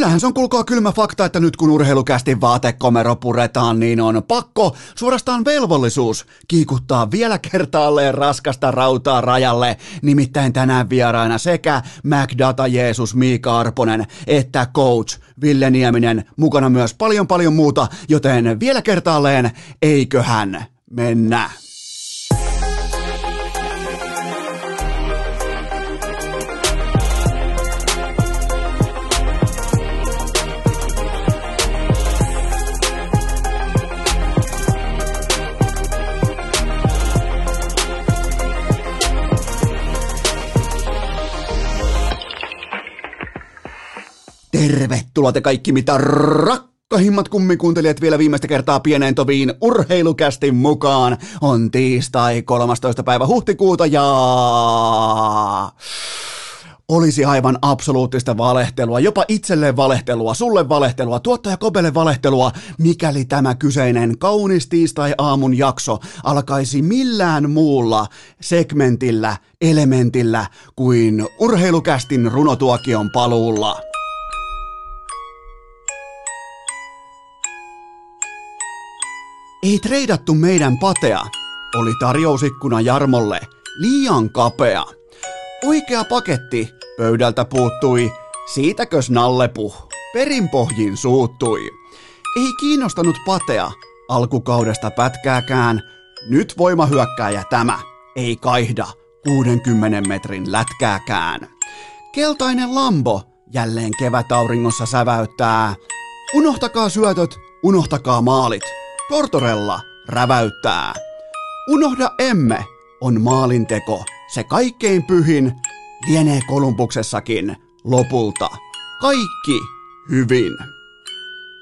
Kyllähän se on kulkaa kylmä fakta, että nyt kun urheilukästi vaatekomero puretaan, niin on pakko, suorastaan velvollisuus, kiikuttaa vielä kertaalleen raskasta rautaa rajalle. Nimittäin tänään vieraina sekä MacData Jeesus Miika Arponen että coach Ville Nieminen, mukana myös paljon paljon muuta, joten vielä kertaalleen, eiköhän mennä. Tervetuloa te kaikki mitä rakkahimmat kummikuuntelijat vielä viimeistä kertaa pieneen toviin urheilukästi mukaan. On tiistai 13. päivä huhtikuuta ja olisi aivan absoluuttista valehtelua, jopa itselleen valehtelua, sulle valehtelua, tuottaja Kobelle valehtelua, mikäli tämä kyseinen kaunis tiistai-aamun jakso alkaisi millään muulla segmentillä, elementillä kuin urheilukästin runotuokion paluulla. Ei treidattu meidän patea, oli tarjousikkuna Jarmolle liian kapea. Oikea paketti pöydältä puuttui, siitäkös nallepu, perinpohjin suuttui. Ei kiinnostanut patea alkukaudesta pätkääkään, nyt voimahyökkääjä tämä, ei kaihda 60 metrin lätkääkään. Keltainen lambo jälleen kevätauringossa säväyttää. Unohtakaa syötöt, unohtakaa maalit – Tortorella räväyttää. Unohda emme on maalinteko, se kaikkein pyhin, lienee Kolumbuksessakin lopulta. Kaikki hyvin.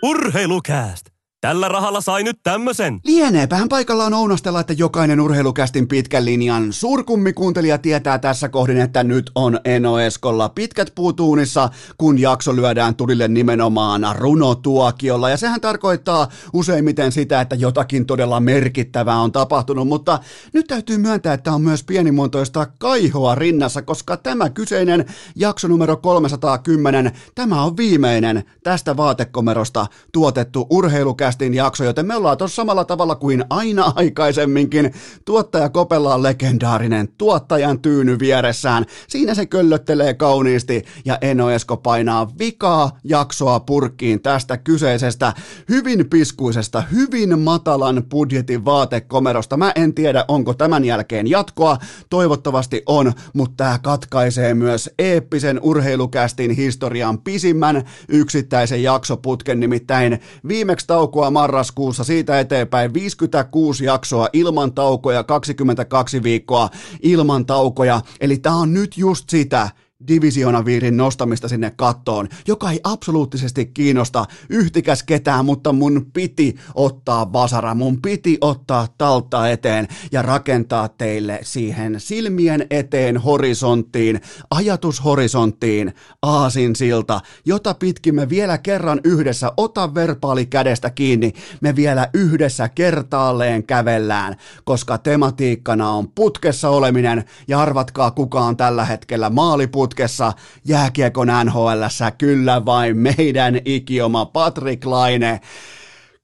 Urheilukääst! Tällä rahalla sai nyt tämmösen. Lieneepähän paikallaan ounastella, että jokainen urheilukästin pitkän linjan suurkummikuuntelija tietää tässä kohdin, että nyt on Eno Eskolla pitkät puutuunissa, kun jakso lyödään tulille nimenomaan runotuokiolla. Ja sehän tarkoittaa useimmiten sitä, että jotakin todella merkittävää on tapahtunut, mutta nyt täytyy myöntää, että on myös pienimuotoista kaihoa rinnassa, koska tämä kyseinen jakso numero 310, tämä on viimeinen tästä vaatekomerosta tuotettu urheilukästin podcastin jakso, joten me ollaan tuossa samalla tavalla kuin aina aikaisemminkin. Tuottaja Kopella on legendaarinen tuottajan tyyny vieressään. Siinä se köllöttelee kauniisti ja Eno Esko painaa vikaa jaksoa purkkiin tästä kyseisestä hyvin piskuisesta, hyvin matalan budjetin vaatekomerosta. Mä en tiedä, onko tämän jälkeen jatkoa. Toivottavasti on, mutta tämä katkaisee myös eeppisen urheilukästin historian pisimmän yksittäisen jaksoputken, nimittäin viimeksi tauko taukoa marraskuussa, siitä eteenpäin. 56 jaksoa ilman taukoja, 22 viikkoa ilman taukoja, eli tämä on nyt just sitä, divisionaviirin nostamista sinne kattoon, joka ei absoluuttisesti kiinnosta yhtikäs ketään, mutta mun piti ottaa vasara, mun piti ottaa talta eteen ja rakentaa teille siihen silmien eteen horisonttiin, ajatushorisonttiin, aasin silta, jota pitkin me vielä kerran yhdessä, ota verpaali kädestä kiinni, me vielä yhdessä kertaalleen kävellään, koska tematiikkana on putkessa oleminen. Ja arvatkaa kuka on tällä hetkellä maaliput putkessa jääkiekon NHL, kyllä vain meidän ikioma Patrick Laine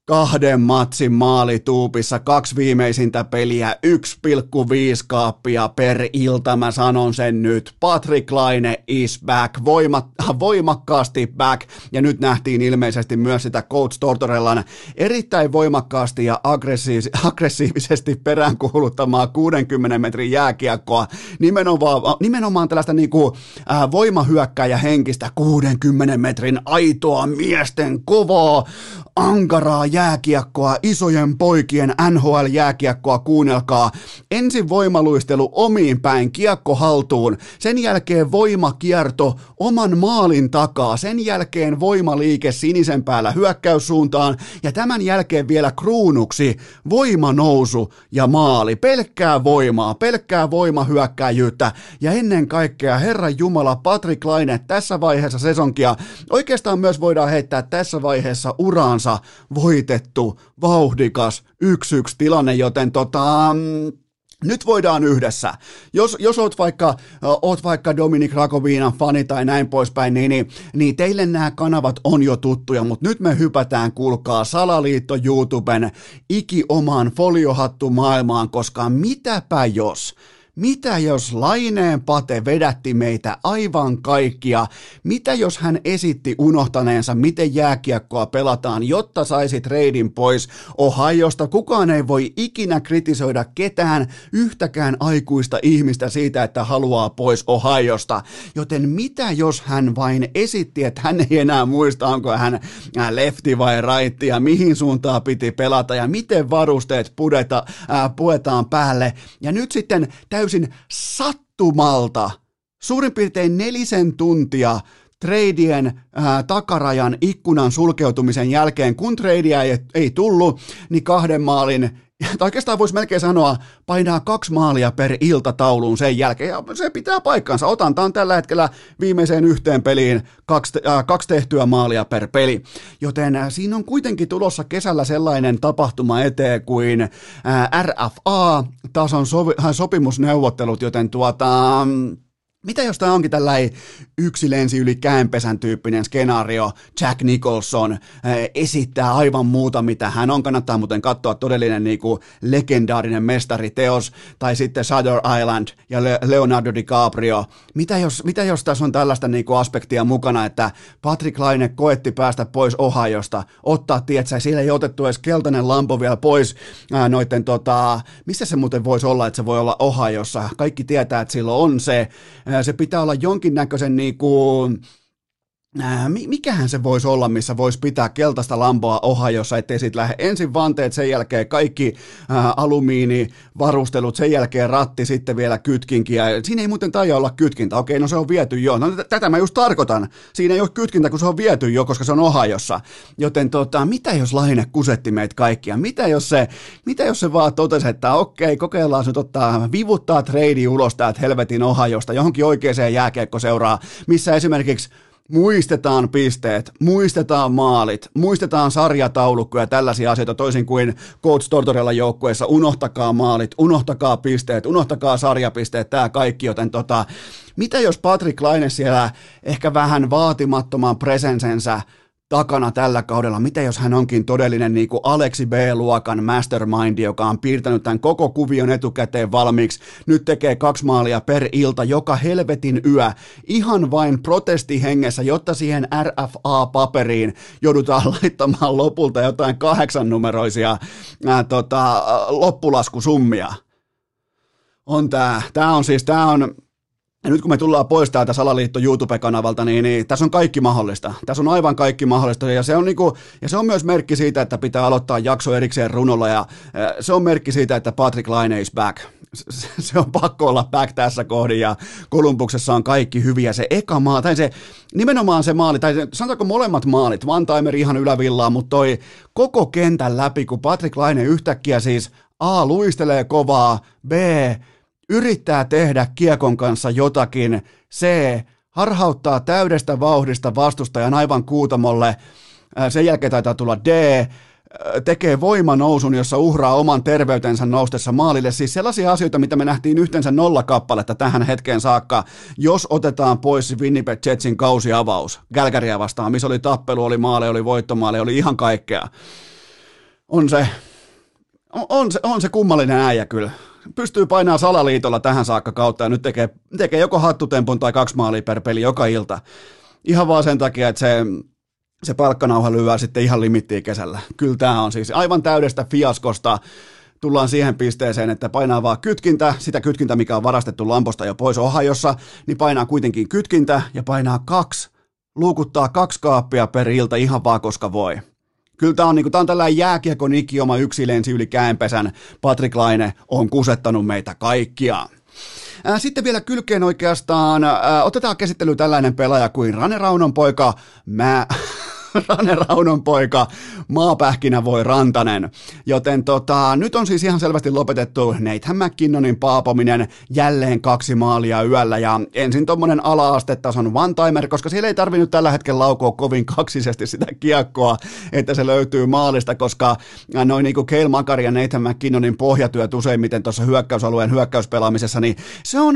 kahden matsin maalituupissa, kaksi viimeisintä peliä, 1,5 kaappia per ilta, mä sanon sen nyt. Patrick Laine is back, Voima, voimakkaasti back, ja nyt nähtiin ilmeisesti myös sitä Coach Tortorellan erittäin voimakkaasti ja aggressiivis- aggressiivisesti peräänkuuluttamaa 60 metrin jääkiekkoa, nimenomaan, nimenomaan tällaista niin kuin, äh, voimahyökkäjä henkistä 60 metrin aitoa miesten kovaa ankaraa jääkiekkoa, isojen poikien NHL-jääkiekkoa, kuunnelkaa. Ensin voimaluistelu omiin päin, kiekko haltuun, sen jälkeen voimakierto oman maalin takaa, sen jälkeen voimaliike sinisen päällä hyökkäyssuuntaan ja tämän jälkeen vielä kruunuksi voimanousu ja maali. Pelkkää voimaa, pelkkää voimahyökkäjyyttä ja ennen kaikkea Herran Jumala Patrick Laine tässä vaiheessa sesonkia. Oikeastaan myös voidaan heittää tässä vaiheessa uraansa voitettu vauhdikas 1-1 tilanne, joten tota, nyt voidaan yhdessä. Jos, jos oot, vaikka, oot vaikka Dominik Rakoviinan fani tai näin poispäin, niin, niin, niin teille nämä kanavat on jo tuttuja, mutta nyt me hypätään, kuulkaa, Salaliitto YouTuben iki omaan foliohattu maailmaan, koska mitäpä jos mitä jos Laineen Pate vedätti meitä aivan kaikkia? Mitä jos hän esitti unohtaneensa, miten jääkiekkoa pelataan, jotta saisi treidin pois Ohiosta? Kukaan ei voi ikinä kritisoida ketään, yhtäkään aikuista ihmistä siitä, että haluaa pois Ohiosta. Joten mitä jos hän vain esitti, että hän ei enää muista, onko hän lefti vai raitti ja mihin suuntaan piti pelata ja miten varusteet pudeta, äh, puetaan päälle. Ja nyt sitten täysin täysin sattumalta suurin piirtein nelisen tuntia treidien ää, takarajan ikkunan sulkeutumisen jälkeen, kun treidiä ei, ei tullut, niin kahden maalin tai oikeastaan voisi melkein sanoa, painaa kaksi maalia per ilta tauluun sen jälkeen, ja se pitää paikkansa. Otanta on tällä hetkellä viimeiseen yhteen peliin kaksi, äh, kaksi tehtyä maalia per peli, joten äh, siinä on kuitenkin tulossa kesällä sellainen tapahtuma eteen kuin äh, RFA-tason sovi, äh, sopimusneuvottelut, joten tuota... Mitä jos tämä onkin tällainen yksi lensi yli käänpesän tyyppinen skenaario, Jack Nicholson äh, esittää aivan muuta, mitä hän on. Kannattaa muuten katsoa todellinen niin kuin legendaarinen mestariteos, tai sitten Shutter Island ja Leonardo DiCaprio. Mitä jos, mitä jos tässä on tällaista niin kuin aspektia mukana, että Patrick Laine koetti päästä pois Ohiosta, ottaa, tietsä, siellä ei otettu edes keltainen lampo vielä pois ää, tota, missä se muuten voisi olla, että se voi olla Ohiossa. Kaikki tietää, että silloin on se, se pitää olla jonkinnäköisen niin kuin, mikähän se voisi olla, missä voisi pitää keltaista lampoa Ohiossa, ettei siitä lähde ensin vanteet, sen jälkeen kaikki ää, alumiinivarustelut, sen jälkeen ratti, sitten vielä kytkinki. Ja siinä ei muuten taida olla kytkintä. Okei, no se on viety jo. No tätä mä just tarkoitan. Siinä ei ole kytkintä, kun se on viety jo, koska se on Ohiossa. Joten tota, mitä jos Laine kusetti meitä kaikkia? Mitä jos se, mitä jos se vaan totesi, että okei, kokeillaan nyt ottaa, vivuttaa trade ulos täältä helvetin Ohiosta johonkin oikeaan jääkiekkoseuraa, missä esimerkiksi muistetaan pisteet, muistetaan maalit, muistetaan sarjataulukkoja ja tällaisia asioita toisin kuin Coach Tortorella joukkueessa. Unohtakaa maalit, unohtakaa pisteet, unohtakaa sarjapisteet, tämä kaikki, joten tota, mitä jos Patrick Laine siellä ehkä vähän vaatimattoman presensensä takana tällä kaudella. Mitä jos hän onkin todellinen niin kuin Aleksi B-luokan mastermind, joka on piirtänyt tämän koko kuvion etukäteen valmiiksi. Nyt tekee kaksi maalia per ilta, joka helvetin yö, ihan vain protestihengessä, jotta siihen RFA-paperiin joudutaan laittamaan lopulta jotain kahdeksan numeroisia ää, tota, loppulaskusummia. On tämä. Tämä on siis, tämä on, ja nyt kun me tullaan pois täältä Salaliitto YouTube-kanavalta, niin, niin tässä on kaikki mahdollista. Tässä on aivan kaikki mahdollista. Ja se on, niinku, ja se on myös merkki siitä, että pitää aloittaa jakso erikseen runolla. Ja se on merkki siitä, että Patrick Laine is back. Se on pakko olla back tässä kohdin. Ja Kolumbuksessa on kaikki hyviä. Se eka maa, tai se nimenomaan se maali, tai sanotaanko molemmat maalit, Van Timer ihan ylävillaan, mutta toi koko kentän läpi, kun Patrick Laine yhtäkkiä siis A, luistelee kovaa, B, yrittää tehdä kiekon kanssa jotakin, C, harhauttaa täydestä vauhdista vastustajan aivan kuutamolle, sen jälkeen taitaa tulla D, tekee voimanousun, jossa uhraa oman terveytensä noustessa maalille. Siis sellaisia asioita, mitä me nähtiin yhteensä nolla kappaletta tähän hetkeen saakka, jos otetaan pois Winnipeg Jetsin kausiavaus Gälkäriä vastaan, missä oli tappelu, oli maale, oli voittomaale, oli ihan kaikkea. On se, on se, on se kummallinen äijä kyllä pystyy painamaan salaliitolla tähän saakka kautta ja nyt tekee, tekee joko hattutempun tai kaksi maalia per peli joka ilta. Ihan vaan sen takia, että se, se palkkanauha lyö sitten ihan limittiin kesällä. Kyllä tämä on siis aivan täydestä fiaskosta tullaan siihen pisteeseen, että painaa vaan kytkintä, sitä kytkintä, mikä on varastettu lamposta jo pois Ohajossa, niin painaa kuitenkin kytkintä ja painaa kaksi, luukuttaa kaksi kaappia per ilta ihan vaan koska voi. Kyllä tämä on, niin kuin, tämä on tällainen jääkiekon ikioma yksi lensi yli käenpesän. Patrick Laine on kusettanut meitä kaikkia. Sitten vielä kylkeen oikeastaan, otetaan käsittely tällainen pelaaja kuin Rane Raunon poika, mä, Rane Raunon poika, maapähkinä voi Rantanen. Joten tota, nyt on siis ihan selvästi lopetettu Nathan McKinnonin paapominen jälleen kaksi maalia yöllä ja ensin tommonen ala-astetason one-timer, koska siellä ei tarvinnut tällä hetkellä laukoa kovin kaksisesti sitä kiekkoa, että se löytyy maalista, koska noin niin kuin Keil Makari ja Nathan McKinnonin pohjatyöt useimmiten tuossa hyökkäysalueen hyökkäyspelaamisessa, niin se on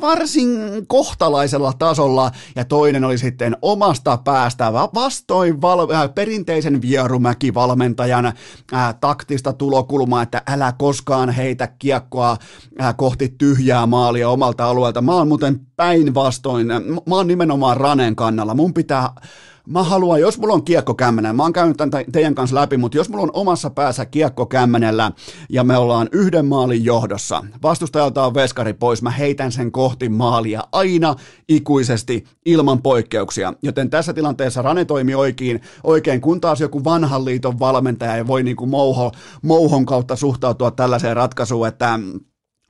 varsin kohtalaisella tasolla ja toinen oli sitten omasta päästä vastoin val- äh, perinteisen vierumäki-valmentajan äh, taktista tulokulmaa, että älä koskaan heitä kiekkoa äh, kohti tyhjää maalia omalta alueelta. Mä oon muuten päinvastoin, mä oon nimenomaan Ranen kannalla. Mun pitää mä haluan, jos mulla on kiekko kämmenellä, mä oon käynyt tämän teidän kanssa läpi, mutta jos mulla on omassa päässä kiekko kämmenellä ja me ollaan yhden maalin johdossa, vastustajalta on veskari pois, mä heitän sen kohti maalia aina ikuisesti ilman poikkeuksia. Joten tässä tilanteessa Rane toimi oikein, oikein kun taas joku vanhan liiton valmentaja ei voi niin kuin mouho, mouhon kautta suhtautua tällaiseen ratkaisuun, että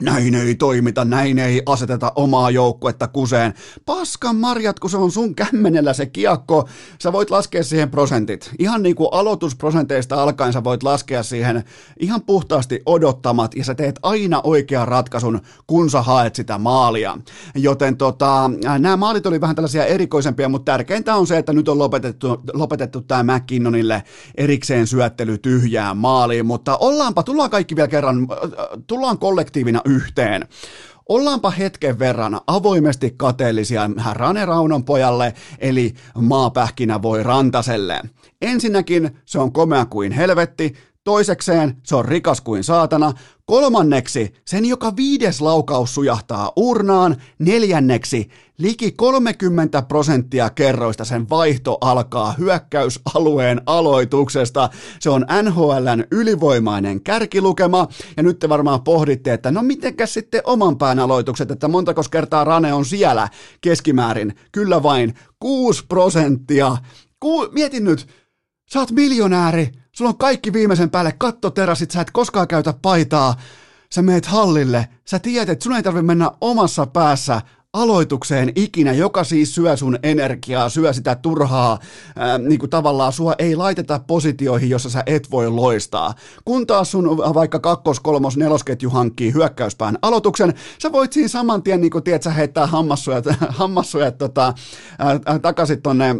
näin ei toimita, näin ei aseteta omaa joukkuetta kuseen. Paskan marjat, kun se on sun kämmenellä se kiekko, sä voit laskea siihen prosentit. Ihan niin kuin aloitusprosenteista alkaen sä voit laskea siihen ihan puhtaasti odottamat ja sä teet aina oikean ratkaisun, kun sä haet sitä maalia. Joten tota, nämä maalit oli vähän tällaisia erikoisempia, mutta tärkeintä on se, että nyt on lopetettu, lopetettu tämä McKinnonille erikseen syöttely tyhjään maaliin, mutta ollaanpa, tullaan kaikki vielä kerran, tullaan kollektiivina yhteen. Ollaanpa hetken verran avoimesti kateellisia Rane Raunon pojalle, eli maapähkinä voi Rantaselle. Ensinnäkin se on komea kuin helvetti, Toisekseen se on rikas kuin saatana. Kolmanneksi sen joka viides laukaus sujahtaa urnaan. Neljänneksi liki 30 prosenttia kerroista sen vaihto alkaa hyökkäysalueen aloituksesta. Se on NHLn ylivoimainen kärkilukema. Ja nyt te varmaan pohditte, että no mitenkäs sitten oman pään aloitukset, että montako kertaa Rane on siellä keskimäärin. Kyllä vain 6 prosenttia. Ku- mietin nyt, sä oot miljonääri, Sulla on kaikki viimeisen päälle kattoterasit, sä et koskaan käytä paitaa. Sä meet hallille, sä tiedät, että sun ei tarvitse mennä omassa päässä aloitukseen ikinä, joka siis syö sun energiaa, syö sitä turhaa, ää, niin kuin tavallaan sua ei laiteta positioihin, jossa sä et voi loistaa. Kun taas sun vaikka kakkos, kolmos, nelosketju hankkii hyökkäyspään aloituksen, sä voit siinä saman tien, niin kuin tiedät, sä heittää hammassuja, hammassuja tota, ää, takaisin tonne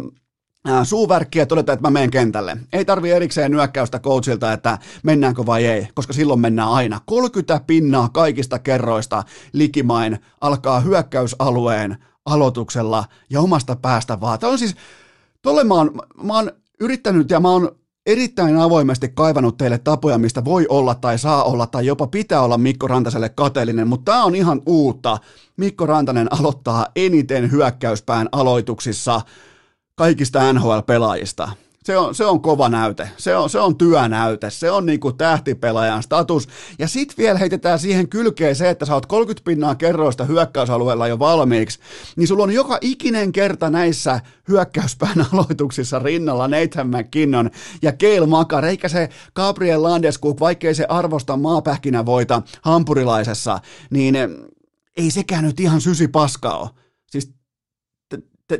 suuvärkkiä ja todeta, että mä menen kentälle. Ei tarvi erikseen nyökkäystä coachilta, että mennäänkö vai ei, koska silloin mennään aina. 30 pinnaa kaikista kerroista likimain alkaa hyökkäysalueen aloituksella ja omasta päästä vaan. Tämä on siis, tolle mä oon, mä oon yrittänyt ja mä oon erittäin avoimesti kaivannut teille tapoja, mistä voi olla tai saa olla tai jopa pitää olla Mikko Rantaselle kateellinen, mutta tämä on ihan uutta. Mikko Rantanen aloittaa eniten hyökkäyspään aloituksissa – kaikista NHL-pelaajista. Se on, se on kova näyte, se on, se on työnäyte, se on niinku tähtipelaajan status. Ja sit vielä heitetään siihen kylkeen se, että sä oot 30 pinnaa kerroista hyökkäysalueella jo valmiiksi, niin sulla on joka ikinen kerta näissä hyökkäyspään aloituksissa rinnalla Nathan McKinnon ja Keil Makar, eikä se Gabriel Landeskuk, vaikkei se arvosta maapähkinä voita hampurilaisessa, niin ei sekään nyt ihan sysi paska ole. Siis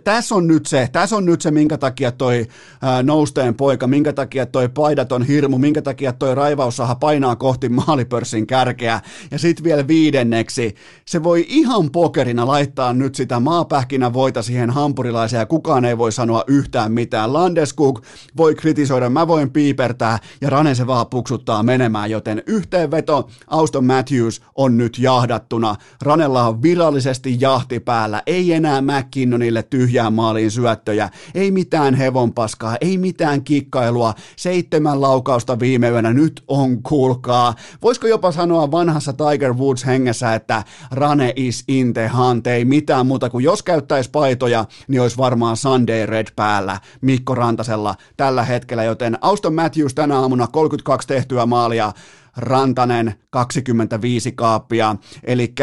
tässä on nyt se, tässä on nyt se, minkä takia toi ää, nousteen poika, minkä takia toi paidaton hirmu, minkä takia toi raivaussaha painaa kohti maalipörssin kärkeä. Ja sitten vielä viidenneksi, se voi ihan pokerina laittaa nyt sitä maapähkinä voita siihen hampurilaiseen ja kukaan ei voi sanoa yhtään mitään. Landeskuk voi kritisoida, mä voin piipertää ja Rane se vaan puksuttaa menemään, joten yhteenveto, Auston Matthews on nyt jahdattuna. Ranella on virallisesti jahti päällä, ei enää McKinnonille tyhjään maaliin syöttöjä, ei mitään hevonpaskaa, ei mitään kikkailua, seitsemän laukausta viime yönä, nyt on kuulkaa. Voisiko jopa sanoa vanhassa Tiger Woods hengessä, että Rane is in the hunt, ei mitään muuta kuin jos käyttäisi paitoja, niin olisi varmaan Sunday Red päällä Mikko Rantasella tällä hetkellä, joten Auston Matthews tänä aamuna 32 tehtyä maalia, Rantanen 25 kaappia, eli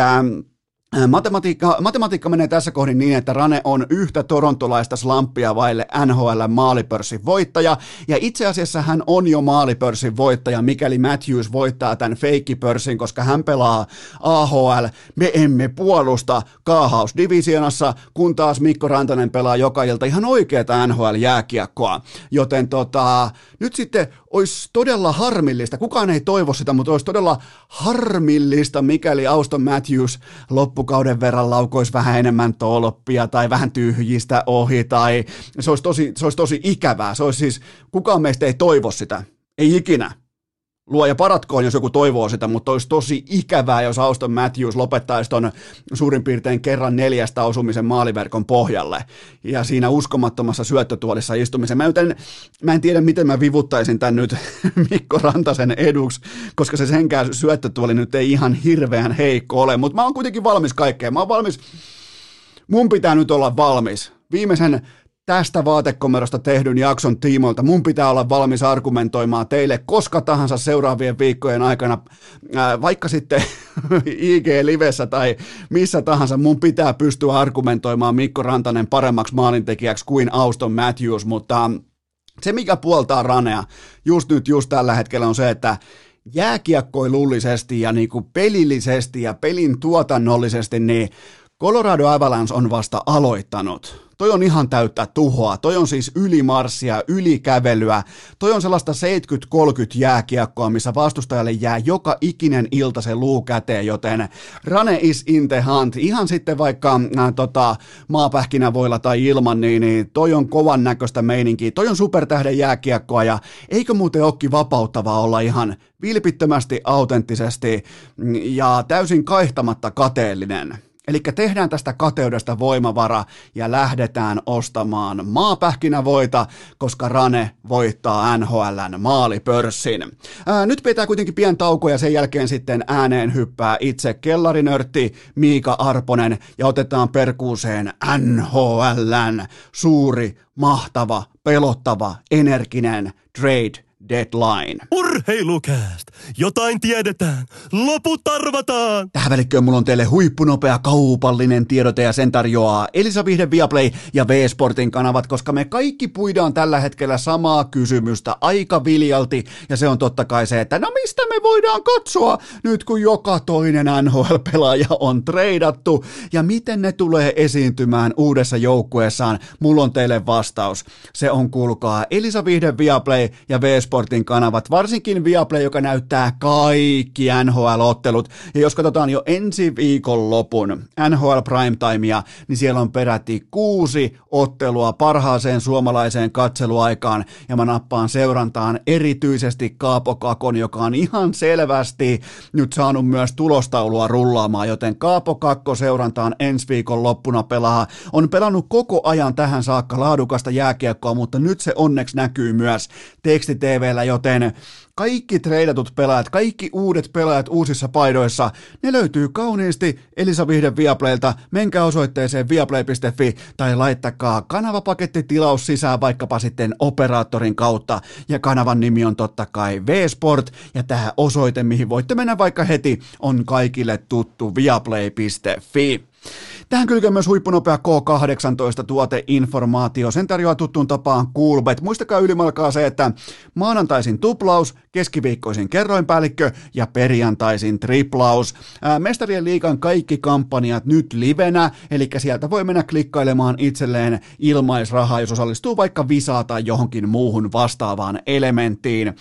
Matematiikka, matematiikka menee tässä kohdin niin, että Rane on yhtä torontolaista slampia vaille NHL maalipörssin voittaja, ja itse asiassa hän on jo maalipörssin voittaja, mikäli Matthews voittaa tämän feikkipörssin, koska hän pelaa AHL, me emme puolusta kaahausdivisionassa, kun taas Mikko Rantanen pelaa joka ilta ihan oikeeta NHL-jääkiekkoa, joten tota, nyt sitten olisi todella harmillista, kukaan ei toivo sitä, mutta olisi todella harmillista, mikäli Auston Matthews loppukauden verran laukoisi vähän enemmän tolppia tai vähän tyhjistä ohi tai se olisi tosi, se olisi tosi ikävää. Se olisi siis, kukaan meistä ei toivo sitä, ei ikinä luoja paratkoon, jos joku toivoo sitä, mutta olisi tosi ikävää, jos Auston Matthews lopettaisi ton suurin piirtein kerran neljästä osumisen maaliverkon pohjalle ja siinä uskomattomassa syöttötuolissa istumisen. Mä en, mä en tiedä, miten mä vivuttaisin tämän nyt Mikko Rantasen eduksi, koska se senkään syöttötuoli nyt ei ihan hirveän heikko ole, mutta mä oon kuitenkin valmis kaikkeen. Mä oon valmis, mun pitää nyt olla valmis. Viimeisen tästä vaatekomerosta tehdyn jakson tiimoilta mun pitää olla valmis argumentoimaan teille koska tahansa seuraavien viikkojen aikana, ää, vaikka sitten IG-livessä tai missä tahansa, mun pitää pystyä argumentoimaan Mikko Rantanen paremmaksi maalintekijäksi kuin Auston Matthews, mutta se mikä puoltaa Ranea just nyt, just tällä hetkellä on se, että jääkiekkoilullisesti ja niin kuin pelillisesti ja pelin tuotannollisesti, niin Colorado Avalanche on vasta aloittanut. Toi on ihan täyttä tuhoa. Toi on siis ylimarssia, ylikävelyä. Toi on sellaista 70-30 jääkiekkoa, missä vastustajalle jää joka ikinen ilta se luu käteen, joten rane is in the hunt. Ihan sitten vaikka äh, tota, maapähkinävoilla tai ilman, niin, niin toi on kovan näköistä meininkiä. Toi on supertähden jääkiekkoa ja eikö muuten olekin vapauttavaa olla ihan vilpittömästi, autenttisesti ja täysin kaihtamatta kateellinen. Eli tehdään tästä kateudesta voimavara ja lähdetään ostamaan maapähkinävoita, koska Rane voittaa NHLn maalipörssin. Ää, nyt pitää kuitenkin pien tauko ja sen jälkeen sitten ääneen hyppää itse kellarinörtti Miika Arponen ja otetaan perkuuseen NHLn suuri, mahtava, pelottava, energinen trade deadline. Urheilukääst! Jotain tiedetään! Loput arvataan! Tähän välikköön mulla on teille huippunopea kaupallinen tiedote ja sen tarjoaa Elisa Vihde Viaplay ja V-Sportin kanavat, koska me kaikki puidaan tällä hetkellä samaa kysymystä aika viljalti ja se on totta kai se, että no mistä me voidaan katsoa nyt kun joka toinen NHL-pelaaja on treidattu ja miten ne tulee esiintymään uudessa joukkueessaan. Mulla on teille vastaus. Se on kuulkaa Elisa Vihde Viaplay ja V-Sportin Sportin kanavat, varsinkin Viaplay, joka näyttää kaikki NHL-ottelut. Ja jos katsotaan jo ensi viikon lopun NHL Primetimea, niin siellä on peräti kuusi ottelua parhaaseen suomalaiseen katseluaikaan. Ja mä nappaan seurantaan erityisesti Kaapo Kakon, joka on ihan selvästi nyt saanut myös tulostaulua rullaamaan, joten Kaapo Kakko seurantaan ensi viikon loppuna pelaa. On pelannut koko ajan tähän saakka laadukasta jääkiekkoa, mutta nyt se onneksi näkyy myös teksti TV TVllä, joten kaikki treidatut pelaajat, kaikki uudet pelaajat uusissa paidoissa, ne löytyy kauniisti Elisa Vihden Viaplaylta. Menkää osoitteeseen viaplay.fi tai laittakaa kanavapakettitilaus sisään vaikkapa sitten operaattorin kautta. Ja kanavan nimi on totta kai V-Sport ja tähän osoite, mihin voitte mennä vaikka heti, on kaikille tuttu viaplay.fi. Tähän kylkee myös huippunopea K18 tuoteinformaatio. Sen tarjoaa tuttuun tapaan Coolbet. Muistakaa ylimalkaa se, että maanantaisin tuplaus, keskiviikkoisin kerroinpäällikkö ja perjantaisin triplaus. Mestarien liikan kaikki kampanjat nyt livenä, eli sieltä voi mennä klikkailemaan itselleen ilmaisrahaa, jos osallistuu vaikka visaa tai johonkin muuhun vastaavaan elementtiin.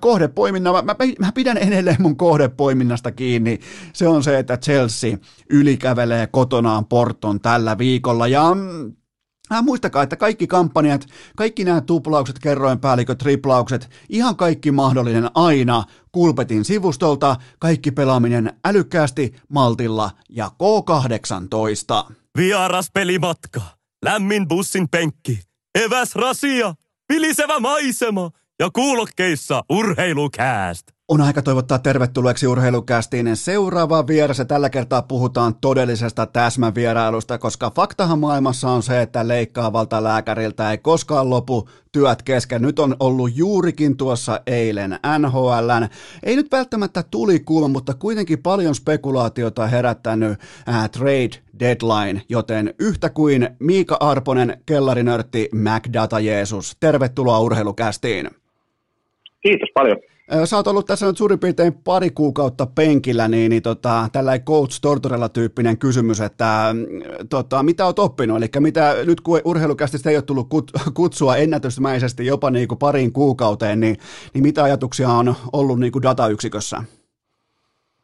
Kohdepoiminna, mä, mä, mä pidän edelleen mun kohdepoiminnasta kiinni. Se on se, että Chelsea ylikävelee kotonaan Porton tällä viikolla ja Äh, muistakaa, että kaikki kampanjat, kaikki nämä tuplaukset, kerroinpäälliköt, triplaukset, ihan kaikki mahdollinen aina Kulpetin sivustolta, kaikki pelaaminen älykkäästi, maltilla ja K18. Vieras pelimatka, lämmin bussin penkki, eväs rasia, vilisevä maisema ja kuulokkeissa urheilukääst. On aika toivottaa tervetulleeksi urheilukästiin seuraava vieras ja tällä kertaa puhutaan todellisesta täsmävierailusta, koska faktahan maailmassa on se, että leikkaavalta lääkäriltä ei koskaan lopu työt kesken. Nyt on ollut juurikin tuossa eilen NHLn, ei nyt välttämättä tuli kuuma, mutta kuitenkin paljon spekulaatiota herättänyt äh, trade deadline, joten yhtä kuin Miika Arponen, kellarinörtti, McData Jeesus, tervetuloa urheilukästiin. Kiitos paljon. Sä oot ollut tässä nyt suurin piirtein pari kuukautta penkillä, niin, niin tota, tällainen coach Tortorella tyyppinen kysymys, että mm, tota, mitä oot oppinut, eli mitä nyt kun urheilukästistä ei ole tullut kut, kutsua ennätysmäisesti jopa niin kuin pariin kuukauteen, niin, niin mitä ajatuksia on ollut niin kuin datayksikössä?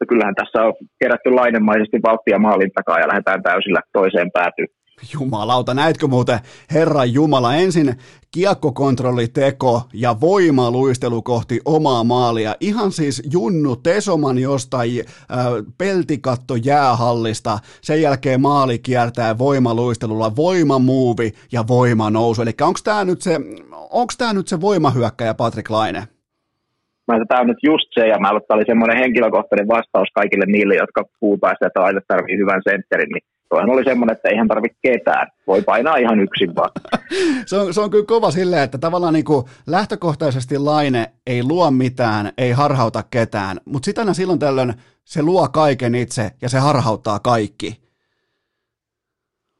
Kyllähän tässä on kerätty lainemaisesti vauhtia maalin takaa ja lähdetään täysillä toiseen päätyyn. Jumalauta, näetkö muuten Herran Jumala ensin kiekkokontrolliteko ja voimaluistelu kohti omaa maalia. Ihan siis Junnu Tesoman jostain äh, peltikatto jäähallista. Sen jälkeen maali kiertää voimaluistelulla voimamuuvi ja voimanousu. Eli onko tämä nyt se, onks tää nyt se voimahyökkäjä Patrick Laine? Mä tämä on nyt just se, ja mä tämä oli semmoinen henkilökohtainen vastaus kaikille niille, jotka puhutaan sitä, että aina tarvii hyvän sentterin, niin toihan oli semmoinen, että eihän tarvitse ketään. Voi painaa ihan yksin vaan. se, on, se on kyllä kova silleen, että tavallaan niin kuin lähtökohtaisesti Laine ei luo mitään, ei harhauta ketään, mutta sitten silloin tällöin se luo kaiken itse ja se harhauttaa kaikki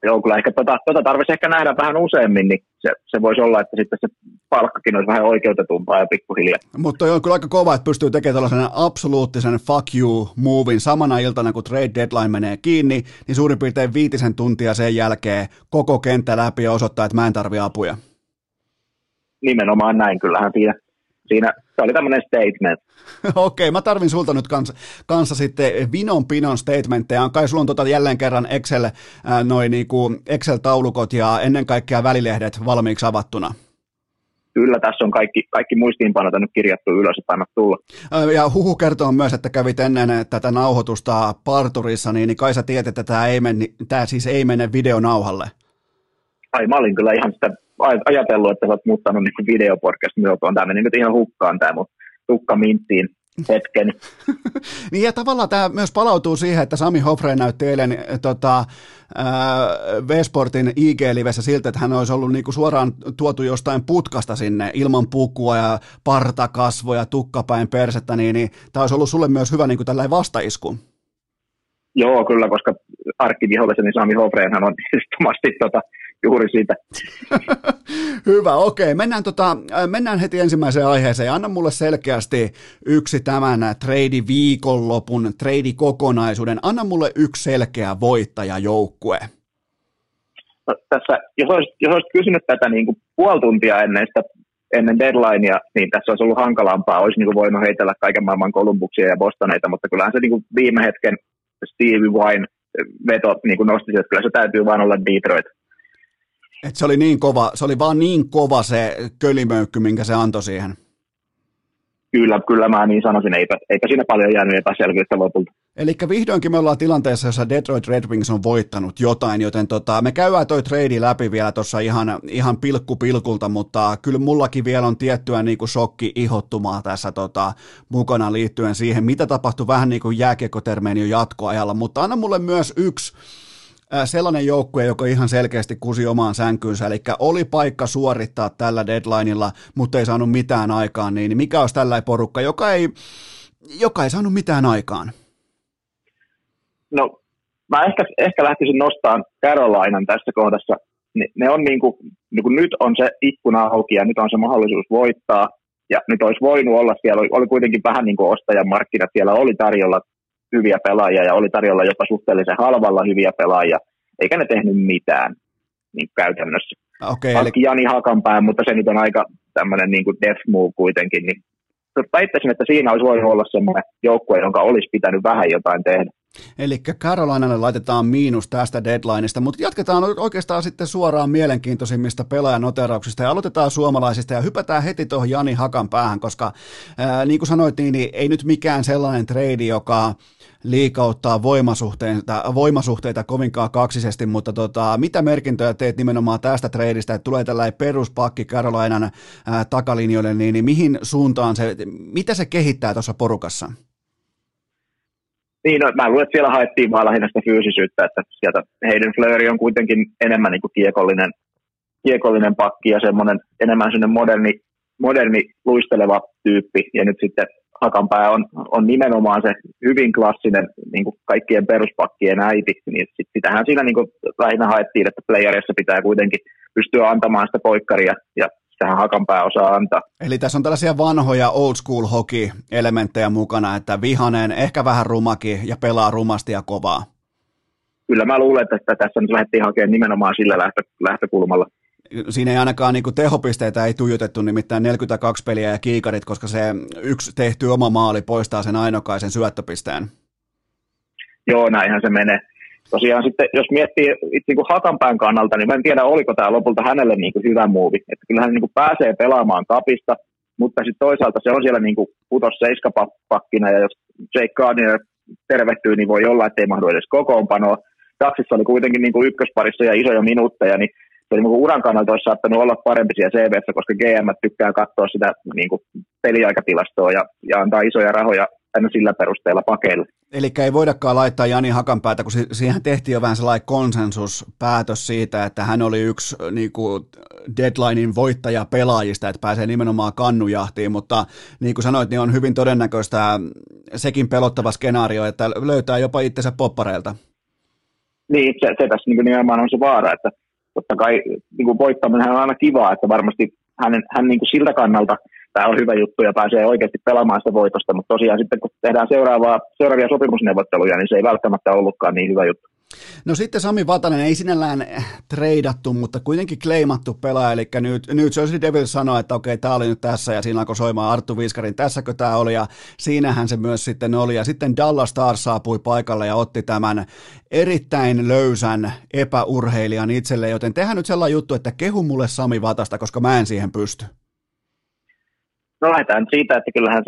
joo, kyllä ehkä tota, tota tarvitsisi ehkä nähdä vähän useammin, niin se, se voisi olla, että sitten se palkkakin olisi vähän oikeutetumpaa ja pikkuhiljaa. Mutta on kyllä aika kova, että pystyy tekemään tällaisen absoluuttisen fuck you movin samana iltana, kun trade deadline menee kiinni, niin suurin piirtein viitisen tuntia sen jälkeen koko kenttä läpi ja osoittaa, että mä en tarvi apuja. Nimenomaan näin, kyllähän siinä siinä se oli tämmöinen statement. Okei, mä tarvin sulta nyt kanssa, kanssa sitten vinon pinon statementteja. Kai sulla on tota jälleen kerran Excel, ää, noi niinku Excel-taulukot ja ennen kaikkea välilehdet valmiiksi avattuna. Kyllä, tässä on kaikki, kaikki muistiinpanot nyt kirjattu ylös, että annat tulla. Ja huhu kertoo myös, että kävit ennen tätä nauhoitusta parturissa, niin, niin kai sä tiedät, että tämä, ei mene, tämä siis ei mene videonauhalle. Ai, mä olin kyllä ihan sitä ajatellut, että sä oot muuttanut niin videopodcast muotoon. Tämä meni nyt ihan hukkaan tämä mun tukka minttiin hetken. niin ja tavallaan tämä myös palautuu siihen, että Sami Hofre näytti eilen tota, V-Sportin IG-livessä siltä, että hän olisi ollut niinku suoraan tuotu jostain putkasta sinne ilman pukua ja partakasvoja, tukkapäin persettä, niin, niin tämä olisi ollut sulle myös hyvä niinku tällainen vastaisku. Joo, kyllä, koska arkkivihollisen Sami Hofreenhan on istumasti tota, juuri siitä. Hyvä, okei. Mennään, tota, äh, mennään heti ensimmäiseen aiheeseen. Anna mulle selkeästi yksi tämän trade viikonlopun, trade kokonaisuuden. Anna mulle yksi selkeä voittajajoukkue. No, tässä, jos olisit, jos olisit kysynyt tätä niin kuin puoli tuntia ennen sitä ennen deadlinea, niin tässä olisi ollut hankalampaa. Olisi niin kuin voinut heitellä kaiken maailman Kolumbuksia ja Bostoneita, mutta kyllähän se niin kuin viime hetken Stevie Wine veto niin kuin nosti, että kyllä se täytyy vain olla Detroit. Et se oli niin kova, se oli vaan niin kova se kölimöykky, minkä se antoi siihen. Kyllä, kyllä mä niin sanoisin, eipä, eipä siinä paljon jäänyt epäselvyyttä lopulta. Eli vihdoinkin me ollaan tilanteessa, jossa Detroit Red Wings on voittanut jotain, joten tota, me käydään toi trade läpi vielä tuossa ihan, ihan pilkku pilkulta, mutta kyllä mullakin vielä on tiettyä niin kuin shokki ihottumaa tässä tota, mukana liittyen siihen, mitä tapahtui vähän niin kuin jo jatkoajalla, mutta anna mulle myös yksi sellainen joukkue, joka ihan selkeästi kusi omaan sänkyynsä, eli oli paikka suorittaa tällä deadlineilla, mutta ei saanut mitään aikaan, niin mikä olisi tällainen porukka, joka ei, joka ei saanut mitään aikaan? No, mä ehkä, ehkä lähtisin nostamaan Carolinan tässä kohdassa. Ne, ne on niin kuin, niin kuin nyt on se ikkuna auki ja nyt on se mahdollisuus voittaa. Ja nyt olisi voinut olla siellä, oli, oli kuitenkin vähän niin kuin ostajan markkinat, siellä oli tarjolla hyviä pelaajia ja oli tarjolla jopa suhteellisen halvalla hyviä pelaajia, eikä ne tehnyt mitään niin käytännössä. Okay, eli... Jani Hakanpää, mutta se nyt on aika tämmöinen niin kuin death move kuitenkin, niin väittäisin, että siinä olisi voinut olla semmoinen joukkue, jonka olisi pitänyt vähän jotain tehdä. Eli Carolinalle laitetaan miinus tästä deadlineista, mutta jatketaan oikeastaan sitten suoraan mielenkiintoisimmista pelaajanoterauksia ja aloitetaan suomalaisista ja hypätään heti tuohon Jani Hakan päähän, koska ää, niin kuin sanoit, niin, niin ei nyt mikään sellainen trade, joka liikauttaa voimasuhteita, voimasuhteita kovinkaan kaksisesti, mutta tota, mitä merkintöjä teet nimenomaan tästä treidistä, että tulee tällainen peruspakki Carolinan ää, takalinjoille, niin, niin mihin suuntaan se, mitä se kehittää tuossa porukassa? Niin, no, mä luulen, että siellä haettiin vaan lähinnä sitä fyysisyyttä, että sieltä Hayden Fleury on kuitenkin enemmän niin kuin kiekollinen, kiekollinen pakki ja semmoinen enemmän semmoinen moderni, moderni luisteleva tyyppi. Ja nyt sitten Hakanpää on, on nimenomaan se hyvin klassinen niin kuin kaikkien peruspakkien äiti, niin sit, sitähän siinä niin kuin lähinnä haettiin, että playerissa pitää kuitenkin pystyä antamaan sitä poikkaria ja sitähän Hakanpää osaa antaa. Eli tässä on tällaisia vanhoja old school hockey elementtejä mukana, että vihanen, ehkä vähän rumaki ja pelaa rumasti ja kovaa. Kyllä mä luulen, että tässä nyt lähdettiin hakemaan nimenomaan sillä lähtö, lähtökulmalla. Siinä ei ainakaan niin kuin tehopisteitä ei tuijotettu, nimittäin 42 peliä ja kiikarit, koska se yksi tehty oma maali poistaa sen ainokaisen syöttöpisteen. Joo, näinhän se menee tosiaan sitten, jos miettii itse niin kuin Hakanpään kannalta, niin mä en tiedä, oliko tämä lopulta hänelle niin kuin hyvä muuvi. Että kyllä hän niin kuin pääsee pelaamaan kapista, mutta sitten toisaalta se on siellä niin kuin putos seiskapakkina, ja jos Jake Gardner tervehtyy, niin voi olla, että ei mahdu edes kokoonpanoa. Taksissa oli kuitenkin niin kuin ykkösparissa ja isoja minuutteja, niin se niin uran kannalta olisi saattanut olla parempi siellä CVssä, koska GM tykkää katsoa sitä niin kuin peliaikatilastoa ja, ja antaa isoja rahoja aina sillä perusteella pakeille. Eli ei voidakaan laittaa Jani Hakanpäätä, kun siihen tehtiin jo vähän sellainen konsensuspäätös siitä, että hän oli yksi niin kuin deadlinein voittaja pelaajista, että pääsee nimenomaan kannujahtiin, mutta niin kuin sanoit, niin on hyvin todennäköistä sekin pelottava skenaario, että löytää jopa itsensä poppareilta. Niin, se, se tässä niin nimenomaan on se vaara, että totta kai niin kuin voittaminen on aina kivaa, että varmasti hän, hän niin kuin siltä kannalta – tämä on hyvä juttu ja pääsee oikeasti pelaamaan sitä voitosta, mutta tosiaan sitten kun tehdään seuraavaa, seuraavia sopimusneuvotteluja, niin se ei välttämättä ollutkaan niin hyvä juttu. No sitten Sami Vatanen ei sinällään treidattu, mutta kuitenkin kleimattu pelaaja, eli nyt, nyt Jersey Devils sanoi, että okei, tämä oli nyt tässä, ja siinä alkoi soimaan Arttu Viskarin, tässäkö tämä oli, ja siinähän se myös sitten oli, ja sitten Dallas Stars saapui paikalle ja otti tämän erittäin löysän epäurheilijan itselle, joten tehdään nyt sellainen juttu, että kehu mulle Sami Vatasta, koska mä en siihen pysty. No lähdetään siitä, että kyllähän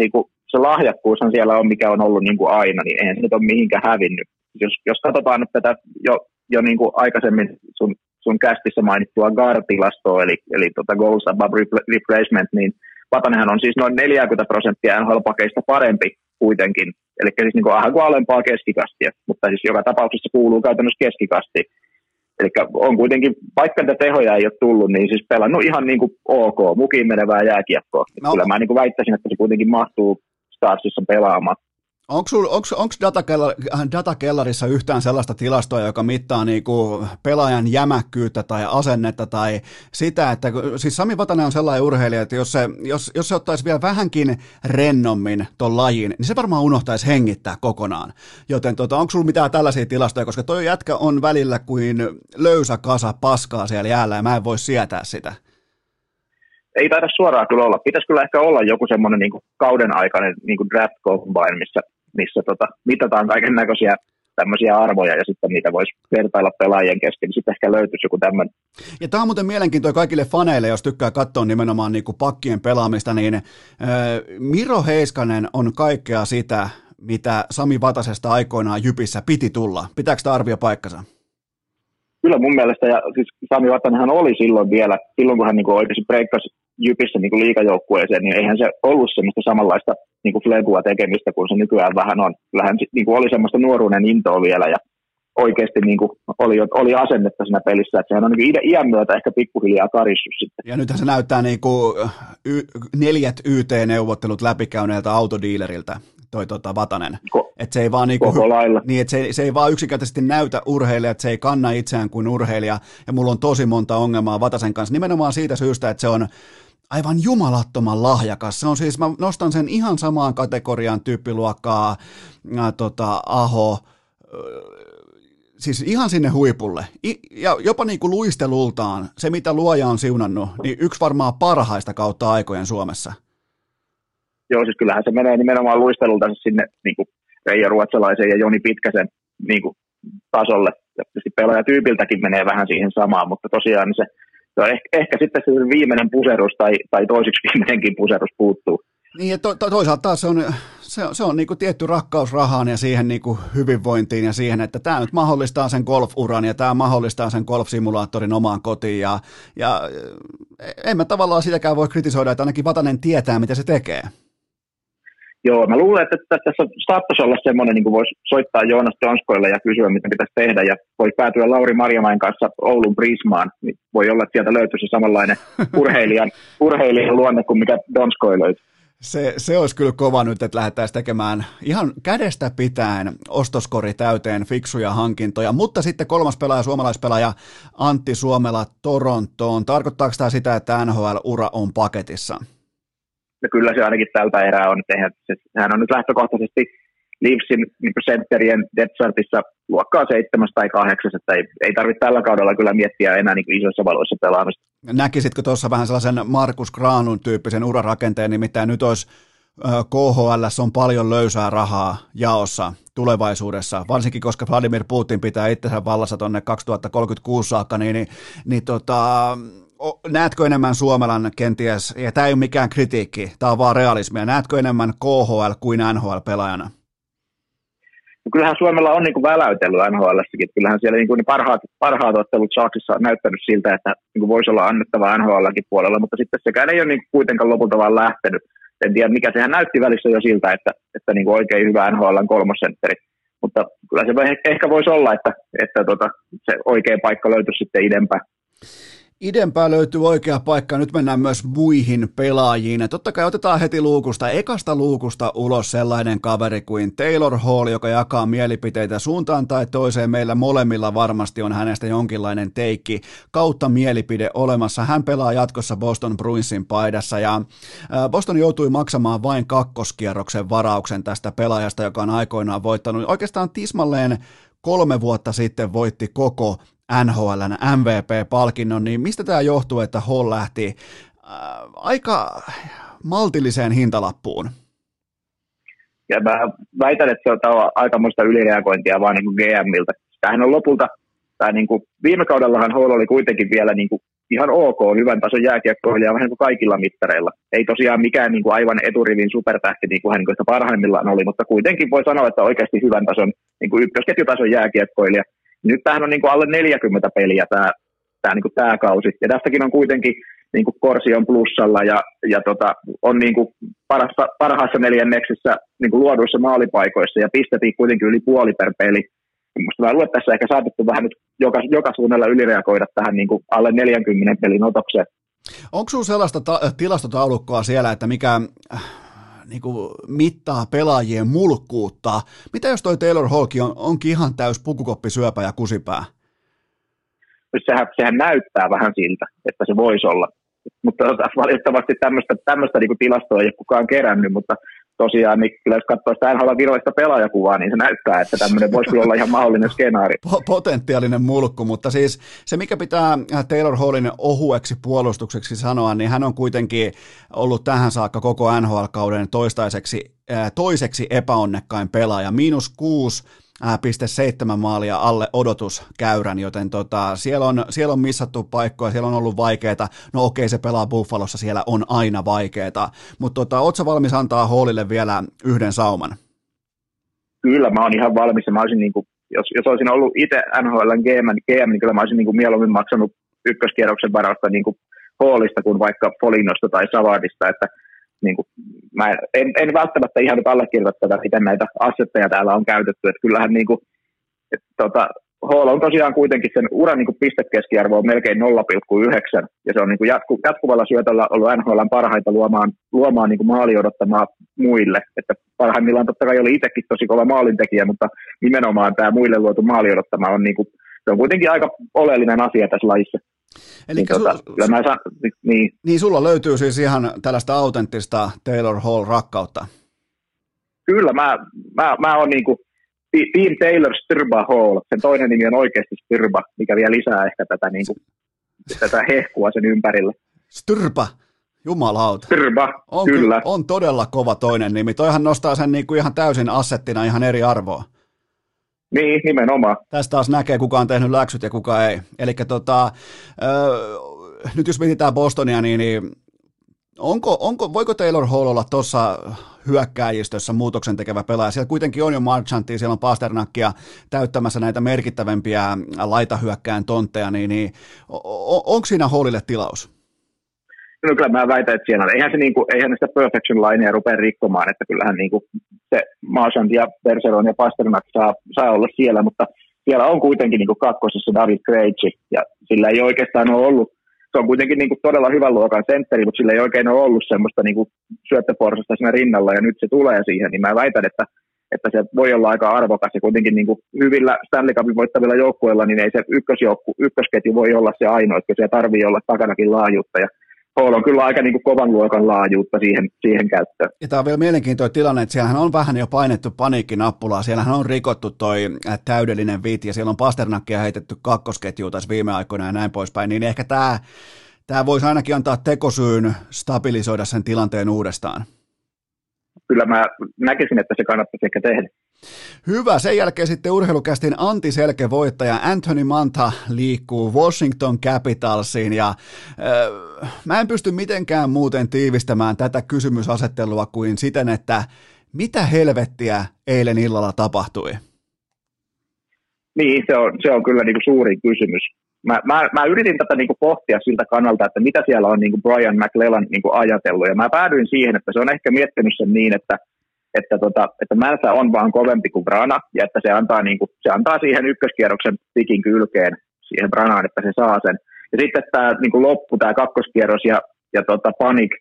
se lahjakkuushan siellä on, mikä on ollut niin kuin aina, niin eihän se nyt ole mihinkään hävinnyt. Jos, jos katsotaan nyt tätä jo, jo niin kuin aikaisemmin sun, sun kästissä mainittua GAR-tilastoa, eli, eli tota goals above replacement, niin Vatanenhan on siis noin 40 prosenttia NHL-pakeista parempi kuitenkin, eli siis niin kuin, kuin alempaa keskikastia, mutta siis joka tapauksessa kuuluu käytännössä keskikasti. Eli on kuitenkin, vaikka niitä tehoja ei ole tullut, niin siis pelannut ihan niin kuin ok, mukiin menevää jääkiekkoa. No. Kyllä mä niin kuin väittäisin, että se kuitenkin mahtuu Starsissa pelaamaan. Onko datakellarissa yhtään sellaista tilastoa, joka mittaa niinku pelaajan jämäkkyyttä tai asennetta tai sitä, että siis Sami Vatanen on sellainen urheilija, että jos se, jos, jos se ottaisi vielä vähänkin rennommin ton lajin, niin se varmaan unohtaisi hengittää kokonaan. Joten tota, onko sulla mitään tällaisia tilastoja, koska toi jätkä on välillä kuin löysä kasa paskaa siellä jäällä ja mä en voi sietää sitä ei taida suoraan kyllä olla. Pitäisi kyllä ehkä olla joku semmoinen niin kauden aikainen niin draft combine, missä missä tota, mitataan kaiken näköisiä tämmöisiä arvoja ja sitten niitä voisi vertailla pelaajien kesken, niin sitten ehkä löytyisi joku tämmöinen. Ja tämä on muuten mielenkiintoinen kaikille faneille, jos tykkää katsoa nimenomaan niin kuin pakkien pelaamista, niin äh, Miro Heiskanen on kaikkea sitä, mitä Sami Vatasesta aikoinaan Jypissä piti tulla. Pitääkö tämä arvio paikkansa? Kyllä mun mielestä, ja siis Sami Vatanenhan oli silloin vielä, silloin kun hän niin oikeasti breikkasi Jypissä niin liikajoukkueeseen, niin eihän se ollut semmoista samanlaista niin kuin flegua tekemistä kuin se nykyään vähän on. Kyllähän niin kuin oli semmoista nuoruuden intoa vielä ja oikeasti niin kuin oli, oli asennetta siinä pelissä, että sehän on niin iän myötä ehkä pikkuhiljaa karissut sitten. Ja nythän se näyttää niin kuin y- neljät YT-neuvottelut läpikäyneeltä autodiileriltä toi tota, Vatanen. Ko- et se ei vaan niinku. Niin, että se, se, ei vaan yksinkertaisesti näytä urheilija, että se ei kanna itseään kuin urheilija, ja mulla on tosi monta ongelmaa Vatasen kanssa, nimenomaan siitä syystä, että se on aivan jumalattoman lahjakas. Se on siis, mä nostan sen ihan samaan kategoriaan tyyppiluokkaa, ää, tota, Aho, siis ihan sinne huipulle. I, ja jopa niin kuin luistelultaan, se mitä luoja on siunannut, niin yksi varmaan parhaista kautta aikojen Suomessa. Joo, siis kyllähän se menee nimenomaan luistelulta sinne niin kuin Reijo Ruotsalaisen ja Joni Pitkäsen niin kuin, tasolle. Tietysti pelaajatyypiltäkin menee vähän siihen samaan, mutta tosiaan se, se on ehkä, ehkä sitten se viimeinen puserus tai, tai toisiksi viimeinenkin puserus puuttuu. Niin, ja to, to, toisaalta taas se on, se, se on niin kuin tietty rakkaus rahaan ja siihen niin kuin hyvinvointiin ja siihen, että tämä nyt mahdollistaa sen golf-uran ja tämä mahdollistaa sen golf-simulaattorin omaan kotiin ja, ja en mä tavallaan sitäkään voi kritisoida, että ainakin Vatanen tietää, mitä se tekee. Joo, mä luulen, että tässä saattaisi olla semmoinen, niin kuin voisi soittaa Joonas Jonskoille ja kysyä, mitä pitäisi tehdä, ja voi päätyä Lauri Marjamain kanssa Oulun Prismaan, niin voi olla, että sieltä löytyisi samanlainen urheilijan, urheilijan luonne kuin mikä Donskoi löytyy. Se, se olisi kyllä kova nyt, että lähdettäisiin tekemään ihan kädestä pitäen ostoskori täyteen fiksuja hankintoja, mutta sitten kolmas pelaaja, suomalaispelaaja Antti Suomela Torontoon. Tarkoittaako tämä sitä, että NHL-ura on paketissa? No kyllä se ainakin tältä erää on. Hän on nyt lähtökohtaisesti Leafsin niin sentterien Detsartissa luokkaa seitsemäs tai kahdeksas, että ei, ei tarvitse tällä kaudella kyllä miettiä enää niin isoissa valoissa pelaamista. Näkisitkö tuossa vähän sellaisen Markus Granun tyyppisen urarakenteen, nimittäin nyt olisi KHL on paljon löysää rahaa jaossa tulevaisuudessa, varsinkin koska Vladimir Putin pitää itsensä vallassa tuonne 2036 saakka, niin, niin, niin tota, näetkö enemmän Suomelan kenties, ja tämä ei ole mikään kritiikki, tämä on vaan realismia, näetkö enemmän KHL kuin NHL-pelaajana? No kyllähän Suomella on niin väläytellyt nhl kyllähän siellä niin ne parhaat, parhaat ottelut Saksissa on näyttänyt siltä, että niin voisi olla annettava nhl puolella, mutta sitten sekään ei ole niin kuitenkaan lopulta vaan lähtenyt. En tiedä, mikä sehän näytti välissä jo siltä, että, että niin oikein hyvä NHL kolmosentteri. Mutta kyllä se ehkä voisi olla, että, että tota, se oikea paikka löytyisi sitten idempää. Idempää löytyy oikea paikka, nyt mennään myös muihin pelaajiin. Totta kai otetaan heti luukusta, ekasta luukusta ulos sellainen kaveri kuin Taylor Hall, joka jakaa mielipiteitä suuntaan tai toiseen. Meillä molemmilla varmasti on hänestä jonkinlainen teikki kautta mielipide olemassa. Hän pelaa jatkossa Boston Bruinsin paidassa ja Boston joutui maksamaan vain kakkoskierroksen varauksen tästä pelaajasta, joka on aikoinaan voittanut oikeastaan tismalleen kolme vuotta sitten voitti koko NHLn MVP-palkinnon, niin mistä tämä johtuu, että Hall lähti äh, aika maltilliseen hintalappuun? Ja mä väitän, että se on aikamoista ylireagointia vaan niin kuin GMiltä. Tämähän on lopulta, tämä niin kuin, viime kaudellahan Hall oli kuitenkin vielä niin kuin ihan ok, hyvän tason jääkiekkoilija vähän kuin kaikilla mittareilla. Ei tosiaan mikään niin kuin aivan eturivin supertähti, niin kuin hän niin parhaimmillaan oli, mutta kuitenkin voi sanoa, että oikeasti hyvän tason niin kuin ykkösketjutason jääkiekkoilija. Nyt tämähän on niin kuin alle 40 peliä tämä, tämä, niin kuin tämä kausi. Ja tästäkin on kuitenkin niin kuin Korsi on plussalla ja, ja tota, on niin kuin parassa, parhaassa neljänneksessä niin kuin luoduissa maalipaikoissa ja pistettiin kuitenkin yli puoli per peli. Minusta mä luulen, tässä ehkä saatettu vähän nyt joka, joka suunnalla ylireagoida tähän niin kuin alle 40 pelin otokseen. Onko sinulla sellaista ta- tilastotaulukkoa siellä, että mikä niin kuin mittaa pelaajien mulkkuutta. Mitä jos toi Taylor Hawkin on, onkin ihan täys pukukoppisyöpä ja kusipää? Sehän, sehän näyttää vähän siltä, että se voisi olla. Mutta tota, valitettavasti tämmöistä, tämmöistä niin tilastoa ei ole kukaan kerännyt, mutta tosiaan, niin kyllä jos katsoo sitä NHL virallista pelaajakuvaa, niin se näyttää, että tämmöinen voisi olla ihan mahdollinen skenaari. Potentiaalinen mulkku, mutta siis se, mikä pitää Taylor Hallin ohueksi puolustukseksi sanoa, niin hän on kuitenkin ollut tähän saakka koko NHL-kauden toistaiseksi, toiseksi epäonnekkain pelaaja. Miinus kuusi 0,7 maalia alle odotuskäyrän, joten tota, siellä, on, siellä on missattu paikkoja, siellä on ollut vaikeita. No okei, se pelaa Buffalossa, siellä on aina vaikeita. Mutta tota, ootko valmis antaa Hallille vielä yhden sauman? Kyllä, mä oon ihan valmis. Mä olisin, niin kuin, jos, jos olisin ollut itse NHLn GM, GM, niin kyllä mä olisin niin kuin mieluummin maksanut ykköskierroksen varausta niin kuin Hallista kuin vaikka Folinosta tai Savardista, että niin kuin, mä en, en, välttämättä ihan nyt allekirjoita tätä, miten näitä assetteja täällä on käytetty, että kyllähän niin kuin, et, tota, Hall on tosiaan kuitenkin sen uran niin pistekeskiarvo on melkein 0,9, ja se on niin kuin jatku, jatkuvalla syötöllä ollut NHL parhaita luomaan, luomaan niin kuin maali odottamaa muille. Että parhaimmillaan totta kai oli itsekin tosi kova maalintekijä, mutta nimenomaan tämä muille luotu maali odottama on, niin kuin, se on kuitenkin aika oleellinen asia tässä lajissa. Eli niin, tota, su- mä saan, niin. niin sulla löytyy siis ihan tällaista autenttista Taylor Hall-rakkautta. Kyllä, mä, mä, mä oon niinku Team Taylor Sturba Hall. Sen toinen nimi on oikeasti Sturba, mikä vielä lisää ehkä tätä, niinku, tätä hehkua sen ympärillä. Sturba, jumalauta. Sturba, on, kyllä. On todella kova toinen nimi. Toihan nostaa sen niinku ihan täysin assettina ihan eri arvoa. Niin, nimenomaan. Tästä taas näkee, kuka on tehnyt läksyt ja kuka ei. Eli tota, nyt jos mietitään Bostonia, niin, niin onko, onko, voiko Taylor Hall olla tuossa hyökkääjistössä muutoksen tekevä pelaaja? Siellä kuitenkin on jo Marchantia, siellä on Pasternakkia täyttämässä näitä merkittävämpiä laitahyökkään tontteja, niin, niin onko siinä Hallille tilaus? No kyllä mä väitän, että siellä eihän, se niinku, eihän sitä perfection linea rupea rikkomaan, että kyllähän niinku se Marchand ja Bergeron ja Pasternak saa, saa olla siellä, mutta siellä on kuitenkin niinku kakkosessa David Krejci, ja sillä ei oikeastaan ole ollut se on kuitenkin niin kuin todella hyvän luokan sentteri, mutta sillä ei oikein ole ollut semmoista niin kuin syöttöporsasta siinä rinnalla, ja nyt se tulee siihen, niin mä väitän, että, että se voi olla aika arvokas, ja kuitenkin niin kuin hyvillä Stanley Cupin voittavilla joukkueilla, niin ei se ykkösjoukku, ykkösketju voi olla se ainoa, että siellä tarvii olla takanakin laajuutta, ja Hall on kyllä aika niin kuin kovan luokan laajuutta siihen, siihen käyttöön. Ja tämä on vielä mielenkiintoinen tilanne, että siellähän on vähän jo painettu paniikkinappulaa. Siellähän on rikottu toi täydellinen vit ja siellä on Pasternakkia heitetty kakkosketjuun tässä viime aikoina ja näin poispäin. Niin ehkä tämä, tämä voisi ainakin antaa tekosyyn stabilisoida sen tilanteen uudestaan kyllä mä näkisin, että se kannattaisi ehkä tehdä. Hyvä. Sen jälkeen sitten urheilukästin antiselke voittaja Anthony Manta liikkuu Washington Capitalsiin ja äh, mä en pysty mitenkään muuten tiivistämään tätä kysymysasettelua kuin siten, että mitä helvettiä eilen illalla tapahtui? Niin, se on, se on kyllä niin kuin suuri kysymys mä, mä, mä yritin tätä niin kuin pohtia siltä kannalta, että mitä siellä on niin kuin Brian McLellan niin kuin ajatellut, ja mä päädyin siihen, että se on ehkä miettinyt sen niin, että, että, tota, että Mälsä on vaan kovempi kuin Brana, ja että se antaa, niin kuin, se antaa siihen ykköskierroksen pikin kylkeen siihen Branaan, että se saa sen. Ja sitten tämä niin loppu, tämä kakkoskierros ja, ja tota, Panik,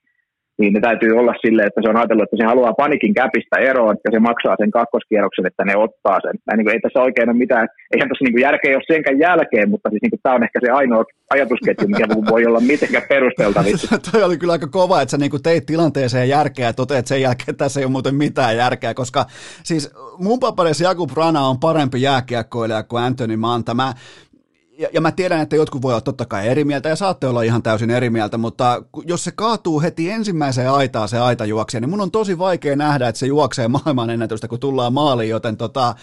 niin ne täytyy olla silleen, että se on ajatellut, että se haluaa panikin käpistä eroon ja se maksaa sen kakkoskierroksen, että ne ottaa sen. Mä, niin kuin, ei tässä oikein ole mitään, eihän tässä niin järkeä ole senkään jälkeen, mutta siis niin kuin, tämä on ehkä se ainoa ajatusketju, mikä voi olla mitenkään perusteltavissa. Toi oli kyllä aika kova, että sä niin kuin teit tilanteeseen järkeä ja toteat sen jälkeen, että tässä ei ole muuten mitään järkeä, koska siis mun paperissa Jakub Rana on parempi jääkiekkoilija kuin Anthony Manta. Mä, ja, ja mä tiedän, että jotkut voi olla totta kai eri mieltä ja saatte olla ihan täysin eri mieltä, mutta jos se kaatuu heti ensimmäiseen aitaan se aita juoksee, niin mun on tosi vaikea nähdä, että se juoksee maailman ennätystä, kun tullaan maaliin, joten tota,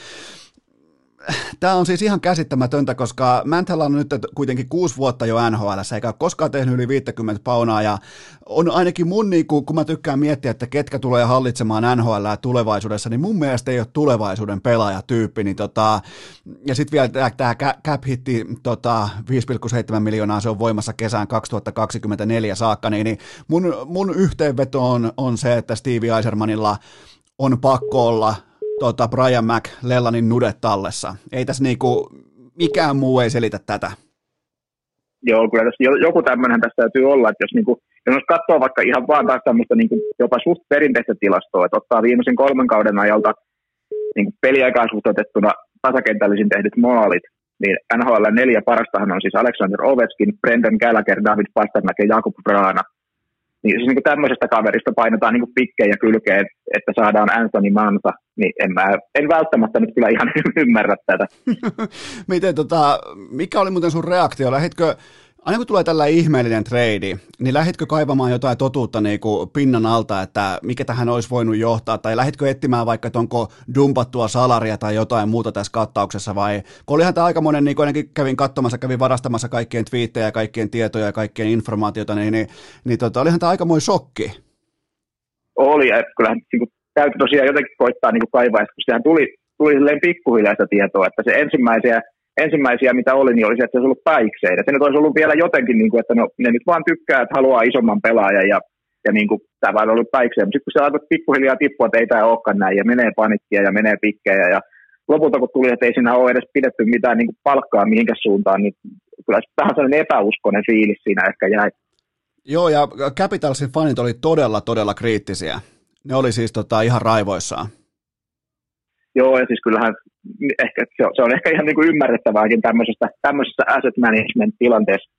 tämä on siis ihan käsittämätöntä, koska Mäntällä on nyt kuitenkin kuusi vuotta jo NHL, eikä ole koskaan tehnyt yli 50 paunaa, ja on ainakin mun, niin kun, kun mä tykkään miettiä, että ketkä tulee hallitsemaan NHL tulevaisuudessa, niin mun mielestä ei ole tulevaisuuden pelaajatyyppi, niin tota, ja sitten vielä tämä cap hitti tota, 5,7 miljoonaa, se on voimassa kesään 2024 saakka, niin, niin mun, mun yhteenveto on, on se, että Stevie Eisermanilla on pakko olla tota Brian Lellanin nudet tallessa. Ei tässä niinku, mikään muu ei selitä tätä. Joo, kyllä tässä joku tämmöinen tässä täytyy olla, että jos, niinku, jos katsoo vaikka ihan vaan taas tämmöistä niinku, jopa suht perinteistä tilastoa, että ottaa viimeisen kolmen kauden ajalta niinku peliaikaan suhteutettuna tasakentällisin tehdyt maalit, niin NHL neljä parastahan on siis Alexander Ovechkin, Brendan Gallagher, David Pasternak ja Jakub Vrana niin siis niin kuin tämmöisestä kaverista painetaan niin pikkeen ja kylkeen, että saadaan Anthony Mansa, niin en, mä, en välttämättä nyt kyllä ihan ymmärrä tätä. Miten tota, mikä oli muuten sun reaktio? Lähditkö aina kun tulee tällä ihmeellinen trade, niin lähditkö kaivamaan jotain totuutta niin kuin pinnan alta, että mikä tähän olisi voinut johtaa, tai lähditkö etsimään vaikka, että onko dumpattua salaria tai jotain muuta tässä kattauksessa, vai kun olihan tämä aikamoinen, niin kuin ainakin kävin katsomassa, kävin varastamassa kaikkien twiittejä, kaikkien tietoja ja kaikkien informaatiota, niin, niin, niin tota, olihan tämä aikamoinen shokki. Oli, ja kyllähän niin kuin, täytyy tosiaan jotenkin koittaa niin kuin kaivaa, että sehän tuli, tuli pikkuhiljaa sitä tietoa, että se ensimmäisiä ensimmäisiä, mitä oli, niin oli se, että se olisi ollut päikseitä. Se nyt olisi ollut vielä jotenkin, niin kuin, että no, ne nyt vaan tykkää, että haluaa isomman pelaajan ja, ja niin kuin, tämä vaan ollut päikseen. Mutta sitten kun se alkoi pikkuhiljaa tippua, että ei tämä olekaan näin ja menee panikkia ja menee pikkejä ja lopulta kun tuli, että ei siinä ole edes pidetty mitään niin kuin palkkaa mihinkä suuntaan, niin kyllä vähän sellainen epäuskoinen fiilis siinä ehkä jäi. Joo, ja Capitalsin fanit oli todella, todella kriittisiä. Ne oli siis tota, ihan raivoissaan. Joo, ja siis kyllähän ehkä, se, on, se on ehkä ihan niin kuin ymmärrettävääkin tämmöisestä, tämmöisessä asset management-tilanteessa.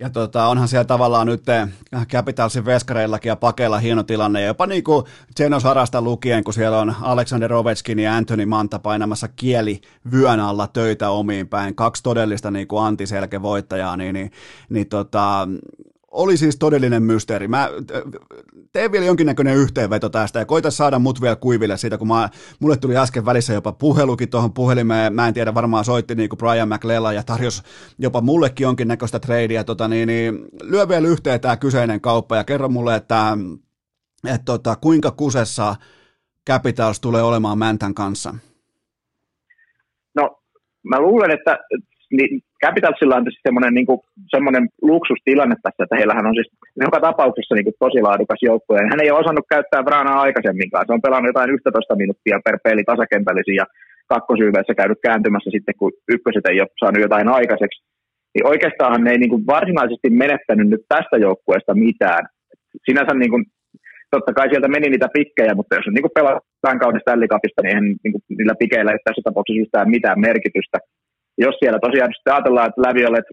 Ja tota, onhan siellä tavallaan nyt eh, Capitalsin veskareillakin ja pakeilla hieno tilanne. Jopa niin kuin Zenos Harasta lukien, kun siellä on Alexander Ovechkin ja Anthony Manta painamassa kieli vyön alla töitä omiin päin. Kaksi todellista niin kuin antiselkevoittajaa, niin, niin, niin tota, oli siis todellinen mysteeri. Mä teen vielä jonkinnäköinen yhteenveto tästä ja koita saada mut vielä kuiville siitä, kun mä, mulle tuli äsken välissä jopa puhelukin tuohon puhelimeen. Mä en tiedä, varmaan soitti niin kuin Brian McLella ja tarjosi jopa mullekin jonkinnäköistä tradea. Tota, niin, niin, lyö vielä yhteen tämä kyseinen kauppa ja kerro mulle, että, että tota, kuinka kusessa Capitals tulee olemaan Mäntän kanssa? No, mä luulen, että niin Capitalsilla on semmoinen, niin kuin, semmoinen luksustilanne tässä, että heillähän on siis joka tapauksessa niin kuin, tosi laadukas joukkue. Hän ei ole osannut käyttää Branaa aikaisemminkaan. Se on pelannut jotain 11 minuuttia per peli tasakentällisin ja kakkosyyveessä käynyt kääntymässä sitten, kun ykköset ei ole saanut jotain aikaiseksi. Niin oikeastaan ne ei niin kuin, varsinaisesti menettänyt nyt tästä joukkueesta mitään. Sinänsä niin kuin, totta kai sieltä meni niitä pikkejä, mutta jos niin pelaa tämän kauden Stanley Cupista, niin eihän niin kuin, niillä pikeillä ei tässä tapauksessa yhtään mitään merkitystä jos siellä tosiaan sitten ajatellaan, että Läviolet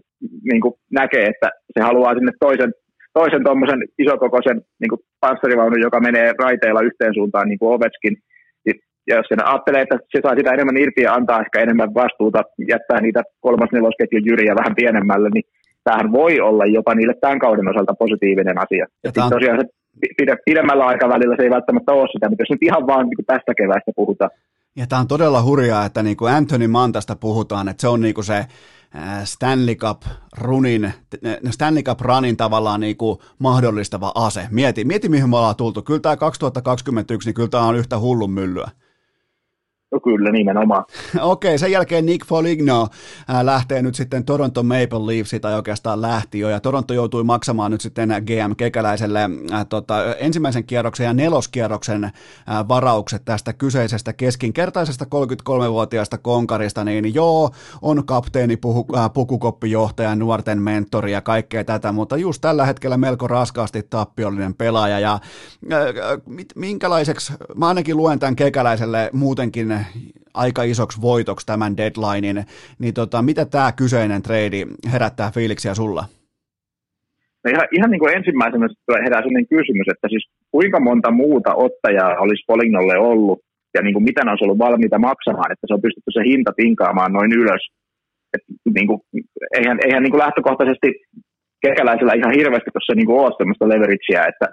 niin näkee, että se haluaa sinne toisen, toisen tuommoisen isokokoisen niin panssarivaunun, joka menee raiteilla yhteen suuntaan, niin kuin Ovetskin, ja jos sen ajattelee, että se saa sitä enemmän irti ja antaa ehkä enemmän vastuuta, jättää niitä kolmas nelosketjun jyriä vähän pienemmälle, niin tämähän voi olla jopa niille tämän kauden osalta positiivinen asia. Ja on... tosiaan se pidemmällä aikavälillä se ei välttämättä ole sitä, mutta jos nyt ihan vaan niin tästä keväästä puhutaan, ja tämä on todella hurjaa, että niin kuin Anthony Mantasta puhutaan, että se on niin kuin se Stanley Cup runin, Stanley Cup runin tavallaan niin kuin mahdollistava ase. Mieti, mieti mihin me ollaan tultu. Kyllä tämä 2021, niin kyllä tämä on yhtä hullun myllyä. Kyllä, nimenomaan. Okei, okay, sen jälkeen Nick Foligno äh, lähtee nyt sitten Toronto Maple Leafsi, tai oikeastaan lähti jo, ja Toronto joutui maksamaan nyt sitten GM Kekäläiselle äh, tota, ensimmäisen kierroksen ja neloskierroksen äh, varaukset tästä kyseisestä keskinkertaisesta 33-vuotiaasta konkarista, niin joo, on kapteeni, puhu, äh, pukukoppijohtaja, nuorten mentori ja kaikkea tätä, mutta just tällä hetkellä melko raskaasti tappiollinen pelaaja, ja äh, mit, minkälaiseksi, mä ainakin luen tämän Kekäläiselle muutenkin aika isoksi voitoksi tämän deadlinein, niin tota, mitä tämä kyseinen trade herättää fiiliksiä sulla? No ihan, ihan niin kuin ensimmäisenä herää sellainen kysymys, että siis kuinka monta muuta ottajaa olisi Polignolle ollut ja niin kuin mitä ne olisi ollut valmiita maksamaan, että se on pystytty se hinta tinkaamaan noin ylös. Et niin kuin, eihän eihän niin kuin lähtökohtaisesti kekäläisellä ihan hirveästi tuossa niin kuin ole sellaista leverageä, että,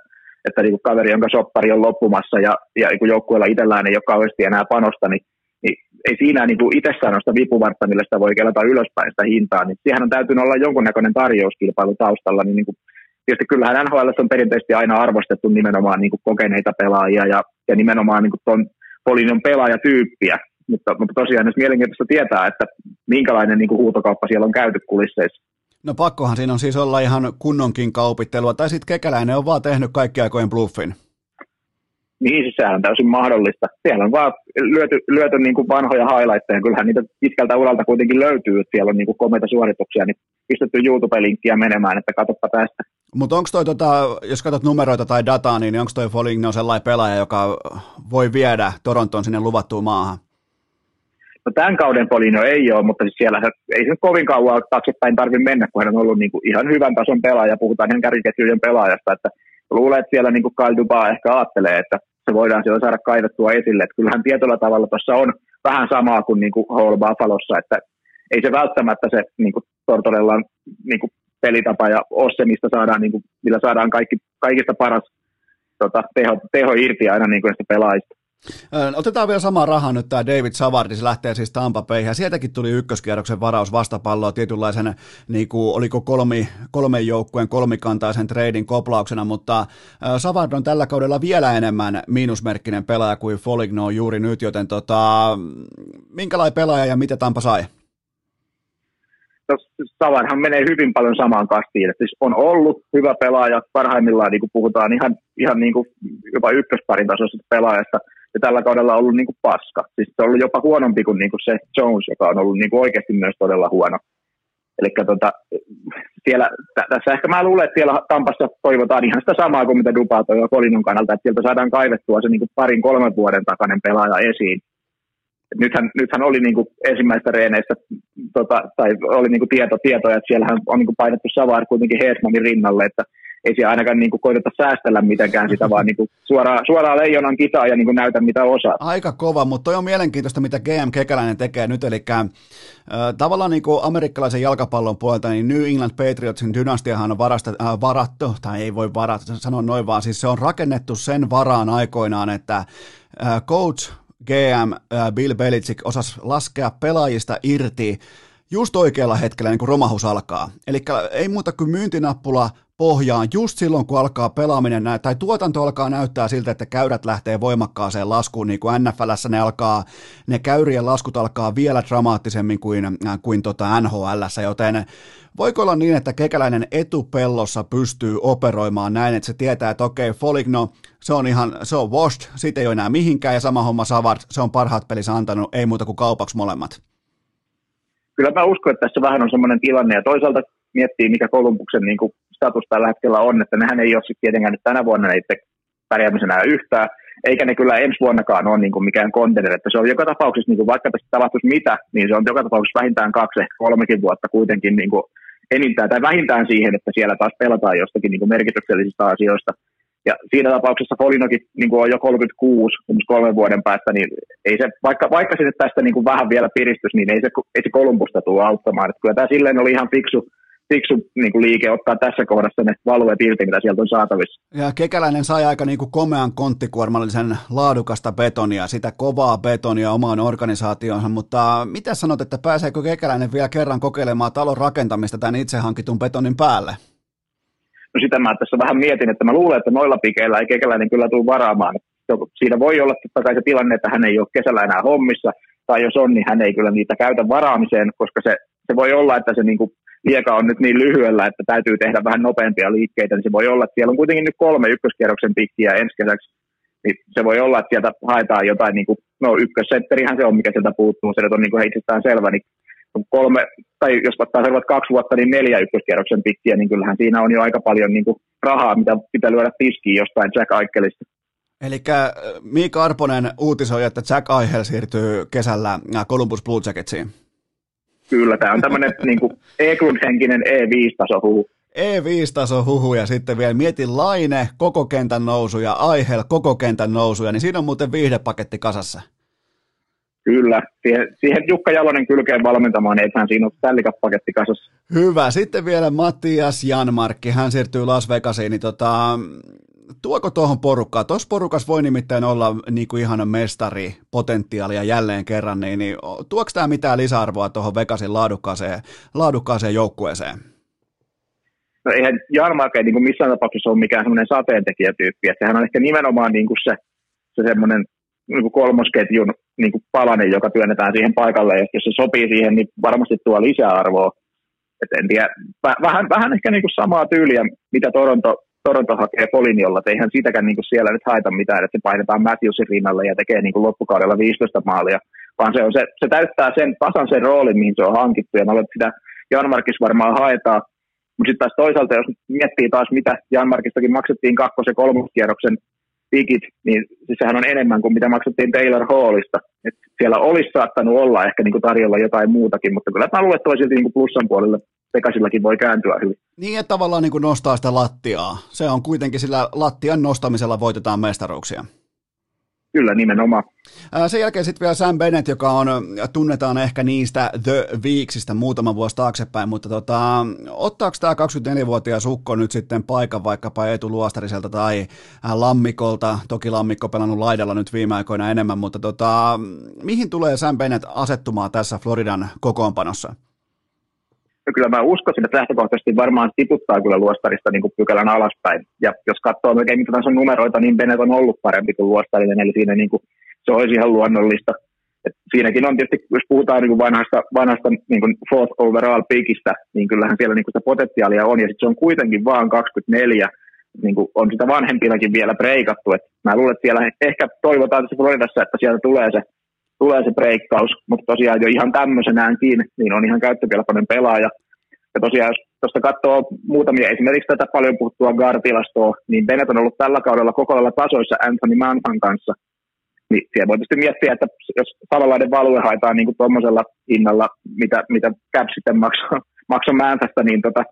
että niin kuin kaveri, jonka soppari on loppumassa ja, ja niin joukkueella itsellään ei ole kauheasti enää panosta, niin, niin ei siinä niin kuin itsessään ole sitä vipuvartta, millä sitä voi kelata ylöspäin sitä hintaa, niin siihen on täytynyt olla jonkunnäköinen tarjouskilpailu taustalla, niin, niin kuin, tietysti kyllähän NHL on perinteisesti aina arvostettu nimenomaan niin kuin kokeneita pelaajia ja, ja nimenomaan niin kuin ton Polinon pelaajatyyppiä, mutta, mutta tosiaan jos mielenkiintoista tietää, että minkälainen niin kuin huutokauppa siellä on käyty kulisseissa. No pakkohan siinä on siis olla ihan kunnonkin kaupittelua, tai sitten kekäläinen on vaan tehnyt kaikki aikojen bluffin. Niin, siis sehän on täysin mahdollista. Siellä on vaan lyöty, lyöty niin kuin vanhoja highlightteja. Kyllähän niitä pitkältä uralta kuitenkin löytyy, että siellä on niin kuin komeita suorituksia, niin pistetty YouTube-linkkiä menemään, että katsoppa tästä. Mutta onko toi, tota, jos katsot numeroita tai dataa, niin onko toi Foligno sellainen pelaaja, joka voi viedä Torontoon sinne luvattuun maahan? No tämän kauden Polino ei ole, mutta siis siellä ei se kovin kauan taaksepäin tarvitse mennä, kun hän on ollut niin kuin ihan hyvän tason pelaaja, puhutaan ihan kärkiketjujen pelaajasta, että luulen, että siellä niin kuin Kyle Dubaa ehkä ajattelee, että se voidaan siellä saada kaivettua esille, että kyllähän tietyllä tavalla tuossa on vähän samaa kuin, niin kuin Hall Buffalossa, että ei se välttämättä se niin kuin Tortorellan niin kuin pelitapa ja ole se, mistä saadaan, niin kuin, millä saadaan kaikki, kaikista paras tota, teho, teho irti aina niin kuin pelaajista. Otetaan vielä sama raha nyt tämä David Savardi, se lähtee siis Tampa Bay, ja sieltäkin tuli ykköskierroksen varaus vastapalloa tietynlaisen, niin kuin, oliko kolmi, kolmen joukkueen kolmikantaisen treidin koplauksena, mutta Savard on tällä kaudella vielä enemmän miinusmerkkinen pelaaja kuin Foligno juuri nyt, joten tota, minkälainen pelaaja ja mitä Tampa sai? No, Savarhan menee hyvin paljon samaan kastiin. että siis on ollut hyvä pelaaja, parhaimmillaan niin kuin puhutaan ihan, ihan niin kuin jopa ykkösparin tasoisesta pelaajasta – ja tällä kaudella ollut niin kuin paska. Siis se on ollut jopa huonompi kuin, niin kuin se Jones, joka on ollut niin kuin oikeasti myös todella huono. Eli tota, siellä, t- tässä ehkä mä luulen, että siellä Tampassa toivotaan ihan sitä samaa kuin mitä Dupaa toivoo Kolinon kannalta, että sieltä saadaan kaivettua se niin kuin parin kolmen vuoden takainen pelaaja esiin. Nythän, nythän oli niin kuin ensimmäistä reeneistä, tota, tai oli niin kuin tieto, tietoja, että siellähän on niin kuin painettu Savar kuitenkin Heesmanin rinnalle, että ei siellä ainakaan niin koiteta säästellä mitenkään sitä, vaan niin kuin suoraan, suoraan leijonan kitaa ja niin kuin näytä mitä osaa. Aika kova, mutta toi on mielenkiintoista, mitä GM Kekäläinen tekee nyt, eli äh, tavallaan niin kuin amerikkalaisen jalkapallon puolelta, niin New England Patriotsin dynastiahan on varasta, äh, varattu, tai ei voi varata, sanoa noin vaan, siis se on rakennettu sen varaan aikoinaan, että äh, coach GM Bill Belichick osasi laskea pelaajista irti just oikealla hetkellä, niin kuin romahus alkaa. Eli ei muuta kuin myyntinappula pohjaan just silloin, kun alkaa pelaaminen, tai tuotanto alkaa näyttää siltä, että käyrät lähtee voimakkaaseen laskuun, niin kuin NFLssä ne alkaa, ne käyrien laskut alkaa vielä dramaattisemmin kuin, äh, kuin tota NHLssä, joten voiko olla niin, että kekäläinen etupellossa pystyy operoimaan näin, että se tietää, että okei, okay, Foligno, se on ihan, se on washed, siitä ei ole enää mihinkään, ja sama homma Savard, se on parhaat pelissä antanut, ei muuta kuin kaupaksi molemmat kyllä mä uskon, että tässä vähän on semmoinen tilanne, ja toisaalta miettii, mikä Kolumbuksen niin kuin status tällä hetkellä on, että nehän ei ole sitten tietenkään nyt tänä vuonna näitä pärjäämisenä yhtään, eikä ne kyllä ensi vuonnakaan ole niin kuin mikään contender, että se on joka tapauksessa, niin kuin vaikka tästä tapahtuisi mitä, niin se on joka tapauksessa vähintään kaksi, ehkä kolmekin vuotta kuitenkin niin kuin enintään tai vähintään siihen, että siellä taas pelataan jostakin niin kuin merkityksellisistä asioista. Ja siinä tapauksessa Folinokin niin kuin on jo 36, kolmen vuoden päästä, niin ei se, vaikka, vaikka sinne tästä niin kuin vähän vielä piristys, niin ei se, ei se Kolumbusta tule auttamaan. Että kyllä tämä silleen oli ihan fiksu, fiksu niin kuin liike ottaa tässä kohdassa ne valueet irti, mitä sieltä on saatavissa. Ja Kekäläinen sai aika niin kuin komean konttikuormallisen laadukasta betonia, sitä kovaa betonia omaan organisaationsa, mutta mitä sanot, että pääseekö Kekäläinen vielä kerran kokeilemaan talon rakentamista tämän itse hankitun betonin päälle? No sitä mä tässä vähän mietin, että mä luulen, että noilla pikeillä ei kekäläinen kyllä tule varaamaan. Siinä voi olla totta kai se tilanne, että hän ei ole kesällä enää hommissa, tai jos on, niin hän ei kyllä niitä käytä varaamiseen, koska se, se voi olla, että se niinku lieka on nyt niin lyhyellä, että täytyy tehdä vähän nopeampia liikkeitä, niin se voi olla, että siellä on kuitenkin nyt kolme ykköskierroksen pikkiä ensi kesäksi, niin se voi olla, että sieltä haetaan jotain, niin kuin, no ykkössentterihän se on, mikä sieltä puuttuu, se on niin kuin itsestään selvä, niin kolme, tai jos ottaa seuraavat kaksi vuotta, niin neljä ykköskierroksen pikkiä, niin kyllähän siinä on jo aika paljon niin kuin rahaa, mitä pitää lyödä tiskiin jostain Jack Aikkelista. Eli äh, Miika Arponen uutisoi, että Jack Eichel siirtyy kesällä äh, Columbus Blue Jacketsiin. Kyllä, tämä on tämmöinen niin E-Klund-henkinen E5-taso huhu. E5-taso huhu ja sitten vielä mietin Laine, koko kentän nousu ja Aihel, koko kentän nousuja, niin siinä on muuten viihdepaketti kasassa. Kyllä, siihen, siihen Jukka Jalonen kylkeen valmentamaan, niin ethän siinä ole tällikäpaketti kasassa. Hyvä, sitten vielä Mattias Janmarkki, hän siirtyy Las Vegasiin, niin tota, tuoko tuohon porukkaan? Tuossa porukassa voi nimittäin olla niin kuin ihan mestari potentiaalia jälleen kerran, niin, niin tuoko tämä mitään lisäarvoa tuohon Vegasin laadukkaaseen, laadukkaaseen joukkueeseen? No eihän Janmark ei niin kuin missään tapauksessa ole mikään semmoinen sateentekijätyyppi, että sehän on ehkä nimenomaan niin kuin se, se semmoinen niin kuin kolmosketjun niin kuin palanen, joka työnnetään siihen paikalle, ja jos se sopii siihen, niin varmasti tuo lisäarvoa. Et en tiedä, vähän, vähän ehkä niin kuin samaa tyyliä, mitä Toronto, Toronto hakee Poliniolla, että eihän siitäkään niin kuin siellä nyt haeta mitään, että se painetaan Matthewsin rinnalle ja tekee niin kuin loppukaudella 15 maalia, vaan se, on se, se täyttää sen tasan sen roolin, mihin se on hankittu, ja mä että sitä Janmarkis varmaan haetaan, mutta sitten taas toisaalta, jos miettii taas, mitä Janmarkistakin maksettiin kakkos- ja kolmoskierroksen pikit, niin siis sehän on enemmän kuin mitä maksettiin Taylor Hallista. Et siellä olisi saattanut olla ehkä niin kuin tarjolla jotain muutakin, mutta kyllä mä luulen, että silti niin kuin plussan puolelle Pekasillakin voi kääntyä hyvin. Niin, että tavallaan niin kuin nostaa sitä lattiaa. Se on kuitenkin sillä lattian nostamisella voitetaan mestaruuksia. Kyllä, nimenomaan. Sen jälkeen sitten vielä Sam Bennett, joka on, tunnetaan ehkä niistä The Weeksistä muutama vuosi taaksepäin, mutta tota, ottaako tämä 24-vuotias Sukko nyt sitten paikan vaikkapa Eetu Luostariselta tai Lammikolta, toki Lammikko pelannut laidalla nyt viime aikoina enemmän, mutta tota, mihin tulee Sam Bennett asettumaan tässä Floridan kokoonpanossa? No kyllä mä uskoisin, että lähtökohtaisesti varmaan tiputtaa kyllä luostarista niin kuin pykälän alaspäin. Ja jos katsoo oikein mitä tahansa numeroita, niin Bennett on ollut parempi kuin luostarinen, eli siinä niin kuin, se olisi ihan luonnollista. Et siinäkin on tietysti, jos puhutaan niin kuin vanhasta, vanhasta niin kuin fourth overall pickistä, niin kyllähän siellä niin kuin sitä potentiaalia on, ja sitten se on kuitenkin vaan 24, niin kuin on sitä vanhempinakin vielä breikattu. Et mä luulen, että siellä ehkä toivotaan tässä Floridassa, että sieltä tulee se tulee se breikkaus, mutta tosiaan jo ihan tämmöisenäänkin, niin on ihan käyttökelpoinen pelaaja. Ja tosiaan, jos tuosta katsoo muutamia, esimerkiksi tätä paljon puhuttua Gartilastoa, niin Bennett on ollut tällä kaudella koko ajan tasoissa Anthony Manfan kanssa. Niin siellä voi tietysti miettiä, että jos samanlainen value haetaan niin tuommoisella hinnalla, mitä, mitä Cap sitten maksaa, maksaa Manfasta, niin tota,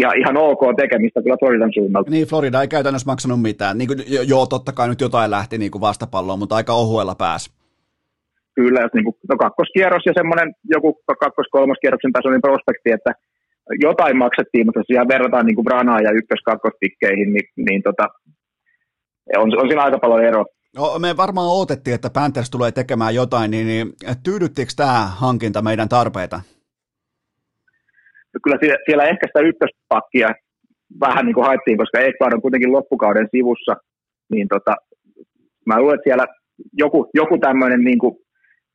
ihan, ihan ok tekemistä kyllä Floridan suunnalta. Niin, Florida ei käytännössä maksanut mitään. Niin kuin, joo, totta kai nyt jotain lähti niin kuin vastapalloon, mutta aika ohuella pääsi. Kyllä, jos niin kuin, no kakkoskierros ja semmoinen joku kakkos-kolmoskierroksen tasoinen prospekti, että jotain maksettiin, mutta jos ihan verrataan niin kuin Branaa ja ykkös-kakkospikkeihin, niin, niin tota, on, on siinä aika paljon ero. No, me varmaan odotettiin, että Panthers tulee tekemään jotain, niin, niin tyydyttikö tämä hankinta meidän tarpeita? No, kyllä siellä, siellä ehkä sitä ykköspakkia vähän niin kuin haettiin, koska Ekvar on kuitenkin loppukauden sivussa, niin tota, mä luulen, että siellä joku, joku tämmöinen niin kuin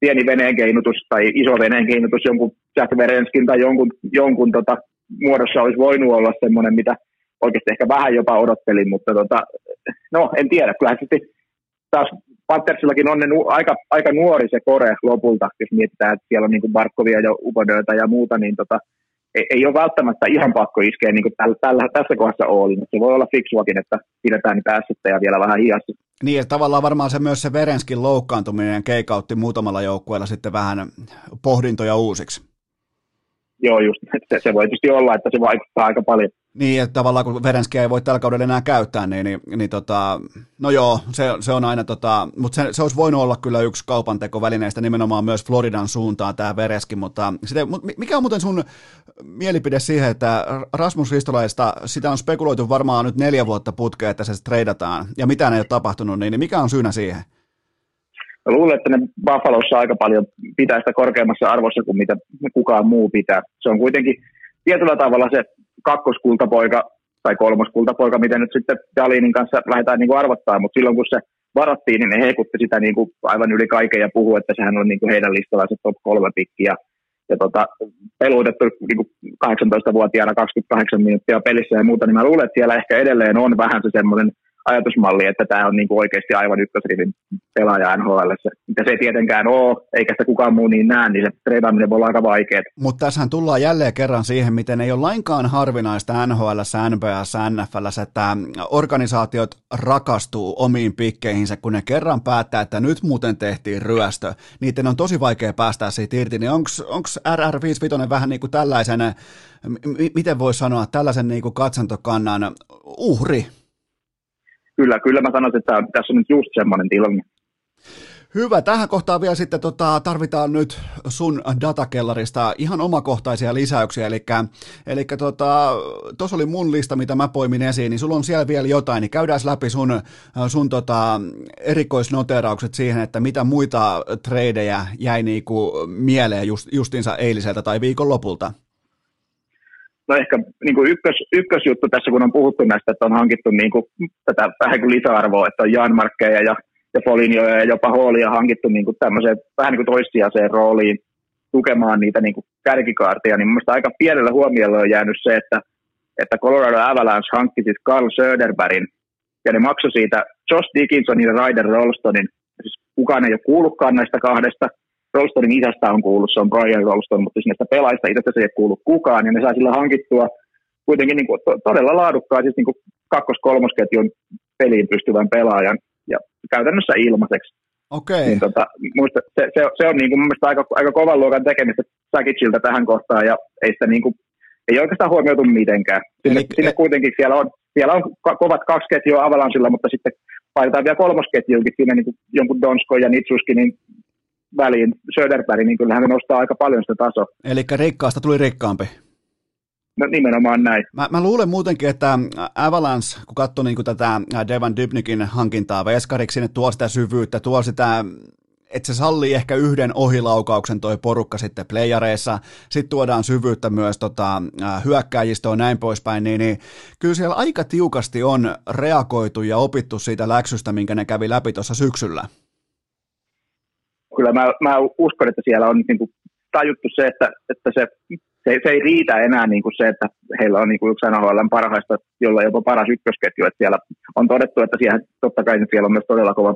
pieni veneen keinutus tai iso veneen keinutus jonkun Jack Verenskin tai jonkun, jonkun tota, muodossa olisi voinut olla semmoinen, mitä oikeasti ehkä vähän jopa odottelin, mutta tota, no en tiedä, kyllä sitten taas Panthersillakin on ne nu, aika, aika nuori se kore lopulta, jos mietitään, että siellä on niin Barkovia ja Ubodöitä ja muuta, niin tota, ei, ei ole välttämättä ihan pakko iskeä niin tällä, tällä, tässä kohdassa Oolin, se voi olla fiksuakin, että pidetään niitä ja vielä vähän hiassa. Niin, että tavallaan varmaan se myös se Verenskin loukkaantuminen keikautti muutamalla joukkueella sitten vähän pohdintoja uusiksi. Joo, just. Se, se voi tietysti olla, että se vaikuttaa aika paljon. Niin, että tavallaan kun Verenskiä ei voi tällä kaudella enää käyttää, niin, niin, niin tota, no joo, se, se on aina, tota, mutta se, se olisi voinut olla kyllä yksi kaupantekovälineistä nimenomaan myös Floridan suuntaan tämä Vereski, mutta sitä, mikä on muuten sun mielipide siihen, että Rasmus Ristolaista, sitä on spekuloitu varmaan nyt neljä vuotta putkeen, että se treidataan, ja mitään ei ole tapahtunut, niin, niin mikä on syynä siihen? Mä luulen, että ne Buffalossa aika paljon pitää sitä korkeammassa arvossa kuin mitä kukaan muu pitää. Se on kuitenkin tietyllä tavalla se kakkoskultapoika tai kolmoskultapoika, mitä nyt sitten Dalinin kanssa lähdetään niin kuin arvottaa, mutta silloin kun se varattiin, niin ne heikutti sitä niin kuin aivan yli kaiken ja puhuu, että sehän on niin kuin heidän listalla se top kolme pikki ja, ja tota, peluutettu niin kuin 18-vuotiaana 28 minuuttia pelissä ja muuta, niin mä luulen, että siellä ehkä edelleen on vähän se semmoinen ajatusmalli, että tämä on niin kuin oikeasti aivan ykkösrivin pelaaja NHL. Mitä se ei tietenkään ole, eikä sitä kukaan muu niin näe, niin se treidaaminen voi olla aika vaikeaa. Mutta tässähän tullaan jälleen kerran siihen, miten ei ole lainkaan harvinaista NHL, NBS, NFL, että organisaatiot rakastuu omiin pikkeihinsä, kun ne kerran päättää, että nyt muuten tehtiin ryöstö. Niiden on tosi vaikea päästä siitä irti, niin onko RR55 vähän niin kuin tällaisen, m- miten voi sanoa, tällaisen niin kuin katsantokannan uhri? Kyllä, kyllä mä sanoisin, että tässä on nyt just semmoinen tilanne. Hyvä. Tähän kohtaan vielä sitten tota, tarvitaan nyt sun datakellarista ihan omakohtaisia lisäyksiä. Eli, tuossa tota, oli mun lista, mitä mä poimin esiin, niin sulla on siellä vielä jotain, niin käydään läpi sun, sun tota, erikoisnoteraukset siihen, että mitä muita tradeja jäi niinku mieleen just, justinsa eiliseltä tai viikon lopulta. No ehkä niin kuin ykkös, ykkösjuttu tässä, kun on puhuttu näistä, että on hankittu niin kuin, tätä vähän kuin lisäarvoa, että on Janmarkkeja ja, ja Folinioja ja jopa Hoolia hankittu niin kuin tämmöiseen vähän niin kuin toissijaiseen rooliin tukemaan niitä niin kuin kärkikaartia, niin mielestäni aika pienellä huomiolla on jäänyt se, että, että Colorado Avalanche hankki siis Carl Söderbergin, ja ne maksoi siitä Josh Dickinsonin ja Ryder Rolstonin, siis kukaan ei ole kuullutkaan näistä kahdesta, Rolstonin isästä on kuullut, se on Brian Rolston, mutta näistä pelaajista itse se ei kuulu kukaan, ja ne saa sillä hankittua kuitenkin niin kuin todella laadukkaan, siis niin kuin kakkos-kolmosketjun peliin pystyvän pelaajan, ja käytännössä ilmaiseksi. Okei. Niin tota, muista, se, se, se, on niin kuin mun aika, aika kovan luokan tekemistä Sakicilta tähän kohtaan, ja ei sitä niin kuin, ei oikeastaan huomioitu mitenkään. Sinne, Eli, sinne kuitenkin siellä on, siellä on kovat kaksi ketjua Avalansilla, mutta sitten painetaan vielä kolmosketjuukin siinä niin kuin jonkun Donsko ja Nitsuski, niin väliin Söderberg, niin kyllähän hän nostaa aika paljon sitä tasoa. Eli rikkaasta tuli rikkaampi. No nimenomaan näin. Mä, mä luulen muutenkin, että Avalanche, kun katsoo niin tätä Devan Dybnikin hankintaa veskariksi, sinne tuo sitä syvyyttä, tuo sitä että se sallii ehkä yhden ohilaukauksen toi porukka sitten playareissa, sitten tuodaan syvyyttä myös tota, hyökkääjistöön näin poispäin, niin, niin kyllä siellä aika tiukasti on reagoitu ja opittu siitä läksystä, minkä ne kävi läpi tuossa syksyllä kyllä mä, mä uskon, että siellä on niin kuin tajuttu se, että, että se, se, se, ei riitä enää niin kuin se, että heillä on niin yksi NHL parhaista, jolla jopa paras ykkösketju. Että siellä on todettu, että siellä, totta kai siellä on myös todella kova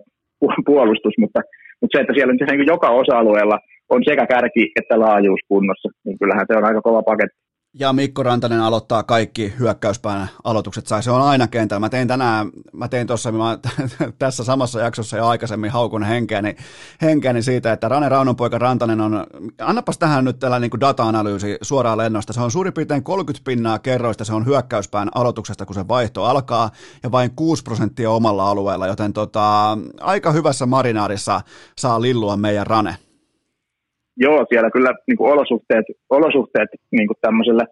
puolustus, mutta, mutta se, että siellä on niin joka osa-alueella on sekä kärki että laajuus kunnossa, niin kyllähän se on aika kova paketti. Ja Mikko Rantanen aloittaa kaikki hyökkäyspään aloitukset, sai se on aina kentällä. Mä tein tänään, mä tein tuossa mä, tässä samassa jaksossa jo aikaisemmin haukun henkeäni, henkeäni siitä, että Rane Raunonpoika Rantanen on, annapas tähän nyt tällainen niin data-analyysi suoraan lennosta. Se on suurin piirtein 30 pinnaa kerroista, se on hyökkäyspään aloituksesta, kun se vaihto alkaa, ja vain 6 prosenttia omalla alueella, joten tota, aika hyvässä marinaarissa saa lillua meidän Rane joo, siellä kyllä niin kuin olosuhteet, olosuhteet niin kuin tämmöiselle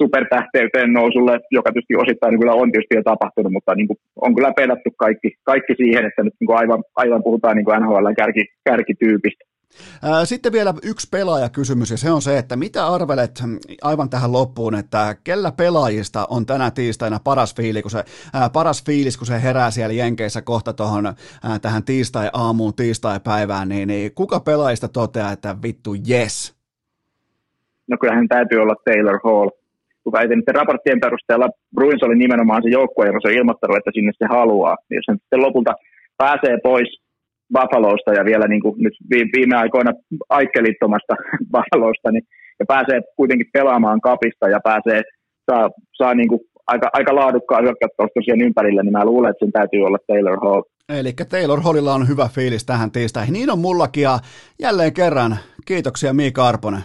supertähteyteen nousulle, joka tietysti osittain kyllä on tietysti jo tapahtunut, mutta niin kuin on kyllä pedattu kaikki, kaikki siihen, että nyt niin kuin aivan, aivan puhutaan niin kuin NHL kärki, kärkityypistä. Sitten vielä yksi pelaajakysymys, ja se on se, että mitä arvelet aivan tähän loppuun, että kellä pelaajista on tänä tiistaina paras, fiili, kun se, ää, paras fiilis, kun se herää siellä Jenkeissä kohta tuohon tähän tiistai-aamuun, tiistai-päivään, niin, niin kuka pelaajista toteaa, että vittu yes? No kyllähän täytyy olla Taylor Hall, kuka ei niiden raporttien perusteella Bruins oli nimenomaan se joukkue, joka se on ilmoittanut, että sinne se haluaa. Jos hän sitten lopulta pääsee pois Buffalosta ja vielä niin kuin nyt viime aikoina aikkelittomasta Buffalosta, niin, ja pääsee kuitenkin pelaamaan kapista ja pääsee, saa, saa niin kuin aika, aika laadukkaan hyökkäyskauston siihen ympärille, niin mä luulen, että sen täytyy olla Taylor Hall. Eli Taylor Hallilla on hyvä fiilis tähän tiistaihin. Niin on mullakin ja jälleen kerran kiitoksia Miika Arponen.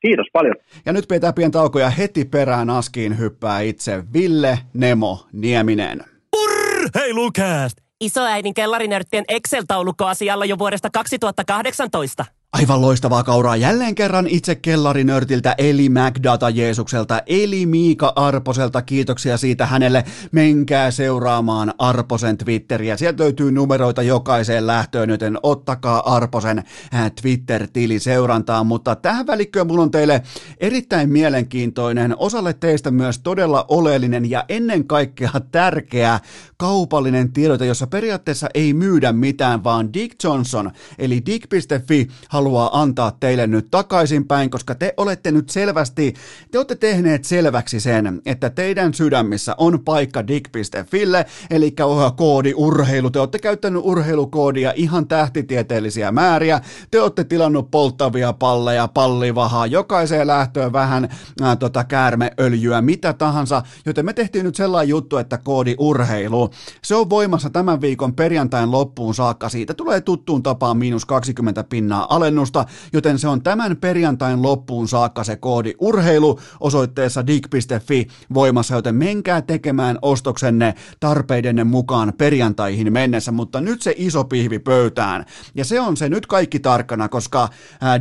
Kiitos paljon. Ja nyt pitää pieni tauko ja heti perään askiin hyppää itse Ville Nemo Nieminen. Urr, hei Lukast! Isoäidin kellarinörttien Excel-taulukko asialla jo vuodesta 2018. Aivan loistavaa kauraa jälleen kerran itse kellarinörtiltä eli MacData Jeesukselta eli Miika Arposelta. Kiitoksia siitä hänelle. Menkää seuraamaan Arposen Twitteriä. Sieltä löytyy numeroita jokaiseen lähtöön, joten ottakaa Arposen äh, Twitter-tili seurantaan. Mutta tähän välikköön mulla on teille erittäin mielenkiintoinen, osalle teistä myös todella oleellinen ja ennen kaikkea tärkeä kaupallinen tiedote, jossa periaatteessa ei myydä mitään, vaan Dick Johnson eli dick.fi haluaa antaa teille nyt takaisinpäin, koska te olette nyt selvästi, te olette tehneet selväksi sen, että teidän sydämissä on paikka dig.fille, eli koodi urheilu. Te olette käyttänyt urheilukoodia ihan tähtitieteellisiä määriä. Te olette tilannut polttavia palleja, pallivahaa, jokaiseen lähtöön vähän ää, tota, käärmeöljyä, mitä tahansa. Joten me tehtiin nyt sellainen juttu, että koodi urheilu, se on voimassa tämän viikon perjantain loppuun saakka. Siitä tulee tuttuun tapaan miinus 20 pinnaa ale alennusta, joten se on tämän perjantain loppuun saakka se koodi urheilu osoitteessa dig.fi voimassa, joten menkää tekemään ostoksenne tarpeidenne mukaan perjantaihin mennessä, mutta nyt se iso pihvi pöytään. Ja se on se nyt kaikki tarkkana, koska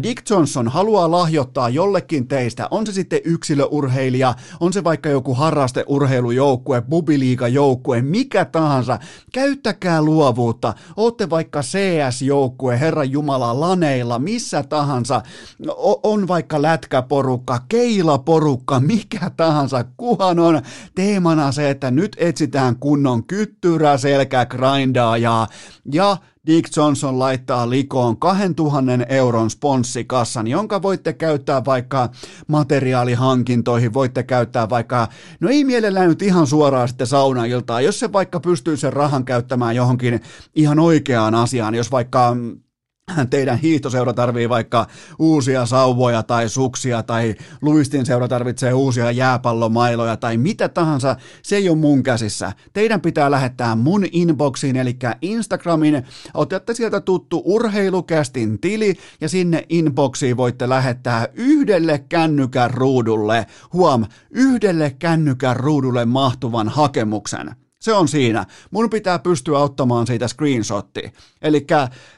Dick Johnson haluaa lahjoittaa jollekin teistä, on se sitten yksilöurheilija, on se vaikka joku harrasteurheilujoukkue, bubiliikajoukkue, mikä tahansa, käyttäkää luovuutta, ootte vaikka CS-joukkue, Herran Jumala, laneilla, porukalla, missä tahansa, on vaikka lätkäporukka, keilaporukka, mikä tahansa, kuhan on teemana se, että nyt etsitään kunnon kyttyrä, selkä, grindaajaa ja Dick Johnson laittaa likoon 2000 euron sponssikassan, jonka voitte käyttää vaikka materiaalihankintoihin, voitte käyttää vaikka, no ei mielellään nyt ihan suoraan sitten saunailtaan, jos se vaikka pystyy sen rahan käyttämään johonkin ihan oikeaan asiaan, jos vaikka teidän hiihtoseura tarvii vaikka uusia sauvoja tai suksia tai luistin seura tarvitsee uusia jääpallomailoja tai mitä tahansa, se ei ole mun käsissä. Teidän pitää lähettää mun inboxiin, eli Instagramin, otatte sieltä tuttu urheilukästin tili ja sinne inboxiin voitte lähettää yhdelle kännykän ruudulle, huom, yhdelle kännykän ruudulle mahtuvan hakemuksen. Se on siinä. Mun pitää pystyä ottamaan siitä screenshotti. Eli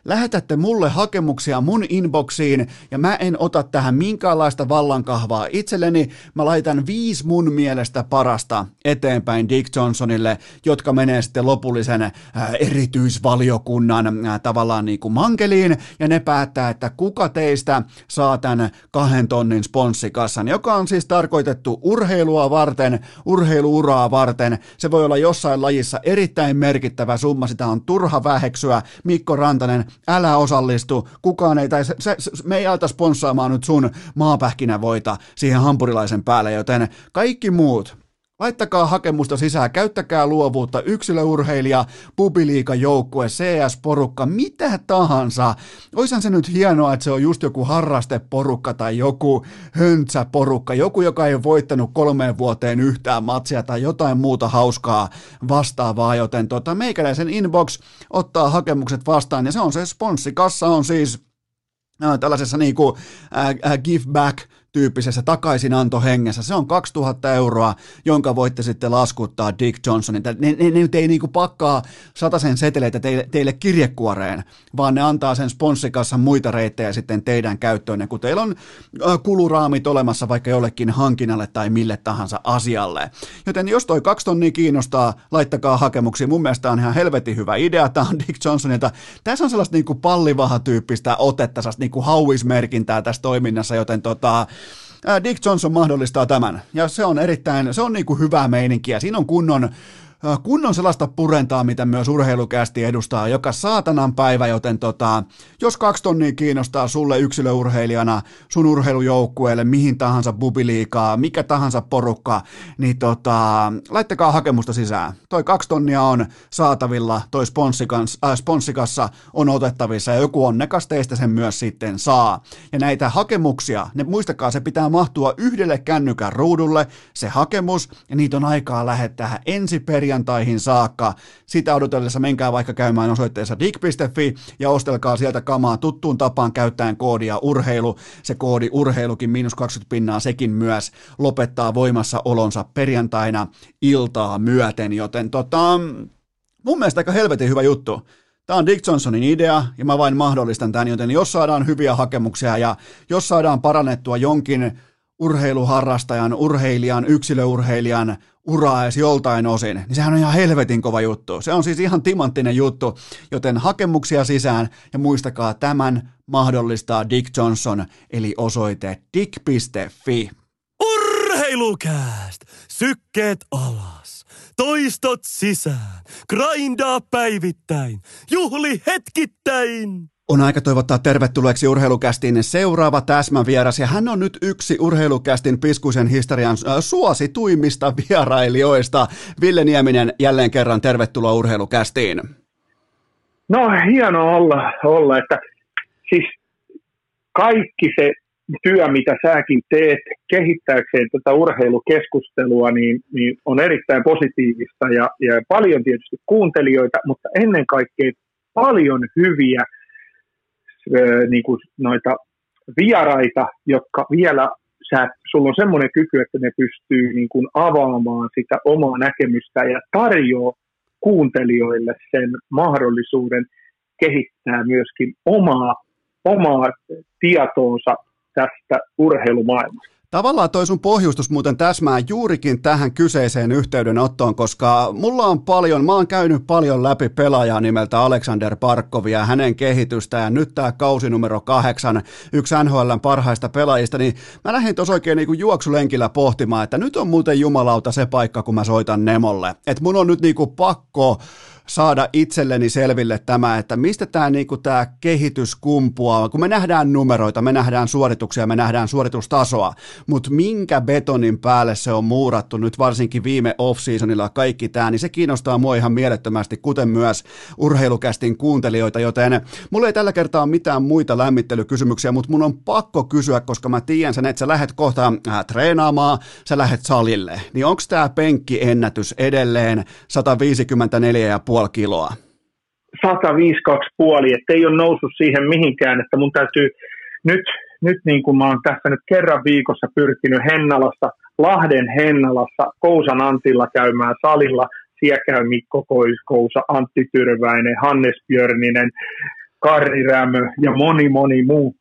lähetätte mulle hakemuksia mun inboxiin ja mä en ota tähän minkäänlaista vallankahvaa itselleni. Mä laitan viisi mun mielestä parasta eteenpäin Dick Johnsonille, jotka menee sitten lopullisen äh, erityisvaliokunnan äh, tavallaan niin kuin mankeliin ja ne päättää, että kuka teistä saa tämän kahden tonnin sponssikassan, joka on siis tarkoitettu urheilua varten, urheiluuraa varten. Se voi olla jossain jossain lajissa erittäin merkittävä summa, sitä on turha väheksyä. Mikko Rantanen, älä osallistu, kukaan ei, tai se, se, me ei alta sponssaamaan nyt sun maapähkinävoita siihen hampurilaisen päälle, joten kaikki muut, Laittakaa hakemusta sisään, käyttäkää luovuutta, yksilöurheilija, joukkue, CS-porukka, mitä tahansa. Oishan se nyt hienoa, että se on just joku harrasteporukka tai joku höntsäporukka, joku, joka ei voittanut kolmeen vuoteen yhtään matsia tai jotain muuta hauskaa vastaavaa, joten tota, meikäläisen inbox ottaa hakemukset vastaan ja se on se sponssikassa on siis äh, tällaisessa niinku äh, äh, give back tyyppisessä takaisinantohengessä. Se on 2000 euroa, jonka voitte sitten laskuttaa Dick Johnsonin. Ne, ne, ne nyt ei niinku pakkaa sen seteleitä teille, teille kirjekuoreen, vaan ne antaa sen sponssikassa muita reittejä sitten teidän käyttöön, kun teillä on kuluraamit olemassa vaikka jollekin hankinnalle tai mille tahansa asialle. Joten jos toi kaksi tonnia kiinnostaa, laittakaa hakemuksia. Mun mielestä on ihan helvetin hyvä idea. Tämä on Dick Johnsonilta. Tässä on sellaista niinku pallivaha-tyyppistä otetta, sellaista niinku hauismerkintää tässä toiminnassa, joten tota, Dick Johnson mahdollistaa tämän. Ja se on erittäin, se on niin kuin hyvää meininkiä. Siinä on kunnon Kunnon sellaista purentaa, mitä myös urheilukästi edustaa joka saatanan päivä, joten tota, jos kaksi tonnia kiinnostaa sulle yksilöurheilijana, sun urheilujoukkueelle, mihin tahansa bubiliikaa, mikä tahansa porukka, niin tota, laittakaa hakemusta sisään. Toi kaksi tonnia on saatavilla, toi sponssikas, äh, sponssikassa on otettavissa ja joku onnekas teistä sen myös sitten saa. Ja näitä hakemuksia, ne muistakaa, se pitää mahtua yhdelle kännykän ruudulle, se hakemus, ja niitä on aikaa lähettää ensi peri perjantaihin saakka. Sitä odotellessa menkää vaikka käymään osoitteessa dig.fi ja ostelkaa sieltä kamaa tuttuun tapaan käyttäen koodia urheilu. Se koodi urheilukin miinus 20 pinnaa sekin myös lopettaa voimassa olonsa perjantaina iltaa myöten, joten tota, mun mielestä aika helvetin hyvä juttu. Tämä on Dick Johnsonin idea ja mä vain mahdollistan tämän, joten jos saadaan hyviä hakemuksia ja jos saadaan parannettua jonkin urheiluharrastajan, urheilijan, yksilöurheilijan uraa edes joltain osin, niin sehän on ihan helvetin kova juttu. Se on siis ihan timanttinen juttu, joten hakemuksia sisään ja muistakaa tämän mahdollistaa Dick Johnson, eli osoite dick.fi. Urheilukääst! Sykkeet alas! Toistot sisään! Grindaa päivittäin! Juhli hetkittäin! On aika toivottaa tervetulleeksi urheilukästin seuraava täsmävieras, ja hän on nyt yksi urheilukästin piskuisen historian äh, suosituimmista vierailijoista. Ville Nieminen, jälleen kerran tervetuloa urheilukästiin. No hienoa olla, olla, että siis kaikki se työ, mitä säkin teet kehittääkseen tätä urheilukeskustelua, niin, niin on erittäin positiivista ja, ja paljon tietysti kuuntelijoita, mutta ennen kaikkea paljon hyviä – niin kuin noita vieraita, jotka vielä, sä, sulla on semmoinen kyky, että ne pystyy niin kuin avaamaan sitä omaa näkemystä ja tarjoaa kuuntelijoille sen mahdollisuuden kehittää myöskin omaa, omaa tietoonsa tästä urheilumaailmasta. Tavallaan toi sun pohjustus muuten täsmää juurikin tähän kyseiseen yhteydenottoon, koska mulla on paljon, mä oon käynyt paljon läpi pelaajaa nimeltä Alexander ja hänen kehitystä ja nyt tämä kausi numero kahdeksan, yksi NHLn parhaista pelaajista, niin mä lähdin tuossa oikein niin kuin juoksulenkillä pohtimaan, että nyt on muuten jumalauta se paikka, kun mä soitan Nemolle. Että mun on nyt niin kuin pakko saada itselleni selville tämä, että mistä tämä, niinku, tämä kehitys kumpuaa, kun me nähdään numeroita, me nähdään suorituksia, me nähdään suoritustasoa, mutta minkä betonin päälle se on muurattu nyt varsinkin viime off-seasonilla kaikki tämä, niin se kiinnostaa mua ihan mielettömästi, kuten myös urheilukästin kuuntelijoita, joten mulla ei tällä kertaa ole mitään muita lämmittelykysymyksiä, mutta mun on pakko kysyä, koska mä tiedän sen, että sä lähdet kohta äh, treenaamaan, sä lähdet salille, niin onko tämä penkkiennätys edelleen 154,5 puoli kiloa? 152 että ei ole noussut siihen mihinkään, että mun täytyy nyt, nyt niin kuin mä oon tässä nyt kerran viikossa pyrkinyt Hennalassa, Lahden Hennalassa, Kousan Antilla käymään salilla, siellä käy Mikko Koiskousa, Antti Tyrväinen, Hannes Björninen, Karri Rämö ja moni moni muu,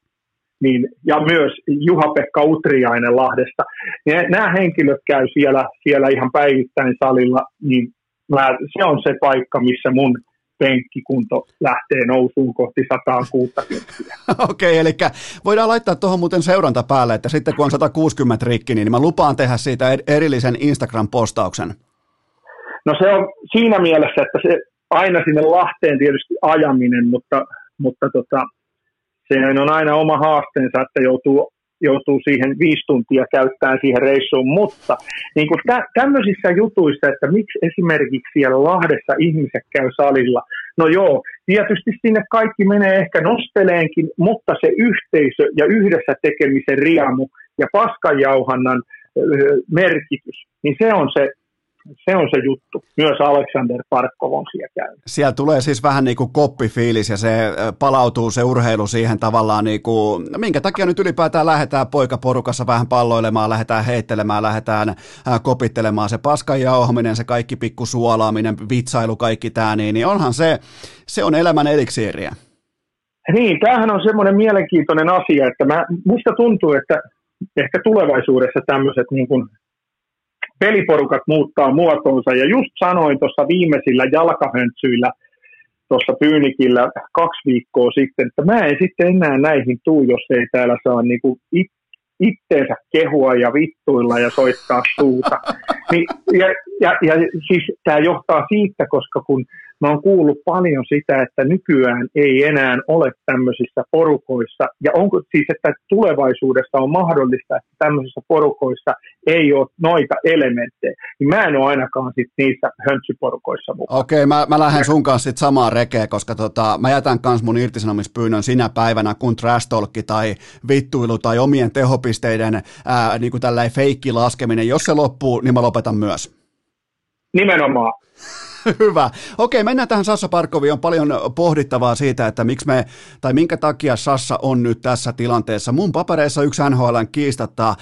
niin, ja myös Juha-Pekka Utriainen Lahdesta. Nämä henkilöt käy siellä, siellä ihan päivittäin salilla, niin mä, se on se paikka, missä mun penkkikunto lähtee nousuun kohti 160. Okei, okay, eli voidaan laittaa tuohon muuten seuranta päälle, että sitten kun on 160 rikki, niin mä lupaan tehdä siitä erillisen Instagram-postauksen. No se on siinä mielessä, että se aina sinne Lahteen tietysti ajaminen, mutta, mutta tota, se on aina oma haasteensa, että joutuu joutuu siihen viisi tuntia käyttämään siihen reissuun, mutta niin kuin tä, tämmöisissä jutuissa, että miksi esimerkiksi siellä Lahdessa ihmiset käy salilla, no joo, tietysti sinne kaikki menee ehkä nosteleenkin, mutta se yhteisö ja yhdessä tekemisen riamu ja paskanjauhannan merkitys, niin se on se se on se juttu. Myös Alexander Parkov on siellä käynyt. Siellä tulee siis vähän niin kuin koppifiilis ja se palautuu se urheilu siihen tavallaan, niin kuin, minkä takia nyt ylipäätään lähdetään poikaporukassa vähän palloilemaan, lähdetään heittelemään, lähdetään kopittelemaan se paskan jauhaminen, se kaikki pikku suolaaminen, vitsailu, kaikki tämä, niin, niin onhan se, se on elämän eliksiiriä. Niin, tämähän on semmoinen mielenkiintoinen asia, että mä, musta tuntuu, että ehkä tulevaisuudessa tämmöiset niin kuin peliporukat muuttaa muotoonsa. Ja just sanoin tuossa viimeisillä jalkahöntsyillä tuossa Pyynikillä kaksi viikkoa sitten, että mä en sitten enää näihin tuu, jos ei täällä saa niinku it, itteensä kehua ja vittuilla ja soittaa suuta. Niin, ja, ja, ja siis tämä johtaa siitä, koska kun mä oon kuullut paljon sitä, että nykyään ei enää ole tämmöisissä porukoissa, ja onko siis, että tulevaisuudessa on mahdollista, että tämmöisissä porukoissa ei ole noita elementtejä, niin mä en ole ainakaan sit niissä höntsyporukoissa mukana. Okei, okay, mä, mä lähden sun kanssa sit samaan rekeen, koska tota, mä jätän kans mun irtisanomispyynnön sinä päivänä, kun trash tai vittuilu tai omien tehopisteiden ää, niin kuin tällainen feikki laskeminen, jos se loppuu, niin mä lopetan myös. Nimenomaan. Hyvä. Okei, mennään tähän Sassa Parkoviin. On paljon pohdittavaa siitä, että miksi me, tai minkä takia Sassa on nyt tässä tilanteessa. Mun papereissa yksi NHLn kiistatta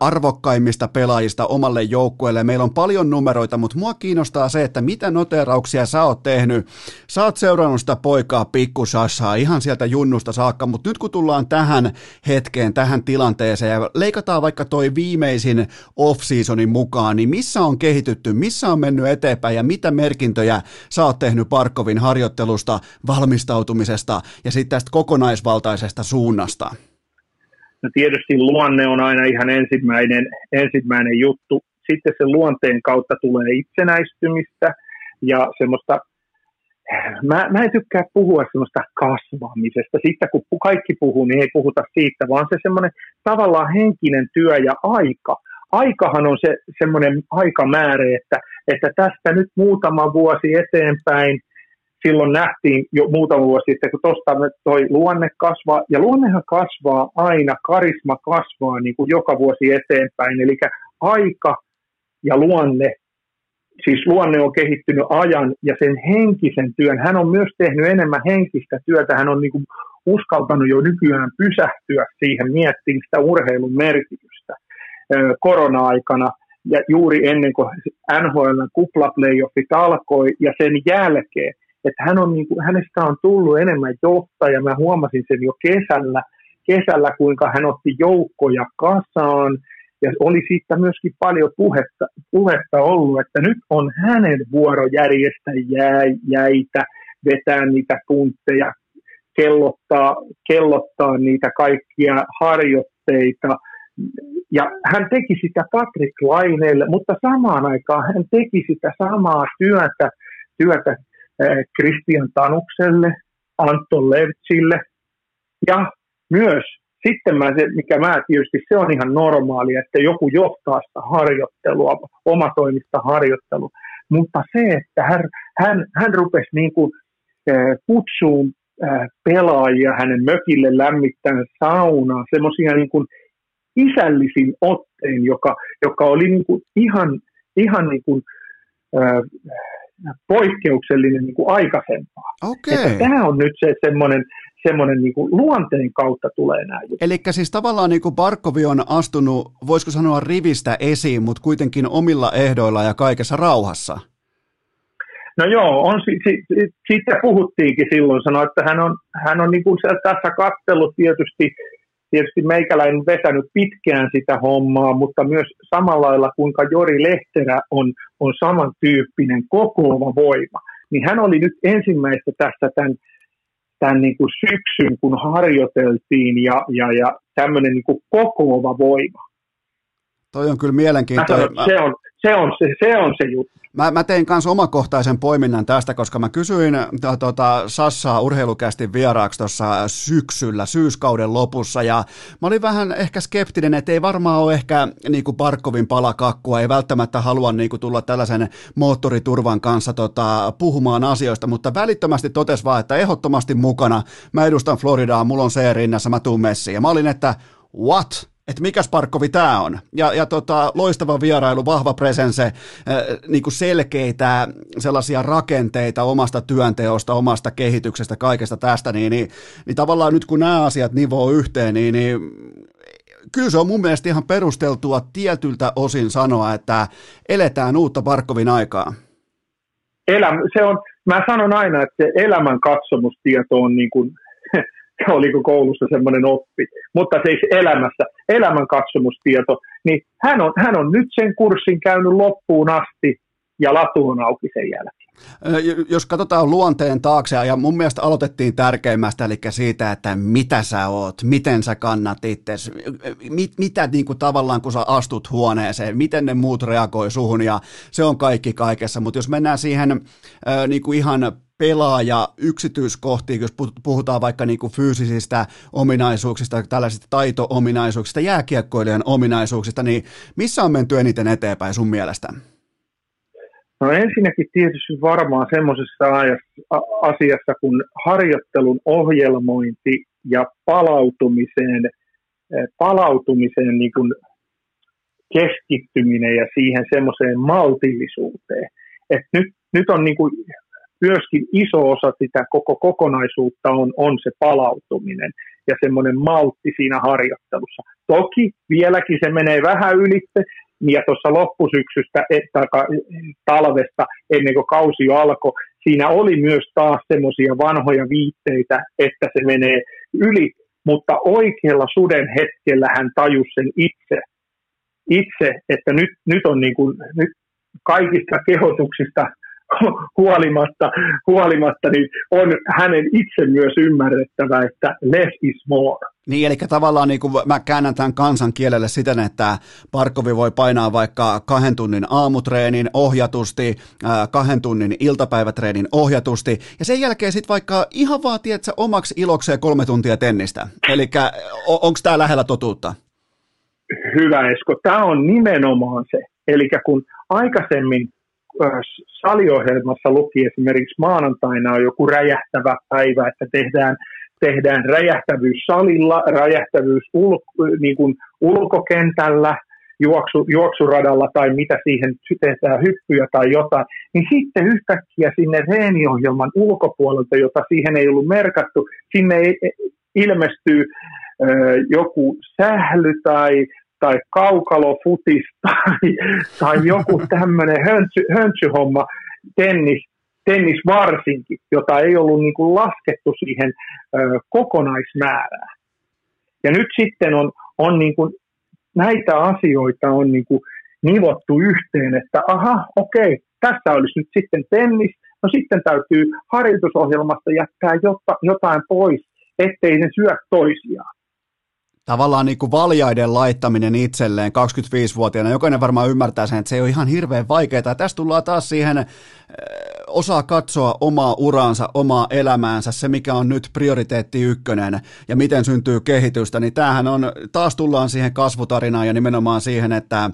arvokkaimmista pelaajista omalle joukkueelle. Meillä on paljon numeroita, mutta mua kiinnostaa se, että mitä noterauksia sä oot tehnyt. Sä oot seurannut sitä poikaa pikku Sassaa ihan sieltä junnusta saakka, mutta nyt kun tullaan tähän hetkeen, tähän tilanteeseen ja leikataan vaikka toi viimeisin off-seasonin mukaan, niin missä on kehitytty, missä on mennyt eteenpäin ja mitä mer- merkintöjä sä oot tehnyt Parkovin harjoittelusta, valmistautumisesta ja sitten tästä kokonaisvaltaisesta suunnasta? No tietysti luonne on aina ihan ensimmäinen, ensimmäinen juttu. Sitten se luonteen kautta tulee itsenäistymistä ja semmoista Mä, mä en tykkää puhua semmoista kasvamisesta. Sitten kun kaikki puhuu, niin ei puhuta siitä, vaan se semmoinen tavallaan henkinen työ ja aika aikahan on se semmoinen aikamäärä, että, että tästä nyt muutama vuosi eteenpäin, silloin nähtiin jo muutama vuosi sitten, kun tuosta toi luonne kasvaa, ja luonnehan kasvaa aina, karisma kasvaa niin kuin joka vuosi eteenpäin, eli aika ja luonne, siis luonne on kehittynyt ajan ja sen henkisen työn, hän on myös tehnyt enemmän henkistä työtä, hän on niin kuin uskaltanut jo nykyään pysähtyä siihen, miettimään sitä urheilun merkitystä korona-aikana. Ja juuri ennen kuin NHL kuplaplayoffit alkoi ja sen jälkeen, että hän on, niin kuin, hänestä on tullut enemmän johtaja. Mä huomasin sen jo kesällä, kesällä kuinka hän otti joukkoja kasaan. Ja oli siitä myöskin paljon puhetta, puhetta ollut, että nyt on hänen vuoro järjestää jäitä, vetää niitä puntteja, kellottaa, kellottaa niitä kaikkia harjoitteita – ja hän teki sitä Patrick Laineelle, mutta samaan aikaan hän teki sitä samaa työtä, työtä Christian Tanukselle, Anton Levtsille. Ja myös sitten mä, se, mikä mä tietysti, se on ihan normaalia, että joku johtaa sitä harjoittelua, omatoimista harjoittelua, mutta se, että hän, hän, hän rupesi niin kuin, kutsuun pelaajia hänen mökille lämmittämään saunaa, semmoisia niin kuin isällisin otteen, joka, joka oli niin kuin ihan, ihan niin kuin, äh, poikkeuksellinen niin kuin aikaisempaa. Okay. tämä on nyt se semmoinen, semmoinen niin kuin luonteen kautta tulee nämä Eli siis tavallaan niin kuin Barkovi on astunut, voisiko sanoa rivistä esiin, mutta kuitenkin omilla ehdoilla ja kaikessa rauhassa. No joo, on, si, si, siitä puhuttiinkin silloin, sanoi, että hän on, hän on niin kuin tässä kattellut tietysti tietysti meikäläinen vetänyt pitkään sitä hommaa, mutta myös samalla lailla kuinka Jori Lehterä on, on samantyyppinen kokoava voima. Niin hän oli nyt ensimmäistä tässä tämän, tämän niin kuin syksyn, kun harjoiteltiin ja, ja, ja tämmöinen niin kuin kokoava voima. Toi on kyllä mielenkiintoinen. Sanon, se, on, se on se, se, on se juttu. Mä, mä tein kanssa omakohtaisen poiminnan tästä, koska mä kysyin to, tota, Sassaa urheilukästi vieraaksi tuossa syksyllä, syyskauden lopussa, ja mä olin vähän ehkä skeptinen, että ei varmaan ole ehkä niin kuin Barkovin palakakkua, ei välttämättä halua niin kuin, tulla tällaisen moottoriturvan kanssa tota, puhumaan asioista, mutta välittömästi totes vaan, että ehdottomasti mukana, mä edustan Floridaa, mulla on se rinnassa, mä tuun messiin, ja mä olin, että what? Että mikä Sparkovi tämä on. Ja, ja tota, loistava vierailu, vahva presense, niinku selkeitä sellaisia rakenteita omasta työnteosta, omasta kehityksestä, kaikesta tästä, niin, niin, niin tavallaan nyt kun nämä asiat nivoo yhteen, niin, niin kyllä se on mun mielestä ihan perusteltua tietyltä osin sanoa, että eletään uutta Parkovin aikaa. Elämä, se on, mä sanon aina, että elämän katsomustieto on niin kuin oliko koulussa semmoinen oppi, mutta siis elämässä, elämän katsomustieto, niin hän on, hän on nyt sen kurssin käynyt loppuun asti ja latu on auki sen jälkeen. Jos katsotaan luonteen taakse, ja mun mielestä aloitettiin tärkeimmästä, eli siitä, että mitä sä oot, miten sä kannat itse, mit, mitä niin kuin tavallaan kun sä astut huoneeseen, miten ne muut reagoi suhun, ja se on kaikki kaikessa, mutta jos mennään siihen niin kuin ihan pelaaja yksityiskohtiin, jos puhutaan vaikka niin kuin fyysisistä ominaisuuksista, tällaisista taito-ominaisuuksista, jääkiekkoilijan ominaisuuksista, niin missä on menty eniten eteenpäin sun mielestä? No ensinnäkin tietysti varmaan semmoisessa asiassa kuin harjoittelun ohjelmointi ja palautumiseen, eh, palautumiseen niin kuin keskittyminen ja siihen semmoiseen maltillisuuteen. Et nyt, nyt on niin kuin myöskin iso osa sitä koko kokonaisuutta on, on se palautuminen ja semmoinen maltti siinä harjoittelussa. Toki vieläkin se menee vähän ylitte, ja tuossa loppusyksystä talvesta ennen kuin kausi alkoi, siinä oli myös taas semmoisia vanhoja viitteitä, että se menee yli, mutta oikealla suden hetkellä hän tajusi sen itse, itse että nyt, nyt on niin kuin, nyt kaikista kehotuksista huolimatta, huolimatta niin on hänen itse myös ymmärrettävä, että less is more. Niin, eli tavallaan niin kuin mä käännän tämän kansan kielelle siten, että Parkovi voi painaa vaikka kahden tunnin aamutreenin ohjatusti, kahden tunnin iltapäivätreenin ohjatusti, ja sen jälkeen sitten vaikka ihan vaan, tiedätkö, omaksi ilokseen kolme tuntia tennistä. Eli onko tämä lähellä totuutta? Hyvä Esko, tämä on nimenomaan se. Eli kun aikaisemmin saliohjelmassa luki esimerkiksi maanantaina on joku räjähtävä päivä, että tehdään, tehdään räjähtävyys salilla, räjähtävyys ul, niin kuin ulkokentällä, juoksu, juoksuradalla tai mitä siihen tehdään, hyppyjä tai jotain, niin sitten yhtäkkiä sinne reeniohjelman ulkopuolelta, jota siihen ei ollut merkattu, sinne ilmestyy joku sähly tai tai kaukalofutis tai, tai joku tämmöinen höntsy, höntsyhomma, tennis, tennis varsinkin, jota ei ollut niin kuin laskettu siihen ö, kokonaismäärään. Ja nyt sitten on, on niin kuin, näitä asioita on niin kuin nivottu yhteen, että aha, okei, tässä olisi nyt sitten tennis, no sitten täytyy harjoitusohjelmasta jättää jotain pois, ettei ne syö toisiaan tavallaan niin kuin valjaiden laittaminen itselleen 25-vuotiaana, jokainen varmaan ymmärtää sen, että se ei ole ihan hirveän vaikeaa. Ja tässä tullaan taas siihen, äh, osaa katsoa omaa uraansa, omaa elämäänsä, se mikä on nyt prioriteetti ykkönen ja miten syntyy kehitystä, niin tämähän on, taas tullaan siihen kasvutarinaan ja nimenomaan siihen, että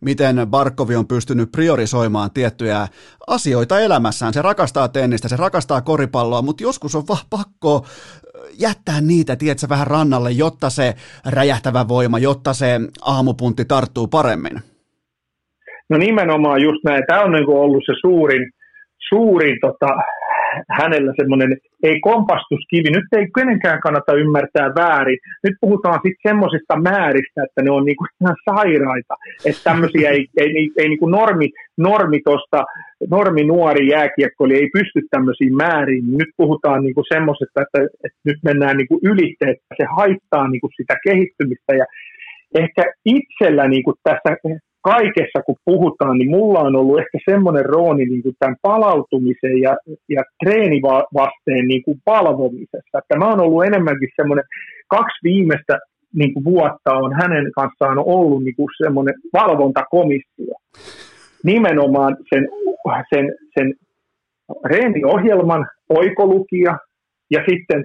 miten Barkovi on pystynyt priorisoimaan tiettyjä asioita elämässään. Se rakastaa tennistä, se rakastaa koripalloa, mutta joskus on vaan pakko jättää niitä, tiedätkö, vähän rannalle, jotta se räjähtävä voima, jotta se aamupuntti tarttuu paremmin? No nimenomaan just näin. Tämä on niin ollut se suurin, suurin tota, hänellä semmoinen, ei kompastuskivi, nyt ei kenenkään kannata ymmärtää väärin. Nyt puhutaan sitten semmoisista määristä, että ne on niinku ihan sairaita, että tämmöisiä ei, ei, ei, ei niinku normi, normi, tosta, normi nuori jääkiekko, eli ei pysty tämmöisiin määriin. Nyt puhutaan niinku semmoisesta, että, että nyt mennään niinku ylitte, että se haittaa niinku sitä kehittymistä ja ehkä itsellä niin kuin tässä kaikessa, kun puhutaan, niin mulla on ollut ehkä semmoinen rooli niin kuin tämän palautumisen ja, ja treenivasteen niin kuin palvomisessa. Että mä oon ollut enemmänkin semmoinen, kaksi viimeistä niin kuin vuotta on hänen kanssaan ollut niin kuin semmoinen valvontakomissio. nimenomaan sen, sen, sen reeniohjelman oikolukia ja sitten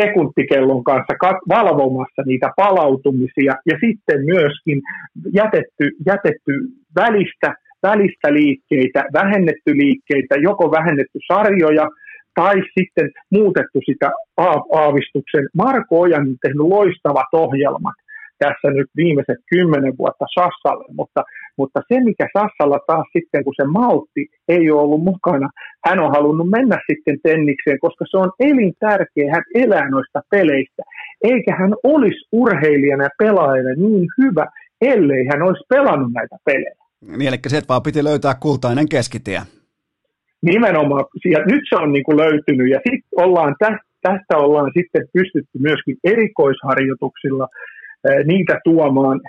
sekuntikellon kanssa valvomassa niitä palautumisia ja sitten myöskin jätetty, jätetty välistä, välistä liikkeitä, vähennetty liikkeitä, joko vähennetty sarjoja tai sitten muutettu sitä aavistuksen. Marko Ojan on tehnyt loistavat ohjelmat tässä nyt viimeiset kymmenen vuotta Sassalle, mutta, mutta se mikä Sassalla taas sitten, kun se maltti ei ole ollut mukana, hän on halunnut mennä sitten tennikseen, koska se on elintärkeä, hän elää noista peleistä, eikä hän olisi urheilijana ja pelaajana niin hyvä, ellei hän olisi pelannut näitä pelejä. Niin, eli se, vaan piti löytää kultainen keskitie. Nimenomaan, ja nyt se on niin kuin löytynyt, ja sitten ollaan tästä, tästä ollaan sitten pystytty myöskin erikoisharjoituksilla niitä tuomaan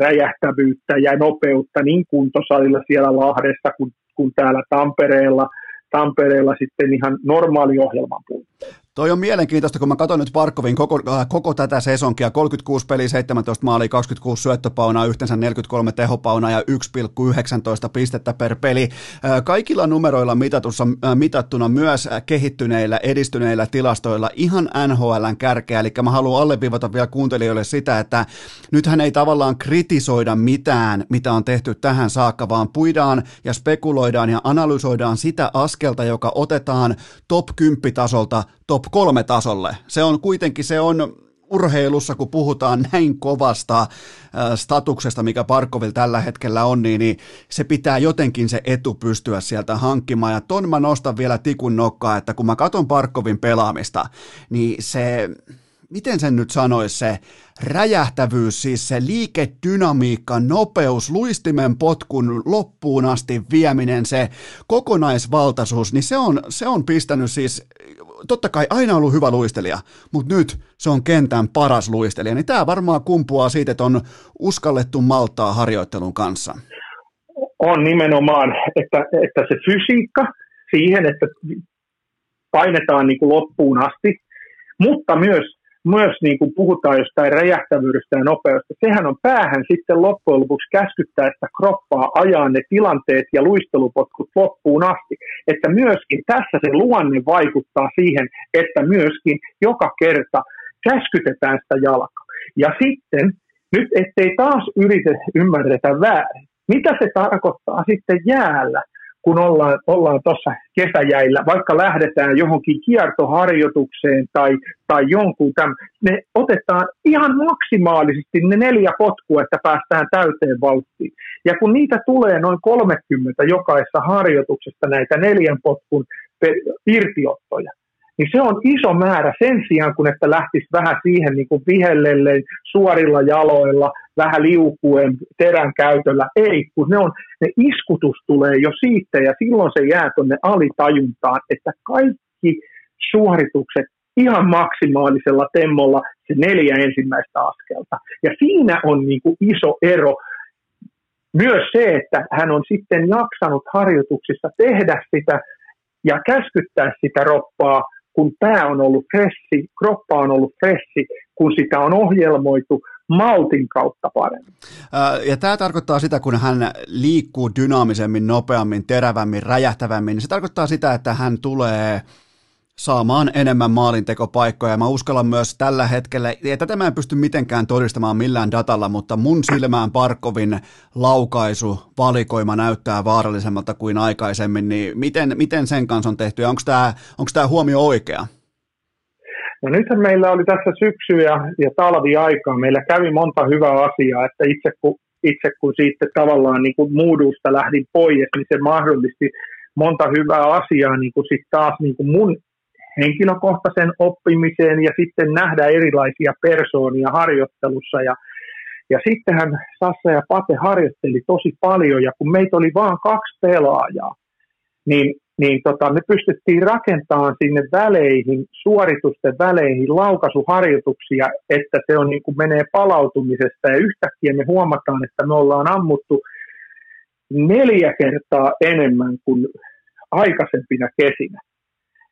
räjähtävyyttä ja nopeutta niin kuntosalilla siellä Lahdessa kuin, kuin täällä Tampereella, Tampereella sitten ihan normaali ohjelman puitteissa. Toi on mielenkiintoista, kun mä katson nyt Parkovin koko, äh, koko tätä sesonkia, 36 peliä, 17 maalia, 26 syöttöpaunaa, yhteensä 43 tehopaunaa ja 1,19 pistettä per peli. Äh, kaikilla numeroilla mitatussa, äh, mitattuna myös kehittyneillä, edistyneillä tilastoilla ihan NHLn kärkeä, eli mä haluan alleviivata vielä kuuntelijoille sitä, että nythän ei tavallaan kritisoida mitään, mitä on tehty tähän saakka, vaan puidaan ja spekuloidaan ja analysoidaan sitä askelta, joka otetaan top 10 tasolta top kolme tasolle. Se on kuitenkin, se on urheilussa, kun puhutaan näin kovasta äh, statuksesta, mikä Parkovil tällä hetkellä on, niin, niin se pitää jotenkin se etu pystyä sieltä hankkimaan. Ja ton mä nostan vielä tikun nokkaa, että kun mä katon Parkovin pelaamista, niin se, miten sen nyt sanoisi, se räjähtävyys, siis se liikedynamiikka, nopeus, luistimen potkun loppuun asti vieminen, se kokonaisvaltaisuus, niin se on, se on pistänyt siis totta kai aina ollut hyvä luistelija, mutta nyt se on kentän paras luistelija, niin tämä varmaan kumpuaa siitä, että on uskallettu maltaa harjoittelun kanssa. On nimenomaan, että, että se fysiikka siihen, että painetaan niin kuin loppuun asti, mutta myös myös niin kuin puhutaan jostain räjähtävyydestä ja nopeudesta, sehän on päähän sitten loppujen lopuksi käskyttää sitä kroppaa ajaa ne tilanteet ja luistelupotkut loppuun asti. Että myöskin tässä se luonne vaikuttaa siihen, että myöskin joka kerta käskytetään sitä jalkaa. Ja sitten, nyt ettei taas yritä ymmärretä väärin, mitä se tarkoittaa sitten jäällä, kun ollaan, ollaan tuossa kesäjäillä, vaikka lähdetään johonkin kiertoharjoitukseen tai, tai jonkun tämän, ne otetaan ihan maksimaalisesti ne neljä potkua, että päästään täyteen vauhtiin. Ja kun niitä tulee noin 30 jokaisessa harjoituksesta näitä neljän potkun irtiottoja, niin se on iso määrä sen sijaan, kun että lähtisi vähän siihen niin kuin vihellelle suorilla jaloilla, vähän liukuen terän käytöllä. Ei, kun ne, on, ne iskutus tulee jo siitä ja silloin se jää tuonne alitajuntaan, että kaikki suoritukset ihan maksimaalisella temmolla se neljä ensimmäistä askelta. Ja siinä on niin kuin iso ero. Myös se, että hän on sitten jaksanut harjoituksissa tehdä sitä ja käskyttää sitä roppaa kun pää on ollut fressi, kroppa on ollut fressi, kun sitä on ohjelmoitu maltin kautta paremmin. Ja tämä tarkoittaa sitä, kun hän liikkuu dynaamisemmin, nopeammin, terävämmin, räjähtävämmin, niin se tarkoittaa sitä, että hän tulee saamaan enemmän maalintekopaikkoja. Mä uskallan myös tällä hetkellä, ja tätä mä en pysty mitenkään todistamaan millään datalla, mutta mun silmään Parkovin laukaisu, valikoima näyttää vaarallisemmalta kuin aikaisemmin, niin miten, miten sen kanssa on tehty, ja onko tämä onko tämä huomio oikea? No nythän meillä oli tässä syksy- ja, ja talviaikaa, meillä kävi monta hyvää asiaa, että itse kun, itse kun siitä tavallaan niin kuin muudusta lähdin pois, niin se mahdollisti monta hyvää asiaa niin kuin sit taas niin kuin mun henkilökohtaisen oppimiseen ja sitten nähdä erilaisia persoonia harjoittelussa. Ja, ja sittenhän Sassa ja Pate harjoitteli tosi paljon ja kun meitä oli vain kaksi pelaajaa, niin, niin tota, me pystyttiin rakentamaan sinne väleihin, suoritusten väleihin laukaisuharjoituksia, että se on niin kuin menee palautumisesta ja yhtäkkiä me huomataan, että me ollaan ammuttu neljä kertaa enemmän kuin aikaisempina kesinä.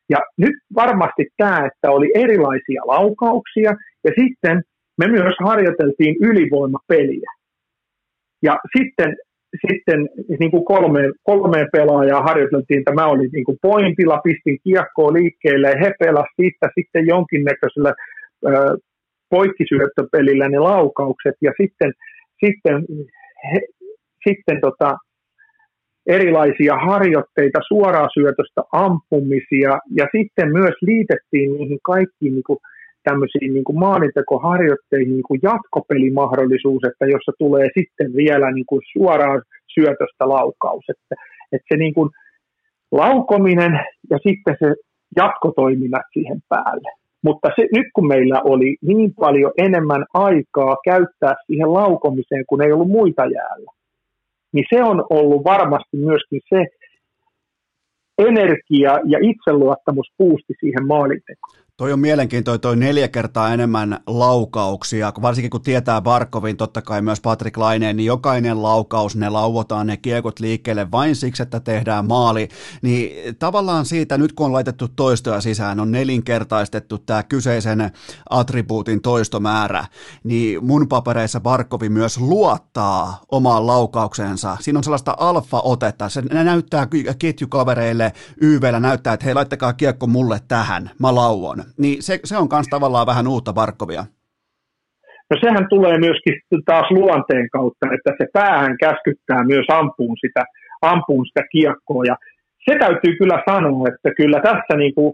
Ja nyt varmasti tämä, että oli erilaisia laukauksia ja sitten me myös harjoiteltiin ylivoimapeliä. Ja sitten sitten niin kuin kolme, kolme pelaajaa harjoiteltiin, että mä olin niin kuin pointilla, pistin kiekkoa liikkeelle ja he pelasivat siitä sitten jonkinnäköisellä ö, poikkisyöttöpelillä ne laukaukset ja sitten, sitten, he, sitten tota, erilaisia harjoitteita, suoraa syötöstä ampumisia ja sitten myös liitettiin niihin kaikkiin niin kuin tämmöisiin niin kuin maalintekoharjoitteihin niin kuin jatkopelimahdollisuus, että jossa tulee sitten vielä niin kuin suoraan syötöstä laukaus. Että, että se niin kuin laukominen ja sitten se jatkotoiminnat siihen päälle. Mutta se, nyt kun meillä oli niin paljon enemmän aikaa käyttää siihen laukomiseen, kun ei ollut muita jäällä, niin se on ollut varmasti myöskin se energia ja itseluottamus puusti siihen maalintekoon. Toi on mielenkiintoinen, toi neljä kertaa enemmän laukauksia, varsinkin kun tietää Barkovin, totta kai myös Patrick Laineen, niin jokainen laukaus, ne lauvotaan ne kiekot liikkeelle vain siksi, että tehdään maali. Niin tavallaan siitä, nyt kun on laitettu toistoja sisään, on nelinkertaistettu tämä kyseisen attribuutin toistomäärä, niin mun papereissa Barkovi myös luottaa omaan laukauksensa. Siinä on sellaista alfa-otetta, se näyttää ketjukavereille YVllä, näyttää, että hei, laittakaa kiekko mulle tähän, mä lauon niin se, se on myös tavallaan vähän uutta Barkovia. No sehän tulee myöskin taas luonteen kautta, että se päähän käskyttää myös ampuun sitä, ampuun sitä kiekkoa. Ja se täytyy kyllä sanoa, että kyllä tässä niin kuin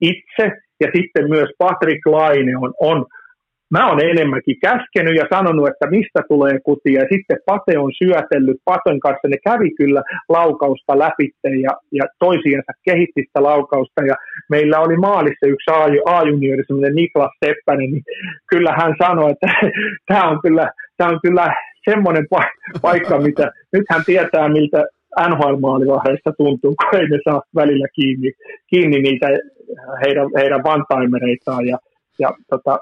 itse ja sitten myös Patrick Laine on, on Mä oon enemmänkin käskenyt ja sanonut, että mistä tulee kutia. Ja sitten Pate on syötellyt Paten kanssa. Ne kävi kyllä laukausta läpi ja, ja toisiensa kehitti sitä laukausta. Ja meillä oli maalissa yksi A-juniori, semmoinen Niklas Seppänen, niin kyllä hän sanoi, että tämä on kyllä, tämä on kyllä semmoinen paikka, mitä nyt hän tietää, miltä NHL-maalivahdeista tuntuu, kun ei ne saa välillä kiinni, kiinni niitä heidän, heidän vantaimereitaan. Ja, ja tota,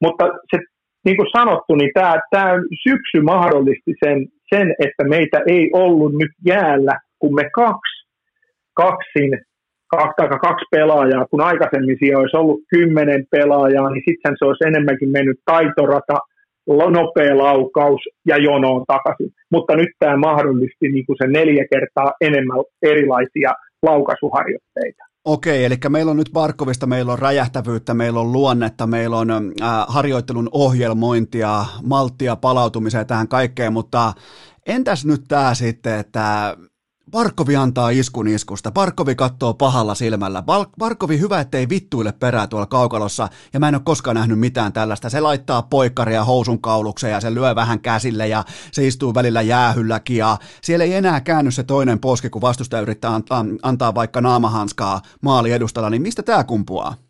mutta se, niin kuin sanottu, niin tämä, tämä syksy mahdollisti sen, sen, että meitä ei ollut nyt jäällä, kun me kaksi, kaksin, kaksi, kaksi pelaajaa, kun aikaisemmin siellä olisi ollut kymmenen pelaajaa, niin sitten se olisi enemmänkin mennyt taitorata, nopea laukaus ja jonoon takaisin. Mutta nyt tämä mahdollisti niin kuin se neljä kertaa enemmän erilaisia laukaisuharjoitteita. Okei, eli meillä on nyt Barkovista, meillä on räjähtävyyttä, meillä on luonnetta, meillä on äh, harjoittelun ohjelmointia, malttia palautumiseen tähän kaikkeen, mutta entäs nyt tämä sitten, että Barkovi antaa iskun iskusta. Barkovi katsoo pahalla silmällä. Barkovi hyvä, ettei vittuille perää tuolla kaukalossa, ja mä en ole koskaan nähnyt mitään tällaista. Se laittaa poikkaria housun kaulukseen ja se lyö vähän käsille ja se istuu välillä jäähylläkin ja siellä ei enää käänny se toinen poski, kun vastustaja yrittää antaa, antaa vaikka naamahanskaa maali edustalla, niin mistä tämä kumpuaa?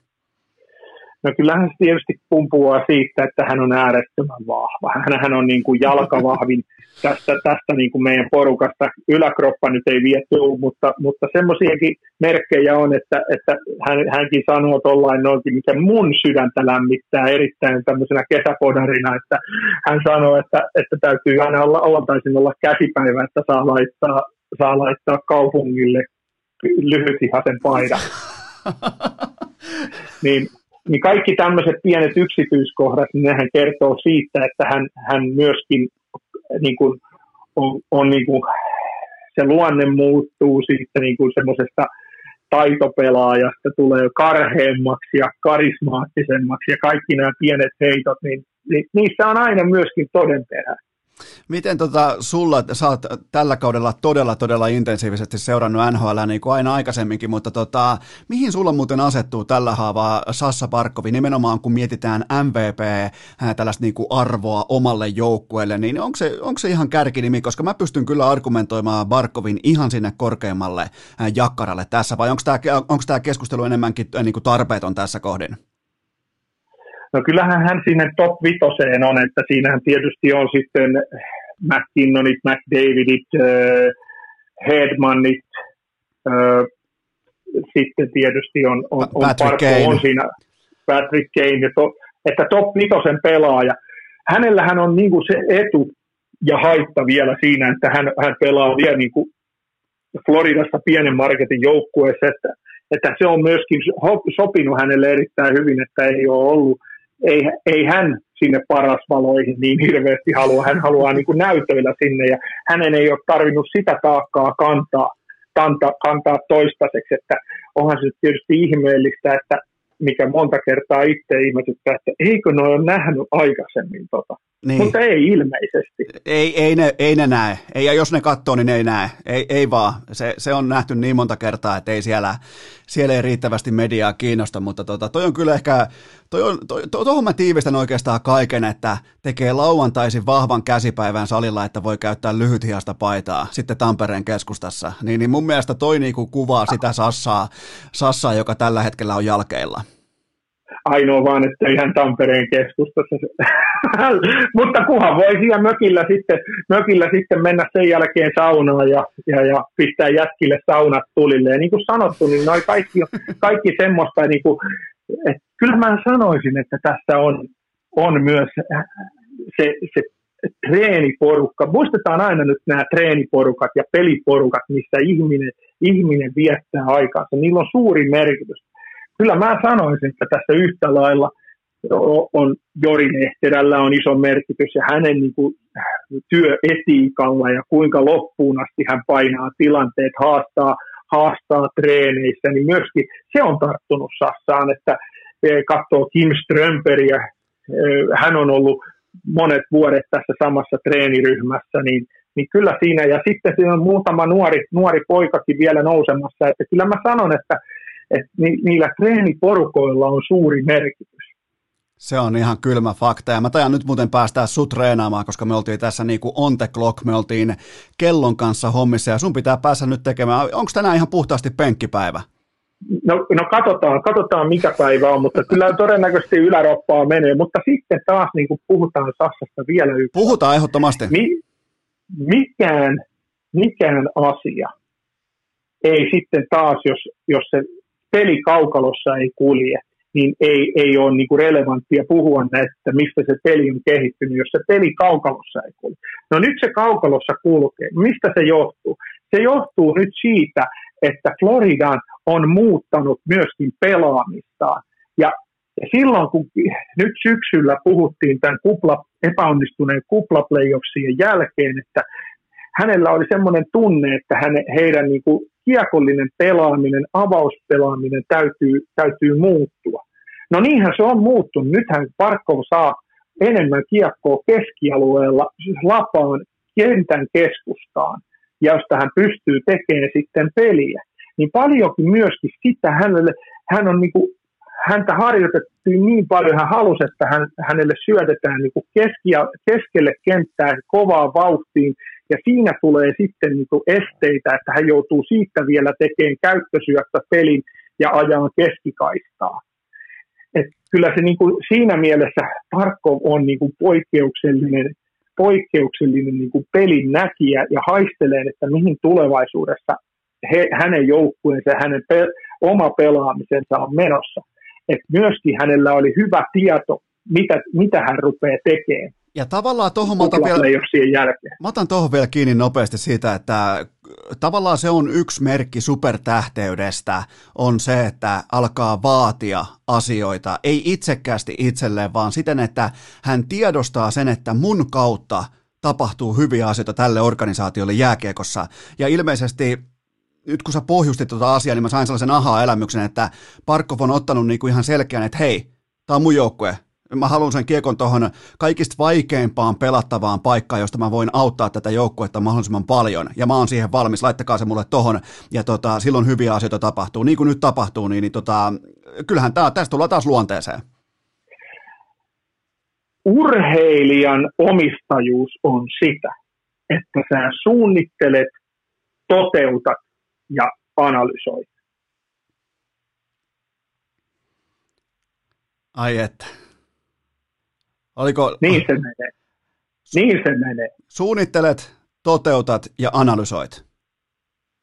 No kyllähän se tietysti kumpuaa siitä, että hän on äärettömän vahva. Hän on niin kuin jalkavahvin tästä, tästä niin kuin meidän porukasta. Yläkroppa nyt ei vie mutta, mutta semmoisiakin merkkejä on, että, että hän, hänkin sanoo tuollain noinkin, mikä mun sydäntä lämmittää erittäin tämmöisenä kesäpodarina, että hän sanoo, että, että täytyy aina olla, oltaisin olla käsipäivä, että saa laittaa, saa laittaa kaupungille lyhytihasen paidan. niin niin kaikki tämmöiset pienet yksityiskohdat, niin nehän kertoo siitä, että hän, hän myöskin niin kuin, on, on niin kuin, se luonne muuttuu siitä niin kuin semmoisesta taitopelaajasta tulee karheemmaksi ja karismaattisemmaksi ja kaikki nämä pienet heitot, niin, niin niissä on aina myöskin todenperä. Miten tota, sulla, sä oot tällä kaudella todella, todella intensiivisesti seurannut NHL niin kuin aina aikaisemminkin, mutta tota, mihin sulla muuten asettuu tällä haavaa Sassa Barkovi, nimenomaan kun mietitään MVP, tällaista niin kuin arvoa omalle joukkueelle, niin onko se, onko se ihan kärkinimi, koska mä pystyn kyllä argumentoimaan Barkovin ihan sinne korkeammalle jakkaralle tässä, vai onko tämä, onko tämä keskustelu enemmänkin niin kuin tarpeeton tässä kohdin? No kyllähän hän sinne top vitoseen on, että siinähän tietysti on sitten McKinnonit, McDavidit, äh, Hedmanit, äh, sitten tietysti on, on, on Parko on siinä, Patrick Kane, to, että top vitosen pelaaja. Hänellähän on niin kuin se etu ja haitta vielä siinä, että hän, hän pelaa vielä niin kuin Floridassa pienen marketin joukkueessa, että, että se on myöskin sopinut hänelle erittäin hyvin, että ei ole ollut ei, ei hän sinne parasvaloihin niin hirveästi halua. Hän haluaa niin kuin näytöillä sinne ja hänen ei ole tarvinnut sitä taakkaa kantaa, kantaa, kantaa toistaiseksi. Että onhan se tietysti ihmeellistä, että mikä monta kertaa itse ihmetyttää, että eikö ne ole nähnyt aikaisemmin tota. Niin. Mutta ei ilmeisesti. Ei, ei, ne, ei ne näe. Ei, ja jos ne katsoo, niin ne ei näe. Ei, ei vaan. Se, se on nähty niin monta kertaa, että ei siellä, siellä ei riittävästi mediaa kiinnosta, mutta tota, toi on kyllä ehkä, toi on, toi, to, tohon mä tiivistän oikeastaan kaiken, että tekee lauantaisin vahvan käsipäivän salilla, että voi käyttää lyhythiasta paitaa sitten Tampereen keskustassa. Niin, niin mun mielestä toi niinku kuvaa sitä Sassaa, Sassaa, joka tällä hetkellä on jalkeilla ainoa vaan, että ihan Tampereen keskustassa. Mutta kuhan voi siellä mökillä sitten, mökillä sitten mennä sen jälkeen saunaan ja, ja, ja pistää jätkille saunat tulille. Ja niin kuin sanottu, niin noi kaikki, kaikki semmoista, niin kuin, että kyllä mä sanoisin, että tässä on, on myös se, se treeniporukka. Muistetaan aina nyt nämä treeniporukat ja peliporukat, missä ihminen, ihminen viettää aikaansa. Niillä on suuri merkitys kyllä mä sanoisin, että tässä yhtä lailla on Jori Lehterällä on iso merkitys ja hänen niin kuin, työetiikalla ja kuinka loppuun asti hän painaa tilanteet, haastaa, haastaa treeneissä, niin myöskin se on tarttunut Sassaan, että e, katsoo Kim Strömperiä, e, hän on ollut monet vuodet tässä samassa treeniryhmässä, niin, niin kyllä siinä, ja sitten siinä on muutama nuori, nuori poikakin vielä nousemassa, että kyllä mä sanon, että että niillä treeniporukoilla on suuri merkitys. Se on ihan kylmä fakta. Ja mä tajan nyt muuten päästää sut treenaamaan, koska me oltiin tässä niin kuin on the clock, me oltiin kellon kanssa hommissa ja sun pitää päästä nyt tekemään. Onko tänään ihan puhtaasti penkkipäivä? No, no katsotaan, katsotaan mikä päivä on, mutta kyllä todennäköisesti yläroppaa menee. Mutta sitten taas niin kuin puhutaan Sassasta vielä yksi. Puhutaan ehdottomasti. Mi- mikään, mikään asia ei sitten taas, jos, jos se peli kaukalossa ei kulje, niin ei, ei ole niin kuin relevanttia puhua näistä, mistä se peli on kehittynyt, jos se peli kaukalossa ei kulje. No nyt se kaukalossa kulkee. Mistä se johtuu? Se johtuu nyt siitä, että Floridan on muuttanut myöskin pelaamistaan. Ja silloin, kun nyt syksyllä puhuttiin tämän kupla, epäonnistuneen kuplaplayoffsien jälkeen, että hänellä oli semmoinen tunne, että häne, heidän niin kuin kiekollinen pelaaminen, avauspelaaminen täytyy, täytyy muuttua. No niinhän se on muuttunut. Nythän Parkov saa enemmän kiekkoa keskialueella lapaan kentän keskustaan, ja josta hän pystyy tekemään sitten peliä. Niin paljonkin myöskin sitä hänelle, hän on niin kuin, häntä harjoitettiin niin paljon, hän halusi, että hän, hänelle syötetään niin kuin keskia, keskelle kenttää kovaa vauhtiin, ja siinä tulee sitten niin kuin esteitä, että hän joutuu siitä vielä tekemään käyttösyöttä pelin ja ajaa keskikaistaa. Et kyllä se niin kuin siinä mielessä Tarkov on niin kuin poikkeuksellinen, poikkeuksellinen niin kuin pelin näkijä ja haistelee, että mihin tulevaisuudessa he, hänen joukkueensa, hänen pe, oma pelaamisensa on menossa. Et myöskin hänellä oli hyvä tieto, mitä, mitä hän rupeaa tekemään. Ja tavallaan tuohon mä otan, vielä, jälkeen. mä otan tohon vielä kiinni nopeasti siitä, että tavallaan se on yksi merkki supertähteydestä, on se, että alkaa vaatia asioita, ei itsekkäästi itselleen, vaan siten, että hän tiedostaa sen, että mun kautta tapahtuu hyviä asioita tälle organisaatiolle jääkiekossa. Ja ilmeisesti nyt kun sä pohjustit tuota asiaa, niin mä sain sellaisen aha-elämyksen, että Parkov on ottanut niinku ihan selkeän, että hei, tämä on mun joukkue, Mä haluan sen kiekon tuohon kaikista vaikeimpaan pelattavaan paikkaan, josta mä voin auttaa tätä joukkuetta mahdollisimman paljon. Ja mä oon siihen valmis, laittakaa se mulle tohon. Ja tota, silloin hyviä asioita tapahtuu. Niin kuin nyt tapahtuu, niin, niin tota, kyllähän tää, tästä tullaan taas luonteeseen. Urheilijan omistajuus on sitä, että sä suunnittelet, toteutat ja analysoit. Ai että. Oliko... Niin se menee. Niin se menee. Suunnittelet, toteutat ja analysoit.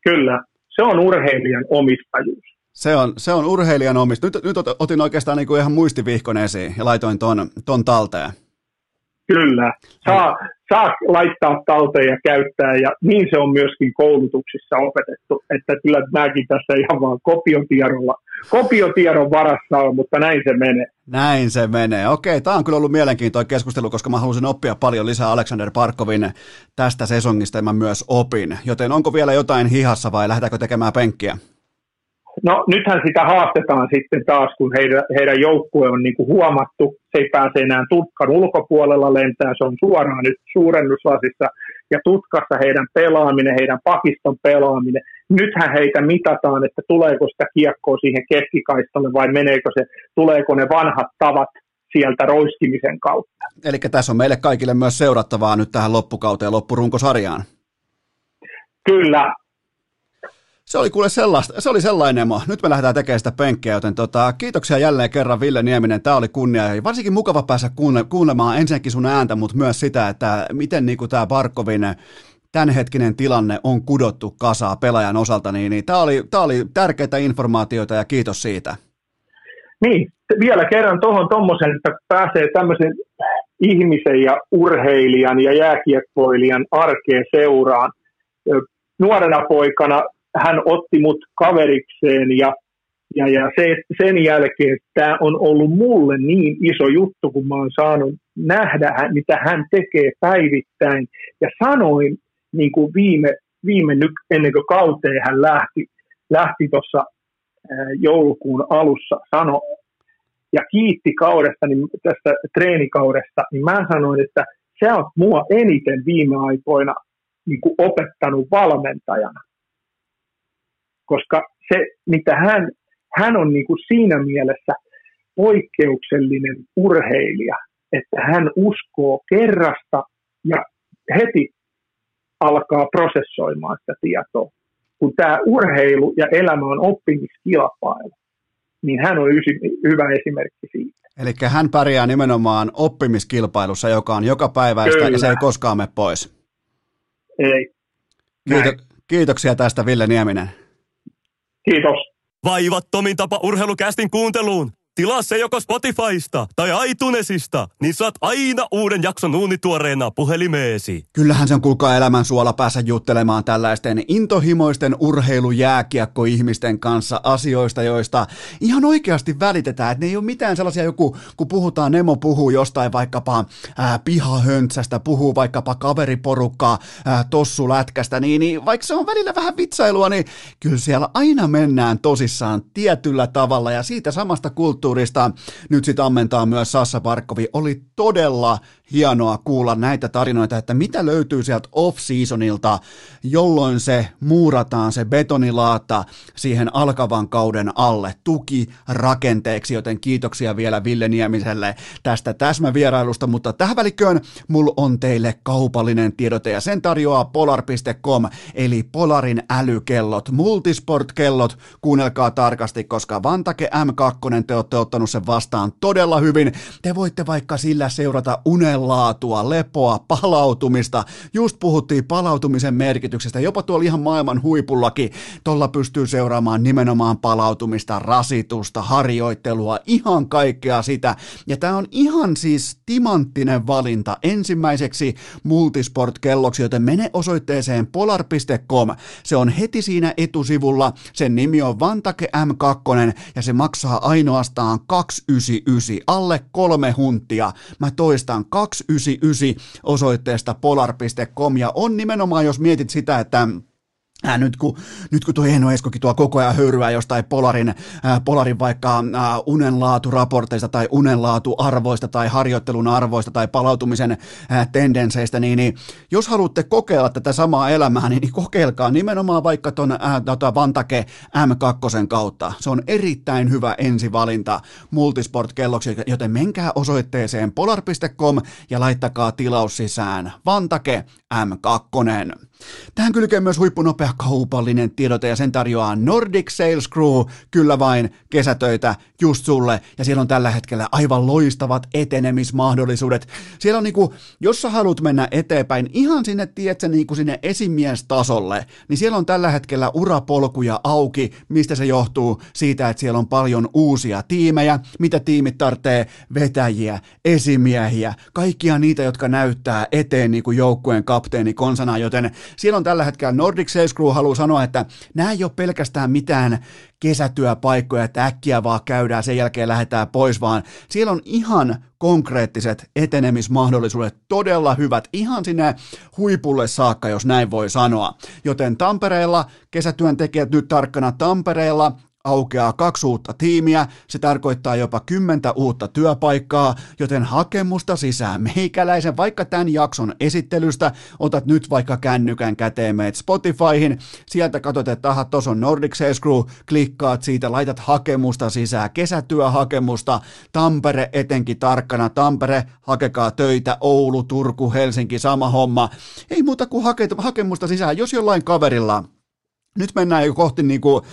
Kyllä, se on urheilijan omistajuus. Se on, se on urheilijan omistajuus. Nyt, nyt otin oikeastaan niin kuin ihan muistivihkon esiin ja laitoin ton, ton talteen. Kyllä, saa, saa laittaa talteen ja käyttää ja niin se on myöskin koulutuksissa opetettu, että kyllä mäkin tässä ihan vaan kopiotiedolla, kopiotiedon varassa on, mutta näin se menee. Näin se menee. Okei, tämä on kyllä ollut mielenkiintoinen keskustelu, koska mä halusin oppia paljon lisää Alexander Parkovin tästä sesongista ja mä myös opin. Joten onko vielä jotain hihassa vai lähdetäänkö tekemään penkkiä? No nythän sitä haastetaan sitten taas, kun heidän, heidän joukkue on niin kuin huomattu, se ei pääse enää tutkan ulkopuolella lentää, se on suoraan nyt suurennuslasissa, ja tutkassa heidän pelaaminen, heidän pakiston pelaaminen, nythän heitä mitataan, että tuleeko sitä kiekkoa siihen keskikaistalle vai meneekö se, tuleeko ne vanhat tavat sieltä roiskimisen kautta. Eli tässä on meille kaikille myös seurattavaa nyt tähän loppukauteen, loppurunkosarjaan. Kyllä, se oli kuule sellaista, se oli sellainen emo. Nyt me lähdetään tekemään sitä penkkiä, joten tota, kiitoksia jälleen kerran Ville Nieminen. Tämä oli kunnia ja varsinkin mukava päästä kuunne, kuulemaan ensinnäkin sun ääntä, mutta myös sitä, että miten niinku tämä Barkovin tämänhetkinen tilanne on kudottu kasaa pelaajan osalta, niin, niin tämä oli, tää oli tärkeitä informaatioita ja kiitos siitä. Niin, vielä kerran tuohon tuommoisen, että pääsee tämmöisen ihmisen ja urheilijan ja jääkiekkoilijan arkeen seuraan. Nuorena poikana hän otti mut kaverikseen ja, ja, ja se, sen jälkeen tämä on ollut mulle niin iso juttu, kun mä oon saanut nähdä, mitä hän tekee päivittäin. Ja sanoin niin kuin viime, viime nyt, ennen kuin kauteen hän lähti, lähti tuossa joulukuun alussa, sano, ja kiitti kaudesta, niin tästä treenikaudesta, niin mä sanoin, että sä oot mua eniten viime aikoina niin opettanut valmentajana koska se, mitä hän, hän on niin kuin siinä mielessä poikkeuksellinen urheilija, että hän uskoo kerrasta ja heti alkaa prosessoimaan sitä tietoa. Kun tämä urheilu ja elämä on oppimiskilpailu, niin hän on ysi, hyvä esimerkki siitä. Eli hän pärjää nimenomaan oppimiskilpailussa, joka on joka päiväistä Kyllä. ja se ei koskaan mene pois. Ei. Kiito- kiitoksia tästä Ville Nieminen. Kiitos. Vaivattomin tapa urheilukästin kuunteluun. Tilaa se joko Spotifysta tai iTunesista, niin saat aina uuden jakson uunituoreena puhelimeesi. Kyllähän se on kuulkaa elämän suola päässä juttelemaan tällaisten intohimoisten urheilujääkiekko-ihmisten kanssa asioista, joista ihan oikeasti välitetään. Että ne ei ole mitään sellaisia joku, kun puhutaan, Nemo puhuu jostain vaikkapa ää, pihahöntsästä, puhuu vaikkapa kaveriporukkaa ää, tossulätkästä, niin, niin vaikka se on välillä vähän vitsailua, niin kyllä siellä aina mennään tosissaan tietyllä tavalla ja siitä samasta kulttuurista kulttuurista nyt sitten ammentaa myös Sassa Barkovi. Oli todella hienoa kuulla näitä tarinoita, että mitä löytyy sieltä off-seasonilta, jolloin se muurataan se betonilaatta siihen alkavan kauden alle tuki rakenteeksi, joten kiitoksia vielä Ville Niemiselle tästä täsmävierailusta, mutta tähän välikköön mulla on teille kaupallinen tiedote ja sen tarjoaa polar.com eli Polarin älykellot, multisport-kellot, kuunnelkaa tarkasti, koska Vantake M2 te olette ottanut sen vastaan todella hyvin. Te voitte vaikka sillä seurata unenlaatua, lepoa, palautumista. Just puhuttiin palautumisen merkityksestä, jopa tuolla ihan maailman huipullakin. Tuolla pystyy seuraamaan nimenomaan palautumista, rasitusta, harjoittelua, ihan kaikkea sitä. Ja tämä on ihan siis timanttinen valinta ensimmäiseksi multisport-kelloksi, joten mene osoitteeseen polar.com. Se on heti siinä etusivulla. Sen nimi on Vantake M2 ja se maksaa ainoastaan on 299, alle kolme huntia. Mä toistan 299 osoitteesta polar.com ja on nimenomaan, jos mietit sitä, että Äh, nyt, kun, nyt kun tuo Eino Eskokin tuo koko ajan höyryä jostain Polarin, äh, Polarin vaikka äh, unenlaaturaporteista tai unenlaatuarvoista tai harjoittelun arvoista tai palautumisen äh, tendenseistä, niin, niin jos haluatte kokeilla tätä samaa elämää, niin, niin kokeilkaa nimenomaan vaikka tuon äh, tota Vantake M2 kautta. Se on erittäin hyvä ensivalinta multisport-kelloksi, joten menkää osoitteeseen polar.com ja laittakaa tilaus sisään. Vantake M2. Tähän kylkee myös huippunopea kaupallinen tiedote ja sen tarjoaa Nordic Sales Crew, kyllä vain kesätöitä just sulle ja siellä on tällä hetkellä aivan loistavat etenemismahdollisuudet. Siellä on niinku, jos sä haluat mennä eteenpäin ihan sinne, tiedätkö, niinku sinne esimiestasolle, niin siellä on tällä hetkellä urapolkuja auki, mistä se johtuu siitä, että siellä on paljon uusia tiimejä, mitä tiimit tarvitsee, vetäjiä, esimiehiä, kaikkia niitä, jotka näyttää eteen niin kuin joukkueen kapteeni konsana, joten siellä on tällä hetkellä Nordic Sales Crew haluaa sanoa, että nämä ei ole pelkästään mitään kesätyöpaikkoja, että äkkiä vaan käydään, sen jälkeen lähdetään pois, vaan siellä on ihan konkreettiset etenemismahdollisuudet, todella hyvät, ihan sinne huipulle saakka, jos näin voi sanoa. Joten Tampereella, kesätyöntekijät nyt tarkkana Tampereella, aukeaa kaksi uutta tiimiä, se tarkoittaa jopa kymmentä uutta työpaikkaa, joten hakemusta sisään. Meikäläisen, vaikka tämän jakson esittelystä, otat nyt vaikka kännykän käteen, meet Spotifyhin, sieltä katsot, että aha, tos on Nordic Sales Crew, klikkaat siitä, laitat hakemusta sisään, kesätyöhakemusta, Tampere etenkin tarkkana, Tampere, hakekaa töitä, Oulu, Turku, Helsinki, sama homma, ei muuta kuin hake, hakemusta sisään, jos jollain kaverilla nyt mennään jo kohti, niin kuin,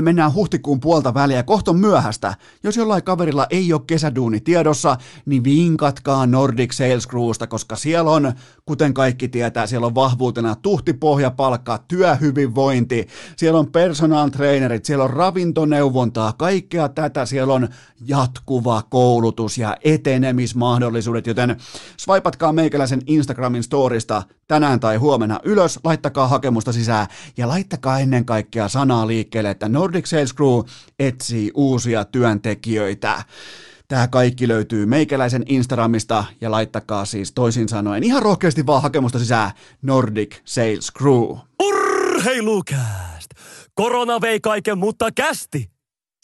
mennään huhtikuun puolta väliä, kohta on myöhäistä. Jos jollain kaverilla ei ole kesäduuni tiedossa, niin vinkatkaa Nordic Sales Crewsta, koska siellä on, kuten kaikki tietää, siellä on vahvuutena tuhtipohjapalkka, työhyvinvointi, siellä on personal trainerit, siellä on ravintoneuvontaa, kaikkea tätä, siellä on jatkuva koulutus ja etenemismahdollisuudet, joten swipatkaa meikäläisen Instagramin storista tänään tai huomenna ylös, laittakaa hakemusta sisään ja laittakaa ennen kaikkea sanaa liikkeelle, että Nordic Sales Crew etsii uusia työntekijöitä. Tämä kaikki löytyy meikäläisen Instagramista ja laittakaa siis toisin sanoen ihan rohkeasti vaan hakemusta sisään Nordic Sales Crew. Urheilukääst! Korona vei kaiken, mutta kästi!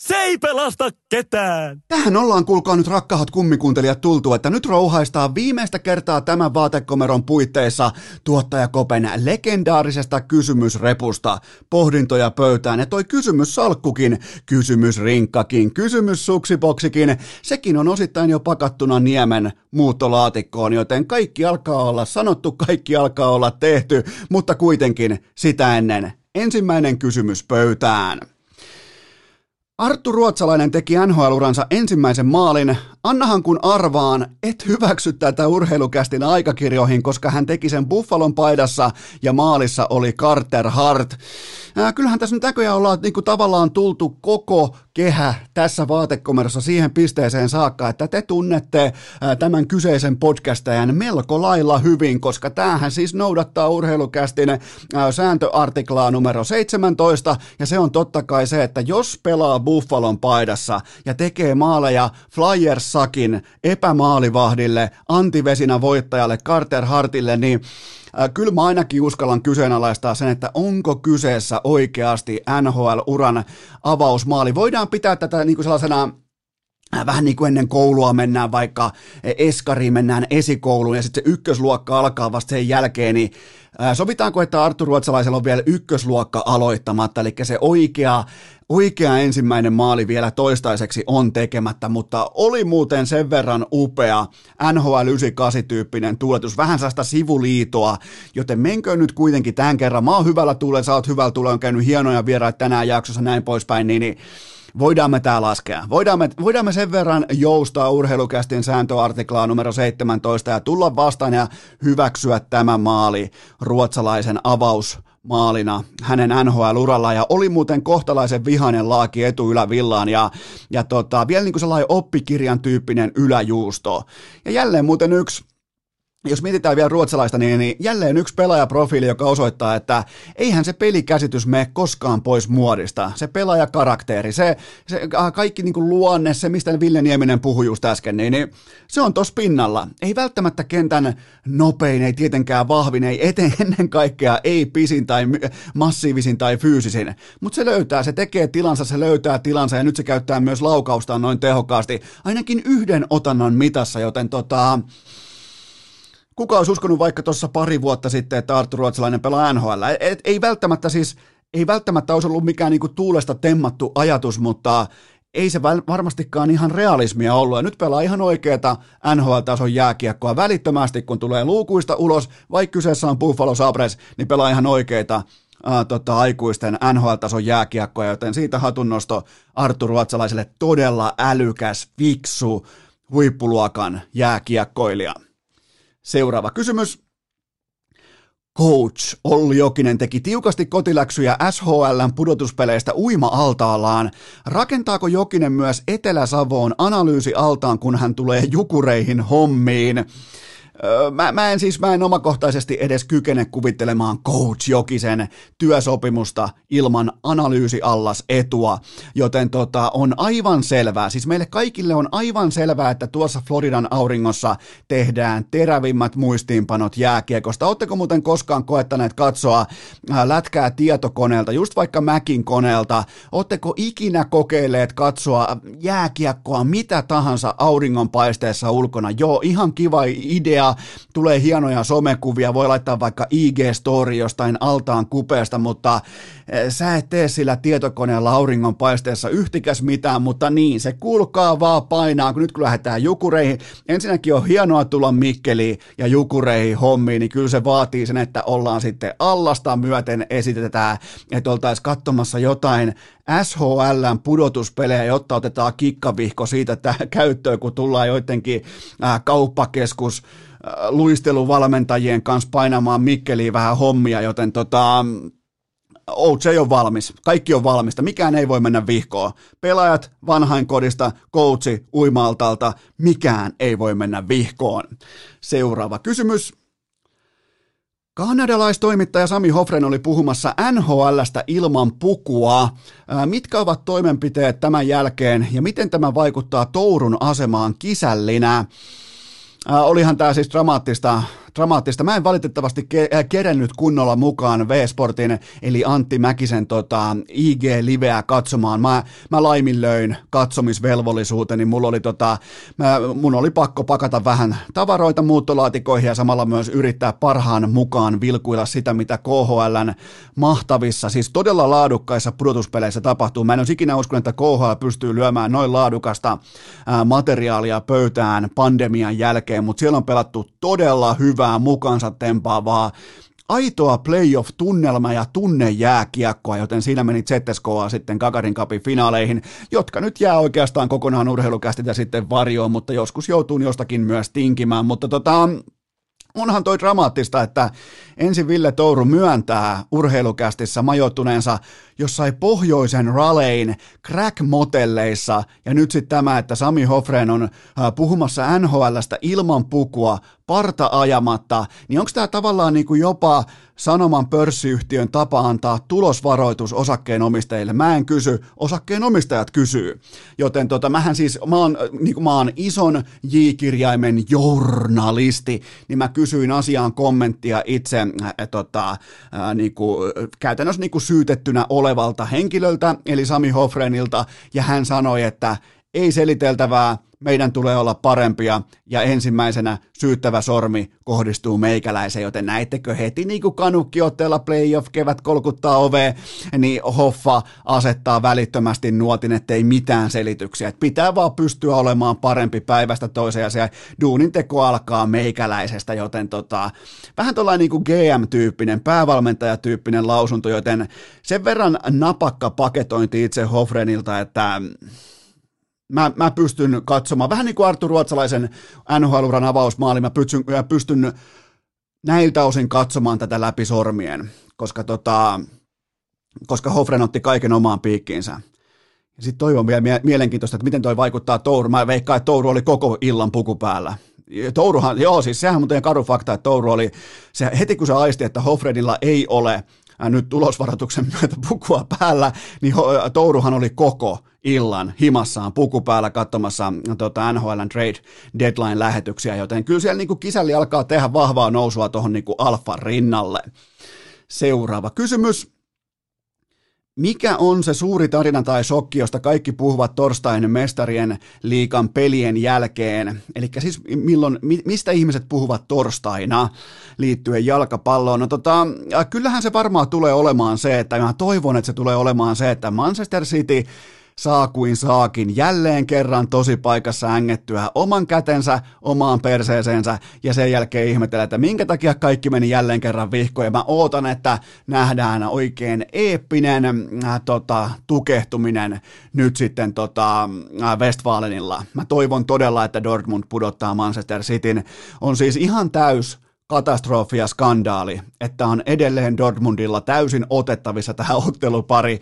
Se ei pelasta ketään! Tähän ollaan kuulkaa nyt rakkahat kummikuuntelijat tultu, että nyt rouhaistaan viimeistä kertaa tämän vaatekomeron puitteissa tuottajakopen legendaarisesta kysymysrepusta. Pohdintoja pöytään ja toi kysymyssalkkukin, kysymysrinkkakin, kysymyssuksiboksikin, sekin on osittain jo pakattuna niemen muuttolaatikkoon, joten kaikki alkaa olla sanottu, kaikki alkaa olla tehty, mutta kuitenkin sitä ennen ensimmäinen kysymys pöytään. Arttu Ruotsalainen teki NHL-uransa ensimmäisen maalin. Annahan kun arvaan, et hyväksy tätä urheilukästin aikakirjoihin, koska hän teki sen Buffalon paidassa ja maalissa oli Carter Hart. Ää, kyllähän tässä nyt näköjään ollaan niin kuin tavallaan tultu koko kehä tässä vaatekomerossa siihen pisteeseen saakka, että te tunnette ää, tämän kyseisen podcastajan melko lailla hyvin, koska tämähän siis noudattaa urheilukästin ää, sääntöartiklaa numero 17, ja se on totta kai se, että jos pelaa Buffalon paidassa ja tekee maaleja Flyers-sakin epämaalivahdille, antivesinä voittajalle Carter Hartille, niin Äh, kyllä mä ainakin uskallan kyseenalaistaa sen, että onko kyseessä oikeasti NHL-uran avausmaali. Voidaan pitää tätä niin kuin sellaisena vähän niin kuin ennen koulua mennään vaikka eskariin, mennään esikouluun ja sitten se ykkösluokka alkaa vasta sen jälkeen, niin äh, Sovitaanko, että Arttu Ruotsalaisella on vielä ykkösluokka aloittamatta, eli se oikea Oikea ensimmäinen maali vielä toistaiseksi on tekemättä, mutta oli muuten sen verran upea NHL 98-tyyppinen tuuletus, vähän sellaista sivuliitoa, joten menkö nyt kuitenkin tämän kerran. Mä oon hyvällä tuulella, sä oot hyvällä tuulella, on käynyt hienoja vieraita tänään jaksossa näin poispäin, niin, niin voidaan me tää laskea. Voidaan me, voidaan me sen verran joustaa urheilukästin sääntöartiklaa numero 17 ja tulla vastaan ja hyväksyä tämä maali ruotsalaisen avaus maalina hänen NHL-urallaan ja oli muuten kohtalaisen vihainen laaki etuylävillaan ja, ja tota, vielä niin kuin sellainen oppikirjan tyyppinen yläjuusto. Ja jälleen muuten yksi jos mietitään vielä ruotsalaista, niin, niin jälleen yksi pelaajaprofiili, joka osoittaa, että eihän se pelikäsitys mene koskaan pois muodista. Se pelaajakarakteri, se, se kaikki niin kuin luonne, se mistä Ville Nieminen puhui just äsken, niin, niin se on tuossa pinnalla. Ei välttämättä kentän nopein, ei tietenkään vahvin, ei eten, ennen kaikkea ei pisin tai massiivisin tai fyysisin, mutta se löytää, se tekee tilansa, se löytää tilansa ja nyt se käyttää myös laukaustaan noin tehokkaasti, ainakin yhden otannon mitassa, joten tota, kuka olisi uskonut vaikka tuossa pari vuotta sitten, että Arttu Ruotsalainen pelaa NHL? Et, ei välttämättä siis, ei välttämättä olisi ollut mikään niinku tuulesta temmattu ajatus, mutta ei se varmastikaan ihan realismia ollut. Ja nyt pelaa ihan oikeeta NHL-tason jääkiekkoa välittömästi, kun tulee luukuista ulos, vaikka kyseessä on Buffalo Sabres, niin pelaa ihan oikeita ää, tota, aikuisten NHL-tason jääkiekkoa, joten siitä hatunnosto Arttu Ruotsalaiselle todella älykäs, fiksu, huippuluokan jääkiekkoilija. Seuraava kysymys. Coach Olli Jokinen teki tiukasti kotiläksyjä SHLn pudotuspeleistä uima-altaallaan. Rakentaako Jokinen myös Etelä-Savoon analyysi-altaan, kun hän tulee jukureihin hommiin? Mä, mä, en siis, mä en omakohtaisesti edes kykene kuvittelemaan Coach Jokisen työsopimusta ilman analyysiallas etua, joten tota, on aivan selvää, siis meille kaikille on aivan selvää, että tuossa Floridan auringossa tehdään terävimmät muistiinpanot jääkiekosta. Oletteko muuten koskaan koettaneet katsoa lätkää tietokoneelta, just vaikka Mäkin koneelta, Oletteko ikinä kokeilleet katsoa jääkiekkoa mitä tahansa auringonpaisteessa ulkona? Joo, ihan kiva idea, tulee hienoja somekuvia, voi laittaa vaikka IG-story jostain altaan kupeesta, mutta sä et tee sillä tietokoneella auringonpaisteessa yhtikäs mitään, mutta niin, se kulkaa vaan painaa, kun nyt kun lähdetään jukureihin, ensinnäkin on hienoa tulla Mikkeliin ja jukureihin hommiin, niin kyllä se vaatii sen, että ollaan sitten allasta myöten esitetään, että oltaisiin katsomassa jotain SHLn pudotuspelejä, jotta otetaan kikkavihko siitä käyttöön, kun tullaan joidenkin kauppakeskus luisteluvalmentajien kanssa painamaan Mikkeliin vähän hommia, joten tota, OJ on valmis, kaikki on valmista, mikään ei voi mennä vihkoon. Pelaajat vanhainkodista, coachi uimaltalta, mikään ei voi mennä vihkoon. Seuraava kysymys. Kanadalaistoimittaja Sami Hofren oli puhumassa NHLstä ilman pukua. Mitkä ovat toimenpiteet tämän jälkeen ja miten tämä vaikuttaa Tourun asemaan kisällinä? Olihan tämä siis dramaattista dramaattista. Mä en valitettavasti ke- äh, kerennyt kunnolla mukaan V-Sportin, eli Antti Mäkisen tota, IG-liveä katsomaan. Mä, mä laiminlöin katsomisvelvollisuuteni. Mulla oli, tota, mä, mun oli pakko pakata vähän tavaroita muuttolaatikoihin ja samalla myös yrittää parhaan mukaan vilkuilla sitä, mitä KHLn mahtavissa, siis todella laadukkaissa pudotuspeleissä tapahtuu. Mä en olisi ikinä uskonut, että KHL pystyy lyömään noin laadukasta ää, materiaalia pöytään pandemian jälkeen, mutta siellä on pelattu todella hyvä hyvää mukansa tempaavaa aitoa playoff-tunnelma ja tunnejääkiekkoa, joten siinä meni ZSKA sitten Gagarin Cupin finaaleihin, jotka nyt jää oikeastaan kokonaan urheilukästiltä sitten varjoon, mutta joskus joutuu jostakin myös tinkimään, mutta tota, onhan toi dramaattista, että ensin Ville Touru myöntää urheilukästissä majoittuneensa jossain pohjoisen ralein crack-motelleissa, ja nyt sitten tämä, että Sami Hofren on puhumassa NHLstä ilman pukua, parta ajamatta, niin onko tämä tavallaan niin kuin jopa Sanoman pörssiyhtiön tapa antaa tulosvaroitus osakkeenomistajille? Mä en kysy, osakkeenomistajat kysyy. Joten tota, mähän siis, mä oon, niin kuin mä oon ison J-kirjaimen journalisti, niin mä kysyin asiaan kommenttia itse äh, tota, äh, niin kuin, käytännössä niin kuin syytettynä olevalta henkilöltä, eli Sami Hofrenilta, ja hän sanoi, että ei seliteltävää, meidän tulee olla parempia. Ja ensimmäisenä syyttävä sormi kohdistuu meikäläiseen, joten näittekö heti niin kuin kanukkiotteella playoff kevät kolkuttaa ove, niin Hoffa asettaa välittömästi nuotin, ettei mitään selityksiä, että pitää vaan pystyä olemaan parempi päivästä toiseen ja se duunin teko alkaa meikäläisestä, joten tota, vähän tuollainen niin kuin GM-tyyppinen, päävalmentajatyyppinen lausunto, joten sen verran napakka paketointi itse Hofrenilta, että mä, mä pystyn katsomaan, vähän niin kuin Arttu Ruotsalaisen NHL-uran avausmaali, mä pystyn, mä pystyn näiltä osin katsomaan tätä läpi sormien, koska, tota, koska Hofren otti kaiken omaan piikkiinsä. Sitten toi on vielä mielenkiintoista, että miten toi vaikuttaa Touru. Mä veikkaan, että Touru oli koko illan puku päällä. Touruhan, joo siis sehän on muuten karu fakta, että Touru oli, se, heti kun se aisti, että Hofredilla ei ole nyt tulosvaroituksen myötä pukua päällä, niin Touruhan oli koko illan himassaan puku päällä katsomassa tota, NHLn trade deadline-lähetyksiä, joten kyllä siellä niin kisälli alkaa tehdä vahvaa nousua tuohon niin alfa rinnalle. Seuraava kysymys. Mikä on se suuri tarina tai shokki, josta kaikki puhuvat torstain mestarien liikan pelien jälkeen? Eli siis milloin, mistä ihmiset puhuvat torstaina liittyen jalkapalloon? No tota, kyllähän se varmaan tulee olemaan se, että mä toivon, että se tulee olemaan se, että Manchester City saa kuin saakin jälleen kerran tosi paikassa ängettyä oman kätensä omaan perseeseensä ja sen jälkeen ihmetellä, että minkä takia kaikki meni jälleen kerran vihkoon. Ja mä ootan, että nähdään oikein eeppinen äh, tota, tukehtuminen nyt sitten tota, äh, Westfalenilla. Mä toivon todella, että Dortmund pudottaa Manchester Cityn. On siis ihan täys katastrofi ja skandaali, että on edelleen Dortmundilla täysin otettavissa tähän ottelupari.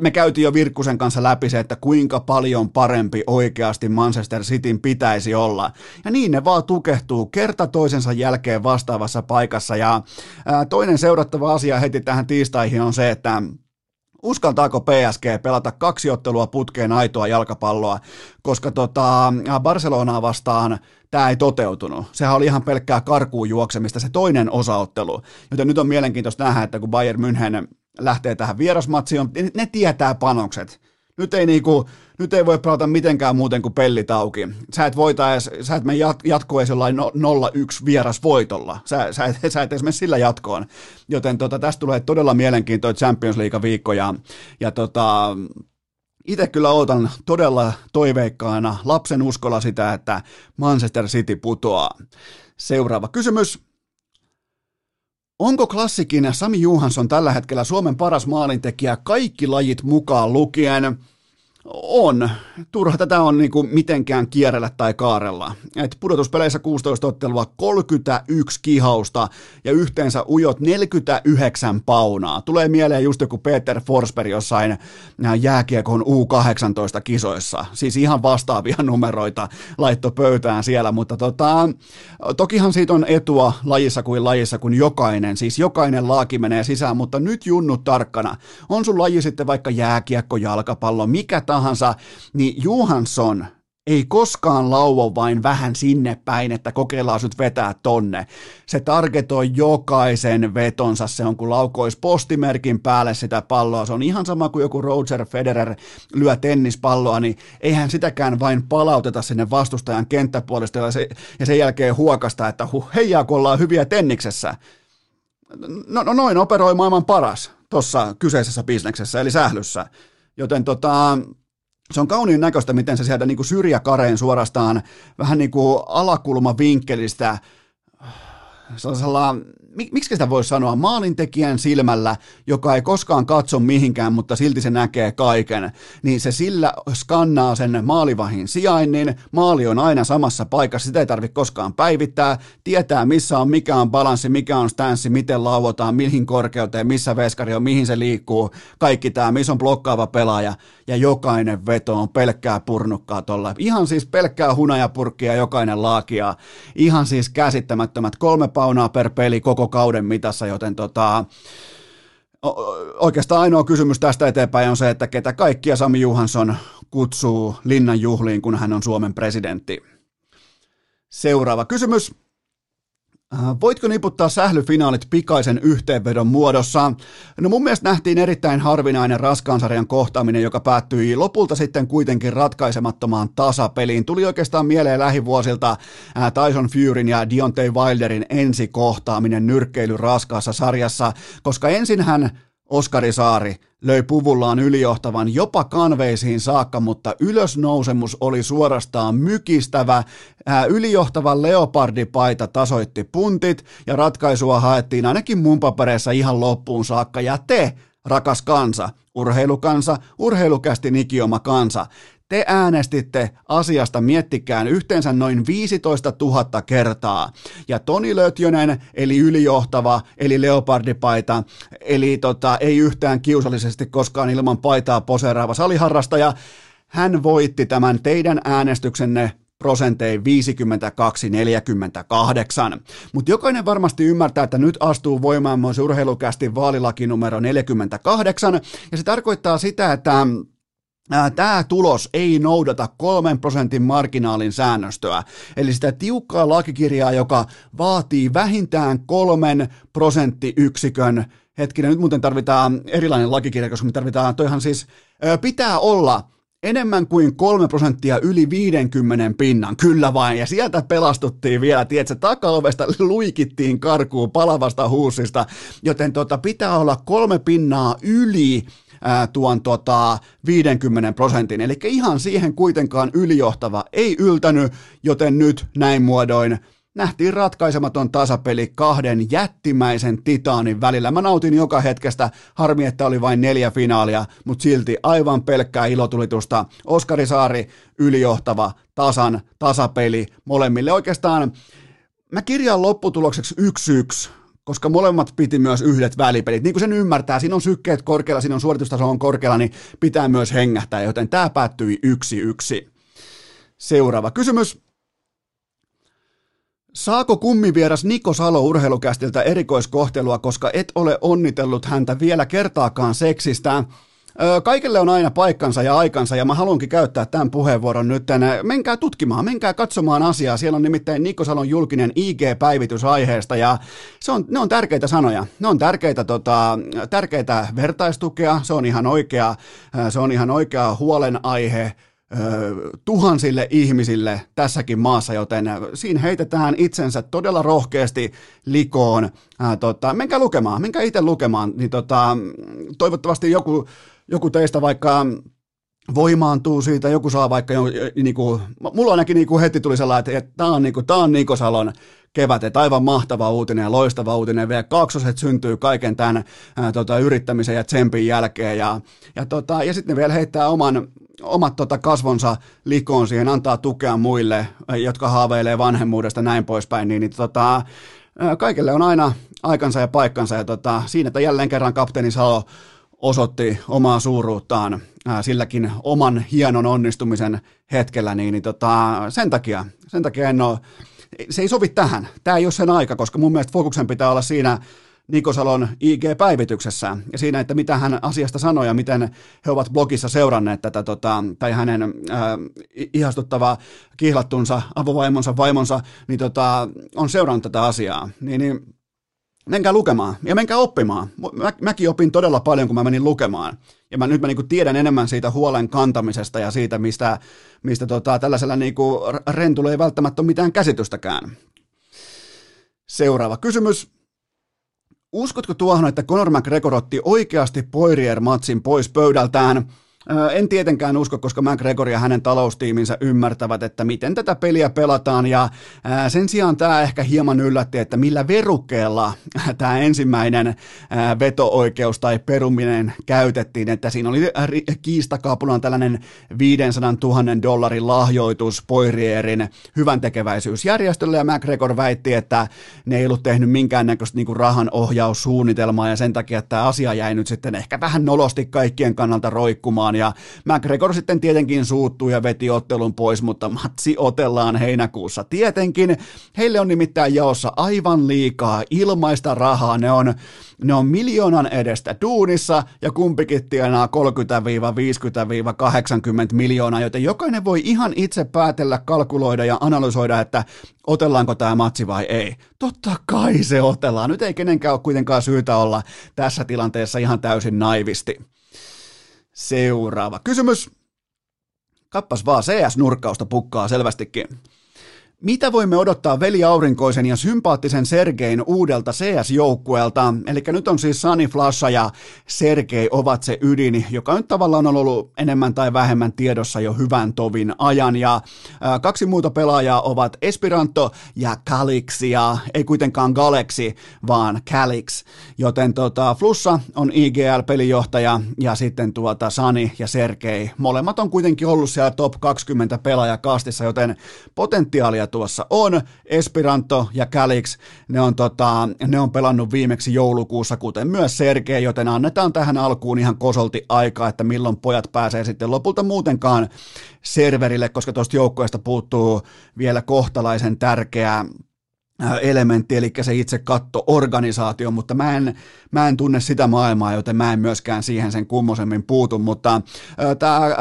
Me käytiin jo Virkkusen kanssa läpi se, että kuinka paljon parempi oikeasti Manchester Cityn pitäisi olla. Ja niin ne vaan tukehtuu kerta toisensa jälkeen vastaavassa paikassa. Ja toinen seurattava asia heti tähän tiistaihin on se, että uskaltaako PSG pelata kaksi ottelua putkeen aitoa jalkapalloa, koska tota, Barcelonaa vastaan tämä ei toteutunut. Sehän oli ihan pelkkää karkuun juoksemista se toinen osaottelu. Joten nyt on mielenkiintoista nähdä, että kun Bayern München lähtee tähän vierasmatsiin, ne tietää panokset. Nyt ei, niinku, nyt ei voi pelata mitenkään muuten kuin pellit auki. Sä et, voita edes, sä et mene jat, jatkoon edes jollain 0-1 vieras voitolla. Sä, sä, et, sä et edes mene sillä jatkoon. Joten tota, tästä tulee todella mielenkiintoinen Champions League-viikko. Ja, ja tota, itse kyllä odotan todella toiveikkaana lapsen uskolla sitä, että Manchester City putoaa. Seuraava kysymys. Onko klassikin Sami Juhansson tällä hetkellä Suomen paras maalintekijä kaikki lajit mukaan lukien? On. Turha tätä on niinku mitenkään kierrellä tai kaarella. Et pudotuspeleissä 16 ottelua, 31 kihausta ja yhteensä ujot 49 paunaa. Tulee mieleen just joku Peter Forsberg jossain äh, jääkiekon U18 kisoissa. Siis ihan vastaavia numeroita laitto pöytään siellä, mutta tota, tokihan siitä on etua lajissa kuin lajissa, kun jokainen, siis jokainen laaki menee sisään, mutta nyt junnut tarkkana. On sun laji sitten vaikka jääkiekko, jalkapallo, mikä tahansa, niin Johansson ei koskaan lauo vain vähän sinne päin, että kokeillaan nyt vetää tonne. Se targetoi jokaisen vetonsa, se on kun laukois postimerkin päälle sitä palloa. Se on ihan sama kuin joku Roger Federer lyö tennispalloa, niin eihän sitäkään vain palauteta sinne vastustajan kenttäpuolesta ja, se, ja sen jälkeen huokasta, että huh, heijaa kun ollaan hyviä tenniksessä. No, no noin operoi maailman paras tuossa kyseisessä bisneksessä, eli sählyssä. Joten tota, se on kauniin näköistä, miten se sieltä niin kuin syrjäkareen suorastaan vähän niin kuin alakulmavinkkelistä sellaisella, miksi sitä voisi sanoa, maalintekijän silmällä, joka ei koskaan katso mihinkään, mutta silti se näkee kaiken, niin se sillä skannaa sen maalivahin sijainnin, maali on aina samassa paikassa, sitä ei tarvitse koskaan päivittää, tietää missä on, mikä on balanssi, mikä on stanssi, miten lauotaan, mihin korkeuteen, missä veskari on, mihin se liikkuu, kaikki tämä, missä on blokkaava pelaaja, ja jokainen veto on pelkkää purnukkaa tuolla. Ihan siis pelkkää hunajapurkkia jokainen laakia. Ihan siis käsittämättömät kolme paunaa per peli koko kauden mitassa, joten tota, oikeastaan ainoa kysymys tästä eteenpäin on se, että ketä kaikkia Sami Juhansson kutsuu linnan juhliin, kun hän on Suomen presidentti. Seuraava kysymys. Äh, voitko niputtaa sählyfinaalit pikaisen yhteenvedon muodossa? No mun mielestä nähtiin erittäin harvinainen raskaansarjan kohtaaminen, joka päättyi lopulta sitten kuitenkin ratkaisemattomaan tasapeliin. Tuli oikeastaan mieleen lähivuosilta äh, Tyson Furyn ja Deontay Wilderin ensikohtaaminen nyrkkeily raskaassa sarjassa, koska ensin hän Oskari Saari löi puvullaan ylijohtavan jopa kanveisiin saakka, mutta ylösnousemus oli suorastaan mykistävä. Ylijohtava leopardipaita tasoitti puntit ja ratkaisua haettiin ainakin mun papereissa ihan loppuun saakka. Ja te, rakas kansa, urheilukansa, urheilukästi nikioma kansa, te äänestitte asiasta, miettikään, yhteensä noin 15 000 kertaa. Ja Toni Lötjönen, eli ylijohtava, eli leopardipaita, eli tota, ei yhtään kiusallisesti koskaan ilman paitaa poseeraava saliharrastaja, hän voitti tämän teidän äänestyksenne prosentein 52-48. Mutta jokainen varmasti ymmärtää, että nyt astuu voimaan myös urheilukästi vaalilaki numero 48, ja se tarkoittaa sitä, että Tämä tulos ei noudata kolmen prosentin marginaalin säännöstöä, eli sitä tiukkaa lakikirjaa, joka vaatii vähintään kolmen prosenttiyksikön. Hetkinen, nyt muuten tarvitaan erilainen lakikirja, koska me tarvitaan, toihan siis pitää olla enemmän kuin kolme prosenttia yli 50 pinnan, kyllä vain, ja sieltä pelastuttiin vielä, tiedätkö, takaovesta luikittiin karkuun palavasta huusista, joten tota, pitää olla kolme pinnaa yli ää, tuon tota 50 prosentin. Eli ihan siihen kuitenkaan ylijohtava ei yltänyt, joten nyt näin muodoin nähtiin ratkaisematon tasapeli kahden jättimäisen titaanin välillä. Mä nautin joka hetkestä, harmi että oli vain neljä finaalia, mutta silti aivan pelkkää ilotulitusta. Oskari Saari ylijohtava, tasan, tasapeli molemmille. Oikeastaan mä kirjaan lopputulokseksi 1-1, koska molemmat piti myös yhdet välipelit. Niin kuin sen ymmärtää, siinä on sykkeet korkealla, siinä on suoritustaso on korkealla, niin pitää myös hengähtää, joten tämä päättyi yksi yksi. Seuraava kysymys. Saako kummivieras Niko Salo urheilukästiltä erikoiskohtelua, koska et ole onnitellut häntä vielä kertaakaan seksistä? Kaikille on aina paikkansa ja aikansa ja mä haluankin käyttää tämän puheenvuoron nyt. Menkää tutkimaan, menkää katsomaan asiaa. Siellä on nimittäin Nikko Salon julkinen IG-päivitys aiheesta ja se on, ne on tärkeitä sanoja. Ne on tärkeitä, tota, tärkeitä vertaistukea, se on ihan oikea, se on ihan oikea huolenaihe tuhansille ihmisille tässäkin maassa, joten siinä heitetään itsensä todella rohkeasti likoon. Ää, tota, menkää lukemaan, menkää itse lukemaan, niin tota, toivottavasti joku joku teistä vaikka voimaantuu siitä, joku saa vaikka, niin kuin, mulla ainakin niin kuin heti tuli sellainen, että, tämä on, niin kuin, tämä on Niko Salon kevät, että aivan mahtava uutinen ja loistava uutinen, vielä kaksoset syntyy kaiken tämän ää, tota, yrittämisen ja tsempin jälkeen, ja, ja, tota, ja sitten vielä heittää oman, omat tota, kasvonsa likoon siihen, antaa tukea muille, jotka haaveilee vanhemmuudesta näin poispäin, niin, niin tota, kaikille on aina aikansa ja paikkansa, ja tota, siinä, että jälleen kerran kapteeni Salo osoitti omaa suuruuttaan ää, silläkin oman hienon onnistumisen hetkellä, niin, niin tota, sen, takia, sen takia en ole, se ei sovi tähän. Tämä ei ole sen aika, koska mun mielestä fokuksen pitää olla siinä Nikosalon IG-päivityksessä ja siinä, että mitä hän asiasta sanoi ja miten he ovat blogissa seuranneet tätä, tota, tai hänen ää, ihastuttavaa kihlattunsa avovaimonsa, vaimonsa, niin tota, on seurannut tätä asiaa. Niin, niin menkää lukemaan ja menkää oppimaan. Mä, mäkin opin todella paljon, kun mä menin lukemaan. Ja mä nyt mä niinku tiedän enemmän siitä huolen kantamisesta ja siitä, mistä, mistä tota, tällaisella niinku rentulla ei välttämättä ole mitään käsitystäkään. Seuraava kysymys. Uskotko tuohon, että Conor McGregor otti oikeasti Poirier-matsin pois pöydältään – en tietenkään usko, koska McGregor ja hänen taloustiiminsä ymmärtävät, että miten tätä peliä pelataan. Ja sen sijaan tämä ehkä hieman yllätti, että millä verukkeella tämä ensimmäinen veto-oikeus tai peruminen käytettiin, että siinä oli kiistakapulan tällainen 500 000 dollarin lahjoitus Poirierin hyvän tekeväisyysjärjestölle ja McGregor väitti, että ne ei ollut tehnyt minkäännäköistä niin rahan ohjaussuunnitelmaa ja sen takia tämä asia jäi nyt sitten ehkä vähän nolosti kaikkien kannalta roikkumaan ja McGregor sitten tietenkin suuttui ja veti ottelun pois, mutta matsi otellaan heinäkuussa tietenkin. Heille on nimittäin jaossa aivan liikaa ilmaista rahaa, ne on, ne on miljoonan edestä duunissa ja kumpikin tienaa 30-50-80 miljoonaa, joten jokainen voi ihan itse päätellä, kalkuloida ja analysoida, että otellaanko tämä matsi vai ei. Totta kai se otellaan. Nyt ei kenenkään ole kuitenkaan syytä olla tässä tilanteessa ihan täysin naivisti. Seuraava kysymys. Kappas vaan CS-nurkkausta pukkaa selvästikin. Mitä voimme odottaa veli Aurinkoisen ja sympaattisen Sergein uudelta CS-joukkueelta? Eli nyt on siis Sani Flasha ja Sergei ovat se ydin, joka nyt tavallaan on ollut enemmän tai vähemmän tiedossa jo hyvän tovin ajan. Ja ää, kaksi muuta pelaajaa ovat Esperanto ja Calix, ja ei kuitenkaan Galaxy, vaan Calix. Joten tota, Flussa on IGL-pelijohtaja ja sitten tuota Sani ja Sergei. Molemmat on kuitenkin ollut siellä top 20 pelaajakastissa, joten potentiaalia tuossa on. Esperanto ja Calix, ne on, tota, ne on pelannut viimeksi joulukuussa, kuten myös Sergei, joten annetaan tähän alkuun ihan kosolti aikaa, että milloin pojat pääsee sitten lopulta muutenkaan serverille, koska tuosta joukkueesta puuttuu vielä kohtalaisen tärkeää elementti, eli se itse katto-organisaatio, mutta mä en, mä en tunne sitä maailmaa, joten mä en myöskään siihen sen kummosemmin puutu, mutta äh, tämä äh,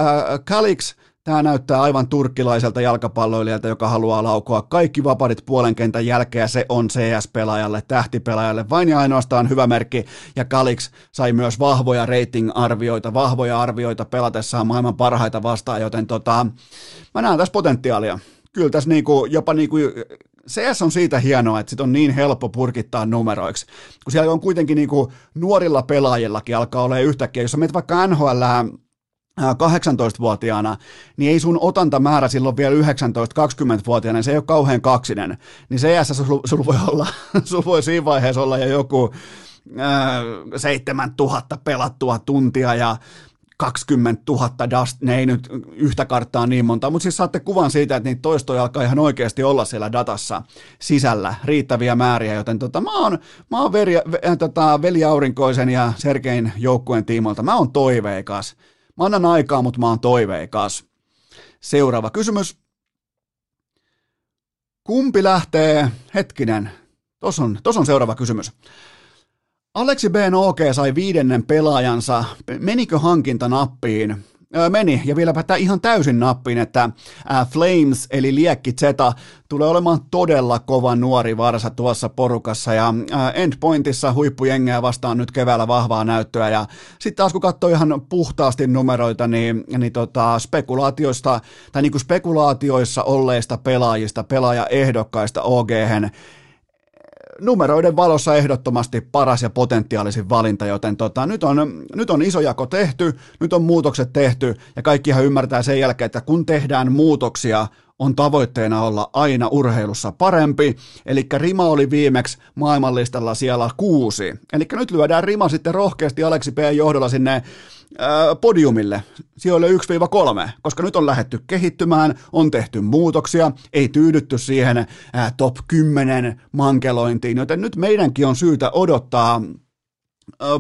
Calix Tämä näyttää aivan turkkilaiselta jalkapalloilijalta, joka haluaa laukoa kaikki vapadit puolen kentän jälkeen, se on CS-pelaajalle, tähtipelaajalle, vain ja ainoastaan hyvä merkki, ja Kalix sai myös vahvoja rating-arvioita, vahvoja arvioita pelatessaan maailman parhaita vastaan, joten tota, mä näen tässä potentiaalia. Kyllä tässä niinku, jopa niinku, CS on siitä hienoa, että sit on niin helppo purkittaa numeroiksi, kun siellä on kuitenkin niinku nuorilla pelaajillakin alkaa olla yhtäkkiä, jos sä menet vaikka NHL 18-vuotiaana, niin ei sun otantamäärä silloin vielä 19-20-vuotiaana, se ei ole kauhean kaksinen. Niin CS sulla sul voi olla, sul voi siinä vaiheessa olla jo joku äh, 7000 pelattua tuntia ja 20 000 dust, ne ei nyt yhtä karttaa niin monta, mutta siis saatte kuvan siitä, että niitä toistoja alkaa ihan oikeasti olla siellä datassa sisällä riittäviä määriä, joten tota, mä oon, mä oon veri, äh, tota, Veli Aurinkoisen ja Sergein joukkueen tiimoilta, mä oon toiveikas. Mä annan aikaa, mutta mä oon toiveikas. Seuraava kysymys. Kumpi lähtee, hetkinen, tos on, tos on seuraava kysymys. Aleksi B. OK sai viidennen pelaajansa. Menikö hankinta nappiin? Meni, ja vieläpä tämä ihan täysin nappiin, että Flames eli Liekki Zeta tulee olemaan todella kova nuori varsa tuossa porukassa, ja Endpointissa huippujengeä vastaan nyt keväällä vahvaa näyttöä, ja sitten taas kun katsoo ihan puhtaasti numeroita, niin, niin tota, spekulaatioista, tai niin kuin spekulaatioissa olleista pelaajista, pelaajaehdokkaista OG numeroiden valossa ehdottomasti paras ja potentiaalisin valinta, joten tota, nyt, on, nyt on iso jako tehty, nyt on muutokset tehty ja kaikkihan ymmärtää sen jälkeen, että kun tehdään muutoksia, on tavoitteena olla aina urheilussa parempi, eli Rima oli viimeksi maailmanlistalla siellä kuusi, eli nyt lyödään Rima sitten rohkeasti Aleksi P. johdolla sinne podiumille sijoille 1-3, koska nyt on lähetty kehittymään, on tehty muutoksia, ei tyydytty siihen top 10 mankelointiin, joten nyt meidänkin on syytä odottaa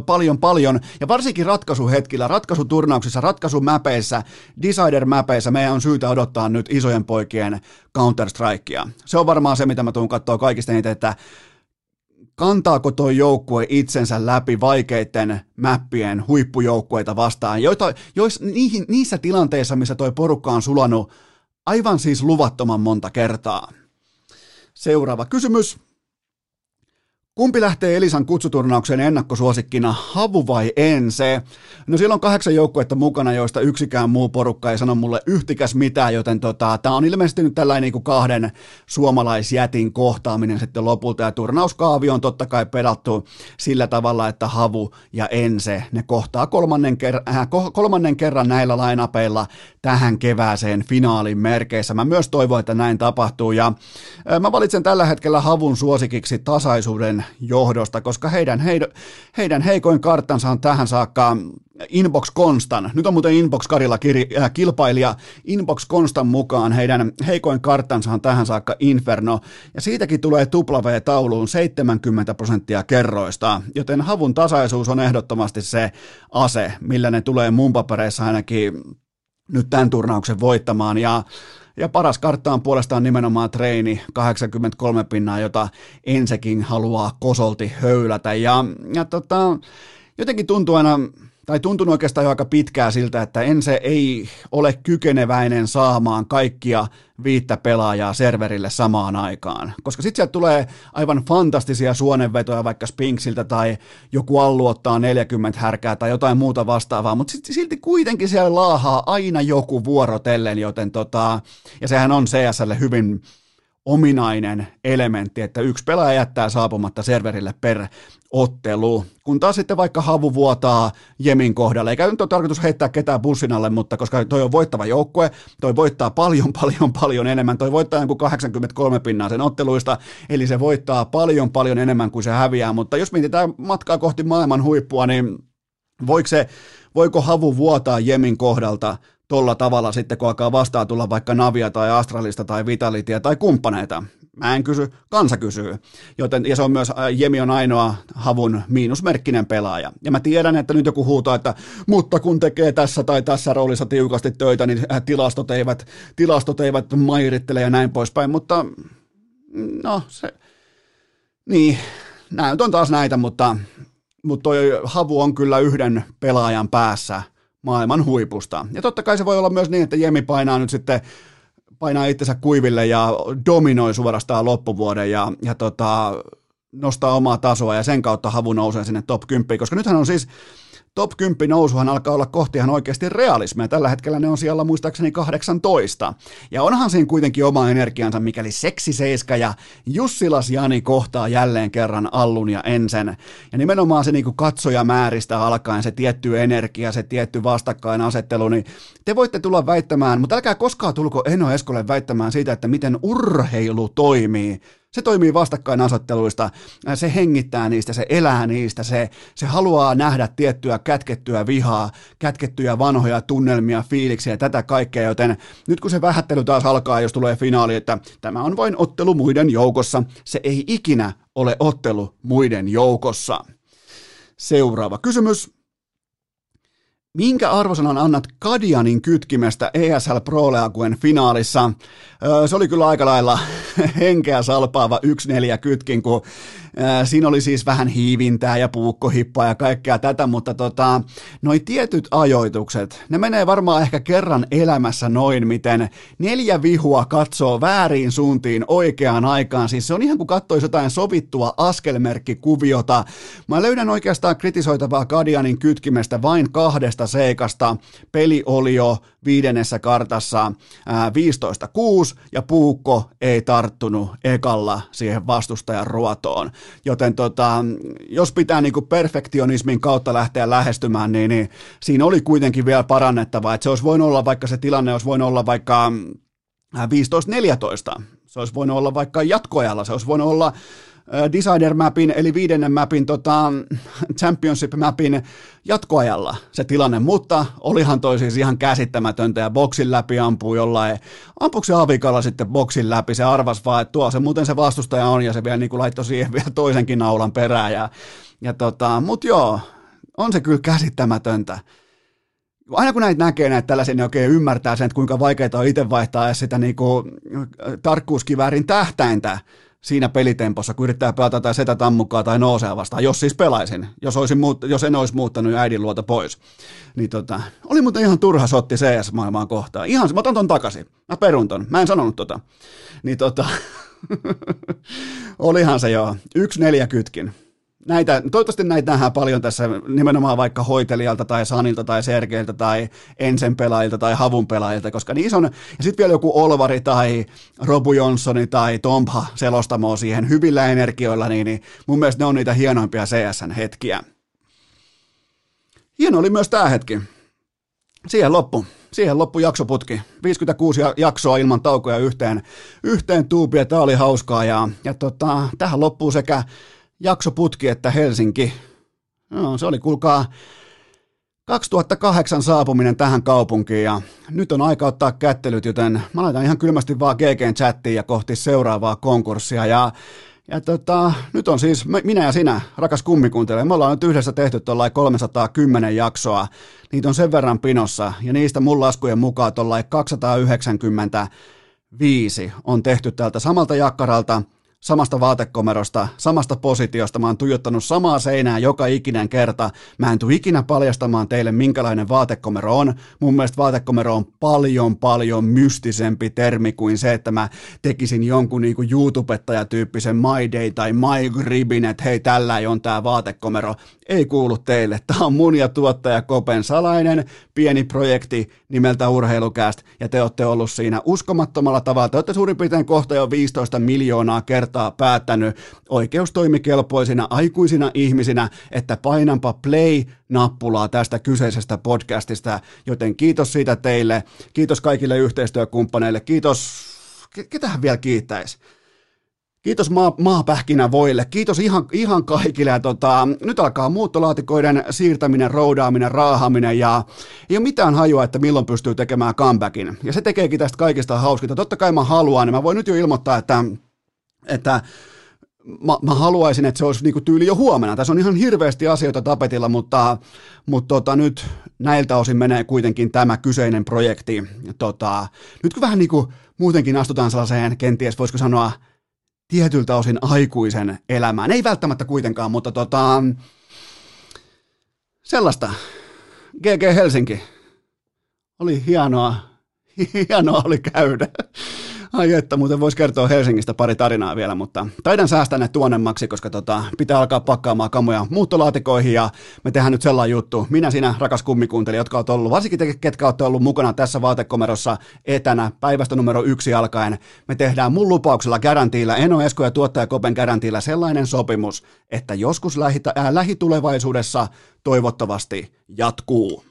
paljon paljon, ja varsinkin ratkaisuhetkillä, ratkaisuturnauksissa, ratkaisumäpeissä, decider-mäpeissä meidän on syytä odottaa nyt isojen poikien Counter-Strikea. Se on varmaan se, mitä mä tuun katsoa kaikista niitä, että kantaako tuo joukkue itsensä läpi vaikeiden mäppien huippujoukkueita vastaan, joita, jois, niihin, niissä tilanteissa, missä tuo porukka on sulanut aivan siis luvattoman monta kertaa. Seuraava kysymys. Kumpi lähtee Elisan kutsuturnauksen ennakkosuosikkina, Havu vai Ense? No siellä on kahdeksan joukkuetta mukana, joista yksikään muu porukka ei sano mulle yhtikäs mitään, joten tota, tämä on ilmeisesti nyt tällainen niin kuin kahden suomalaisjätin kohtaaminen sitten lopulta, ja turnauskaavi on totta kai pedattu sillä tavalla, että Havu ja Ense, ne kohtaa kolmannen, ker- äh, kolmannen kerran näillä lainapeilla tähän kevääseen finaalin merkeissä. Mä myös toivon, että näin tapahtuu, ja äh, mä valitsen tällä hetkellä Havun suosikiksi tasaisuuden johdosta, koska heidän, heidän, heidän heikoin karttansa on tähän saakka Inbox Konstan. Nyt on muuten Inbox Karilla kir, äh, kilpailija. Inbox Konstan mukaan heidän heikoin karttansa on tähän saakka Inferno. Ja siitäkin tulee W-tauluun 70 prosenttia kerroista. Joten havun tasaisuus on ehdottomasti se ase, millä ne tulee mun papereissa ainakin nyt tämän turnauksen voittamaan. Ja ja paras kartta on puolestaan nimenomaan treeni 83 pinnaa, jota ensekin haluaa kosolti höylätä. Ja, ja tota, jotenkin tuntuu aina, tai tuntunut oikeastaan jo aika pitkää siltä, että Ense ei ole kykeneväinen saamaan kaikkia viittä pelaajaa serverille samaan aikaan. Koska sitten sieltä tulee aivan fantastisia suonenvetoja vaikka Spinksiltä tai joku allu ottaa 40 härkää tai jotain muuta vastaavaa, mutta silti kuitenkin siellä laahaa aina joku vuorotellen, joten tota, ja sehän on CSlle hyvin ominainen elementti, että yksi pelaaja jättää saapumatta serverille per ottelu. Kun taas sitten vaikka havu vuotaa Jemin kohdalla, eikä nyt ole tarkoitus heittää ketään bussin alle, mutta koska toi on voittava joukkue, toi voittaa paljon, paljon, paljon enemmän, toi voittaa joku 83 pinnaa sen otteluista, eli se voittaa paljon, paljon enemmän kuin se häviää, mutta jos mietitään matkaa kohti maailman huippua, niin voiko, se, voiko havu vuotaa Jemin kohdalta tolla tavalla sitten, kun alkaa vastaan tulla vaikka Navia tai Astralista tai Vitalitia tai kumppaneita. Mä en kysy, kansa kysyy. Joten, ja se on myös, Jemi on ainoa havun miinusmerkkinen pelaaja. Ja mä tiedän, että nyt joku huutaa, että mutta kun tekee tässä tai tässä roolissa tiukasti töitä, niin tilastot eivät, tilastot eivät mairittele ja näin poispäin, mutta no se, niin, näin on taas näitä, mutta, mutta toi havu on kyllä yhden pelaajan päässä – maailman huipusta. Ja totta kai se voi olla myös niin, että Jemi painaa nyt sitten painaa itsensä kuiville ja dominoi suorastaan loppuvuoden ja, ja tota, nostaa omaa tasoa ja sen kautta havu nousee sinne top 10, koska nythän on siis top 10 nousuhan alkaa olla kohti ihan oikeasti realismia. Tällä hetkellä ne on siellä muistaakseni 18. Ja onhan siinä kuitenkin oma energiansa, mikäli Seksi Seiska ja Jussilas Jani kohtaa jälleen kerran Allun ja Ensen. Ja nimenomaan se niin katsojamääristä alkaen, se tietty energia, se tietty vastakkainasettelu, niin te voitte tulla väittämään, mutta älkää koskaan tulko Eno Eskolle väittämään siitä, että miten urheilu toimii Se toimii vastakkainasetteluista, se hengittää niistä, se elää niistä, se, se haluaa nähdä tiettyä kätkettyä vihaa, kätkettyjä vanhoja tunnelmia, fiiliksiä ja tätä kaikkea, joten nyt kun se vähättely taas alkaa, jos tulee finaali, että tämä on vain ottelu muiden joukossa, se ei ikinä ole ottelu muiden joukossa. Seuraava kysymys. Minkä arvosanan annat Kadianin kytkimestä ESL Pro Leaguen finaalissa? Se oli kyllä aika lailla henkeä salpaava 1-4 kytkin, kun Siinä oli siis vähän hiivintää ja puukkohippaa ja kaikkea tätä, mutta tota, noi tietyt ajoitukset, ne menee varmaan ehkä kerran elämässä noin, miten neljä vihua katsoo väärin suuntiin oikeaan aikaan. Siis se on ihan kuin katsoisi jotain sovittua askelmerkkikuviota. Mä löydän oikeastaan kritisoitavaa Kadianin kytkimestä vain kahdesta seikasta. Peli oli jo viidennessä kartassa 15-6 ja puukko ei tarttunut ekalla siihen vastustajan ruotoon. Joten tota, jos pitää niin kuin perfektionismin kautta lähteä lähestymään, niin, niin siinä oli kuitenkin vielä parannettavaa. Että se olisi voinut olla, vaikka se tilanne olisi voinut olla vaikka 15-14. Se olisi voinut olla vaikka jatkoajalla, se olisi voinut olla Decider-mapin, eli viidennen mapin, tota, Championship-mapin jatkoajalla se tilanne, mutta olihan toi siis ihan käsittämätöntä ja boksin läpi ampuu jollain, ampuuko se avikalla sitten boksin läpi, se arvas vaan, että tuo se muuten se vastustaja on ja se vielä niin kuin laittoi siihen vielä toisenkin naulan perään ja, ja tota, mut joo, on se kyllä käsittämätöntä. Aina kun näitä näkee näitä tällaisia, niin oikein ymmärtää sen, että kuinka vaikeaa on itse vaihtaa sitä niin kuin tarkkuuskiväärin tähtäintä siinä pelitempossa, kun yrittää pelata tai setä tammukkaa tai nousea vastaan, jos siis pelaisin, jos, olisin muut, jos en olisi muuttanut äidin luota pois. Niin tota, oli muuten ihan turha sotti CS-maailmaan kohtaan. Ihan, mä otan ton takaisin. Mä perun ton. Mä en sanonut tota. Niin tota, olihan se joo. Yksi neljä kytkin näitä, toivottavasti näitä nähdään paljon tässä nimenomaan vaikka hoitelijalta tai Sanilta tai Sergeiltä tai Ensen pelaajilta tai Havun pelaajilta, koska niissä on, ja sitten vielä joku Olvari tai Robu Jonssoni tai Tompa selostamoa siihen hyvillä energioilla, niin, niin mun mielestä ne on niitä hienoimpia CSN hetkiä. Hieno oli myös tämä hetki. Siihen loppu. Siihen loppu jaksoputki. 56 jaksoa ilman taukoja yhteen, yhteen tuupia. Tämä oli hauskaa ja, ja tota, tähän loppuu sekä jaksoputki, että Helsinki. No, se oli, kuulkaa, 2008 saapuminen tähän kaupunkiin ja nyt on aika ottaa kättelyt, joten mä laitan ihan kylmästi vaan GGn chattiin ja kohti seuraavaa konkurssia ja ja tota, nyt on siis minä ja sinä, rakas kummikuntelija, me ollaan nyt yhdessä tehty tuollain 310 jaksoa, niitä on sen verran pinossa, ja niistä mun laskujen mukaan tuollain 295 on tehty tältä samalta jakkaralta, samasta vaatekomerosta, samasta positiosta. Mä oon tuijottanut samaa seinää joka ikinen kerta. Mä en tule ikinä paljastamaan teille, minkälainen vaatekomero on. Mun mielestä vaatekomero on paljon, paljon mystisempi termi kuin se, että mä tekisin jonkun niinku YouTubettajatyyppisen My Day tai My Gribin, että hei, tällä on tää vaatekomero. Ei kuulu teille. Tää on mun ja tuottaja Kopen salainen pieni projekti nimeltä Urheilukäst, ja te olette ollut siinä uskomattomalla tavalla. Te olette suurin piirtein kohta jo 15 miljoonaa kertaa kertaa päättänyt oikeustoimikelpoisina aikuisina ihmisinä, että painanpa play-nappulaa tästä kyseisestä podcastista, joten kiitos siitä teille, kiitos kaikille yhteistyökumppaneille, kiitos, ketähän vielä kiittäisi? Kiitos maa, maapähkinävoille, kiitos ihan, ihan kaikille. Ja tota, nyt alkaa muuttolaatikoiden siirtäminen, roudaaminen, raahaminen ja ei ole mitään hajua, että milloin pystyy tekemään comebackin. Ja se tekeekin tästä kaikista hauskinta. Totta kai mä haluan, niin mä voin nyt jo ilmoittaa, että että mä, mä haluaisin, että se olisi niinku tyyli jo huomenna. Tässä on ihan hirveästi asioita tapetilla, mutta, mutta tota, nyt näiltä osin menee kuitenkin tämä kyseinen projekti. Tota, nyt kun vähän niinku muutenkin astutaan sellaiseen, kenties voisiko sanoa, tietyltä osin aikuisen elämään. Ei välttämättä kuitenkaan, mutta tota, sellaista. GG Helsinki. Oli hienoa, hienoa oli käydä. Ai että, muuten voisi kertoa Helsingistä pari tarinaa vielä, mutta taidan säästää ne tuonnemmaksi, koska tota, pitää alkaa pakkaamaan kamoja muuttolaatikoihin ja me tehdään nyt sellainen juttu. Minä, sinä, rakas kummikuuntelija, jotka olet ollut, varsinkin te, ketkä olette ollut mukana tässä vaatekomerossa etänä päivästä numero yksi alkaen, me tehdään mun lupauksella garantiilla, Eno Esko ja tuottaja Kopen garantiilla sellainen sopimus, että joskus lähitä, äh, lähitulevaisuudessa toivottavasti jatkuu.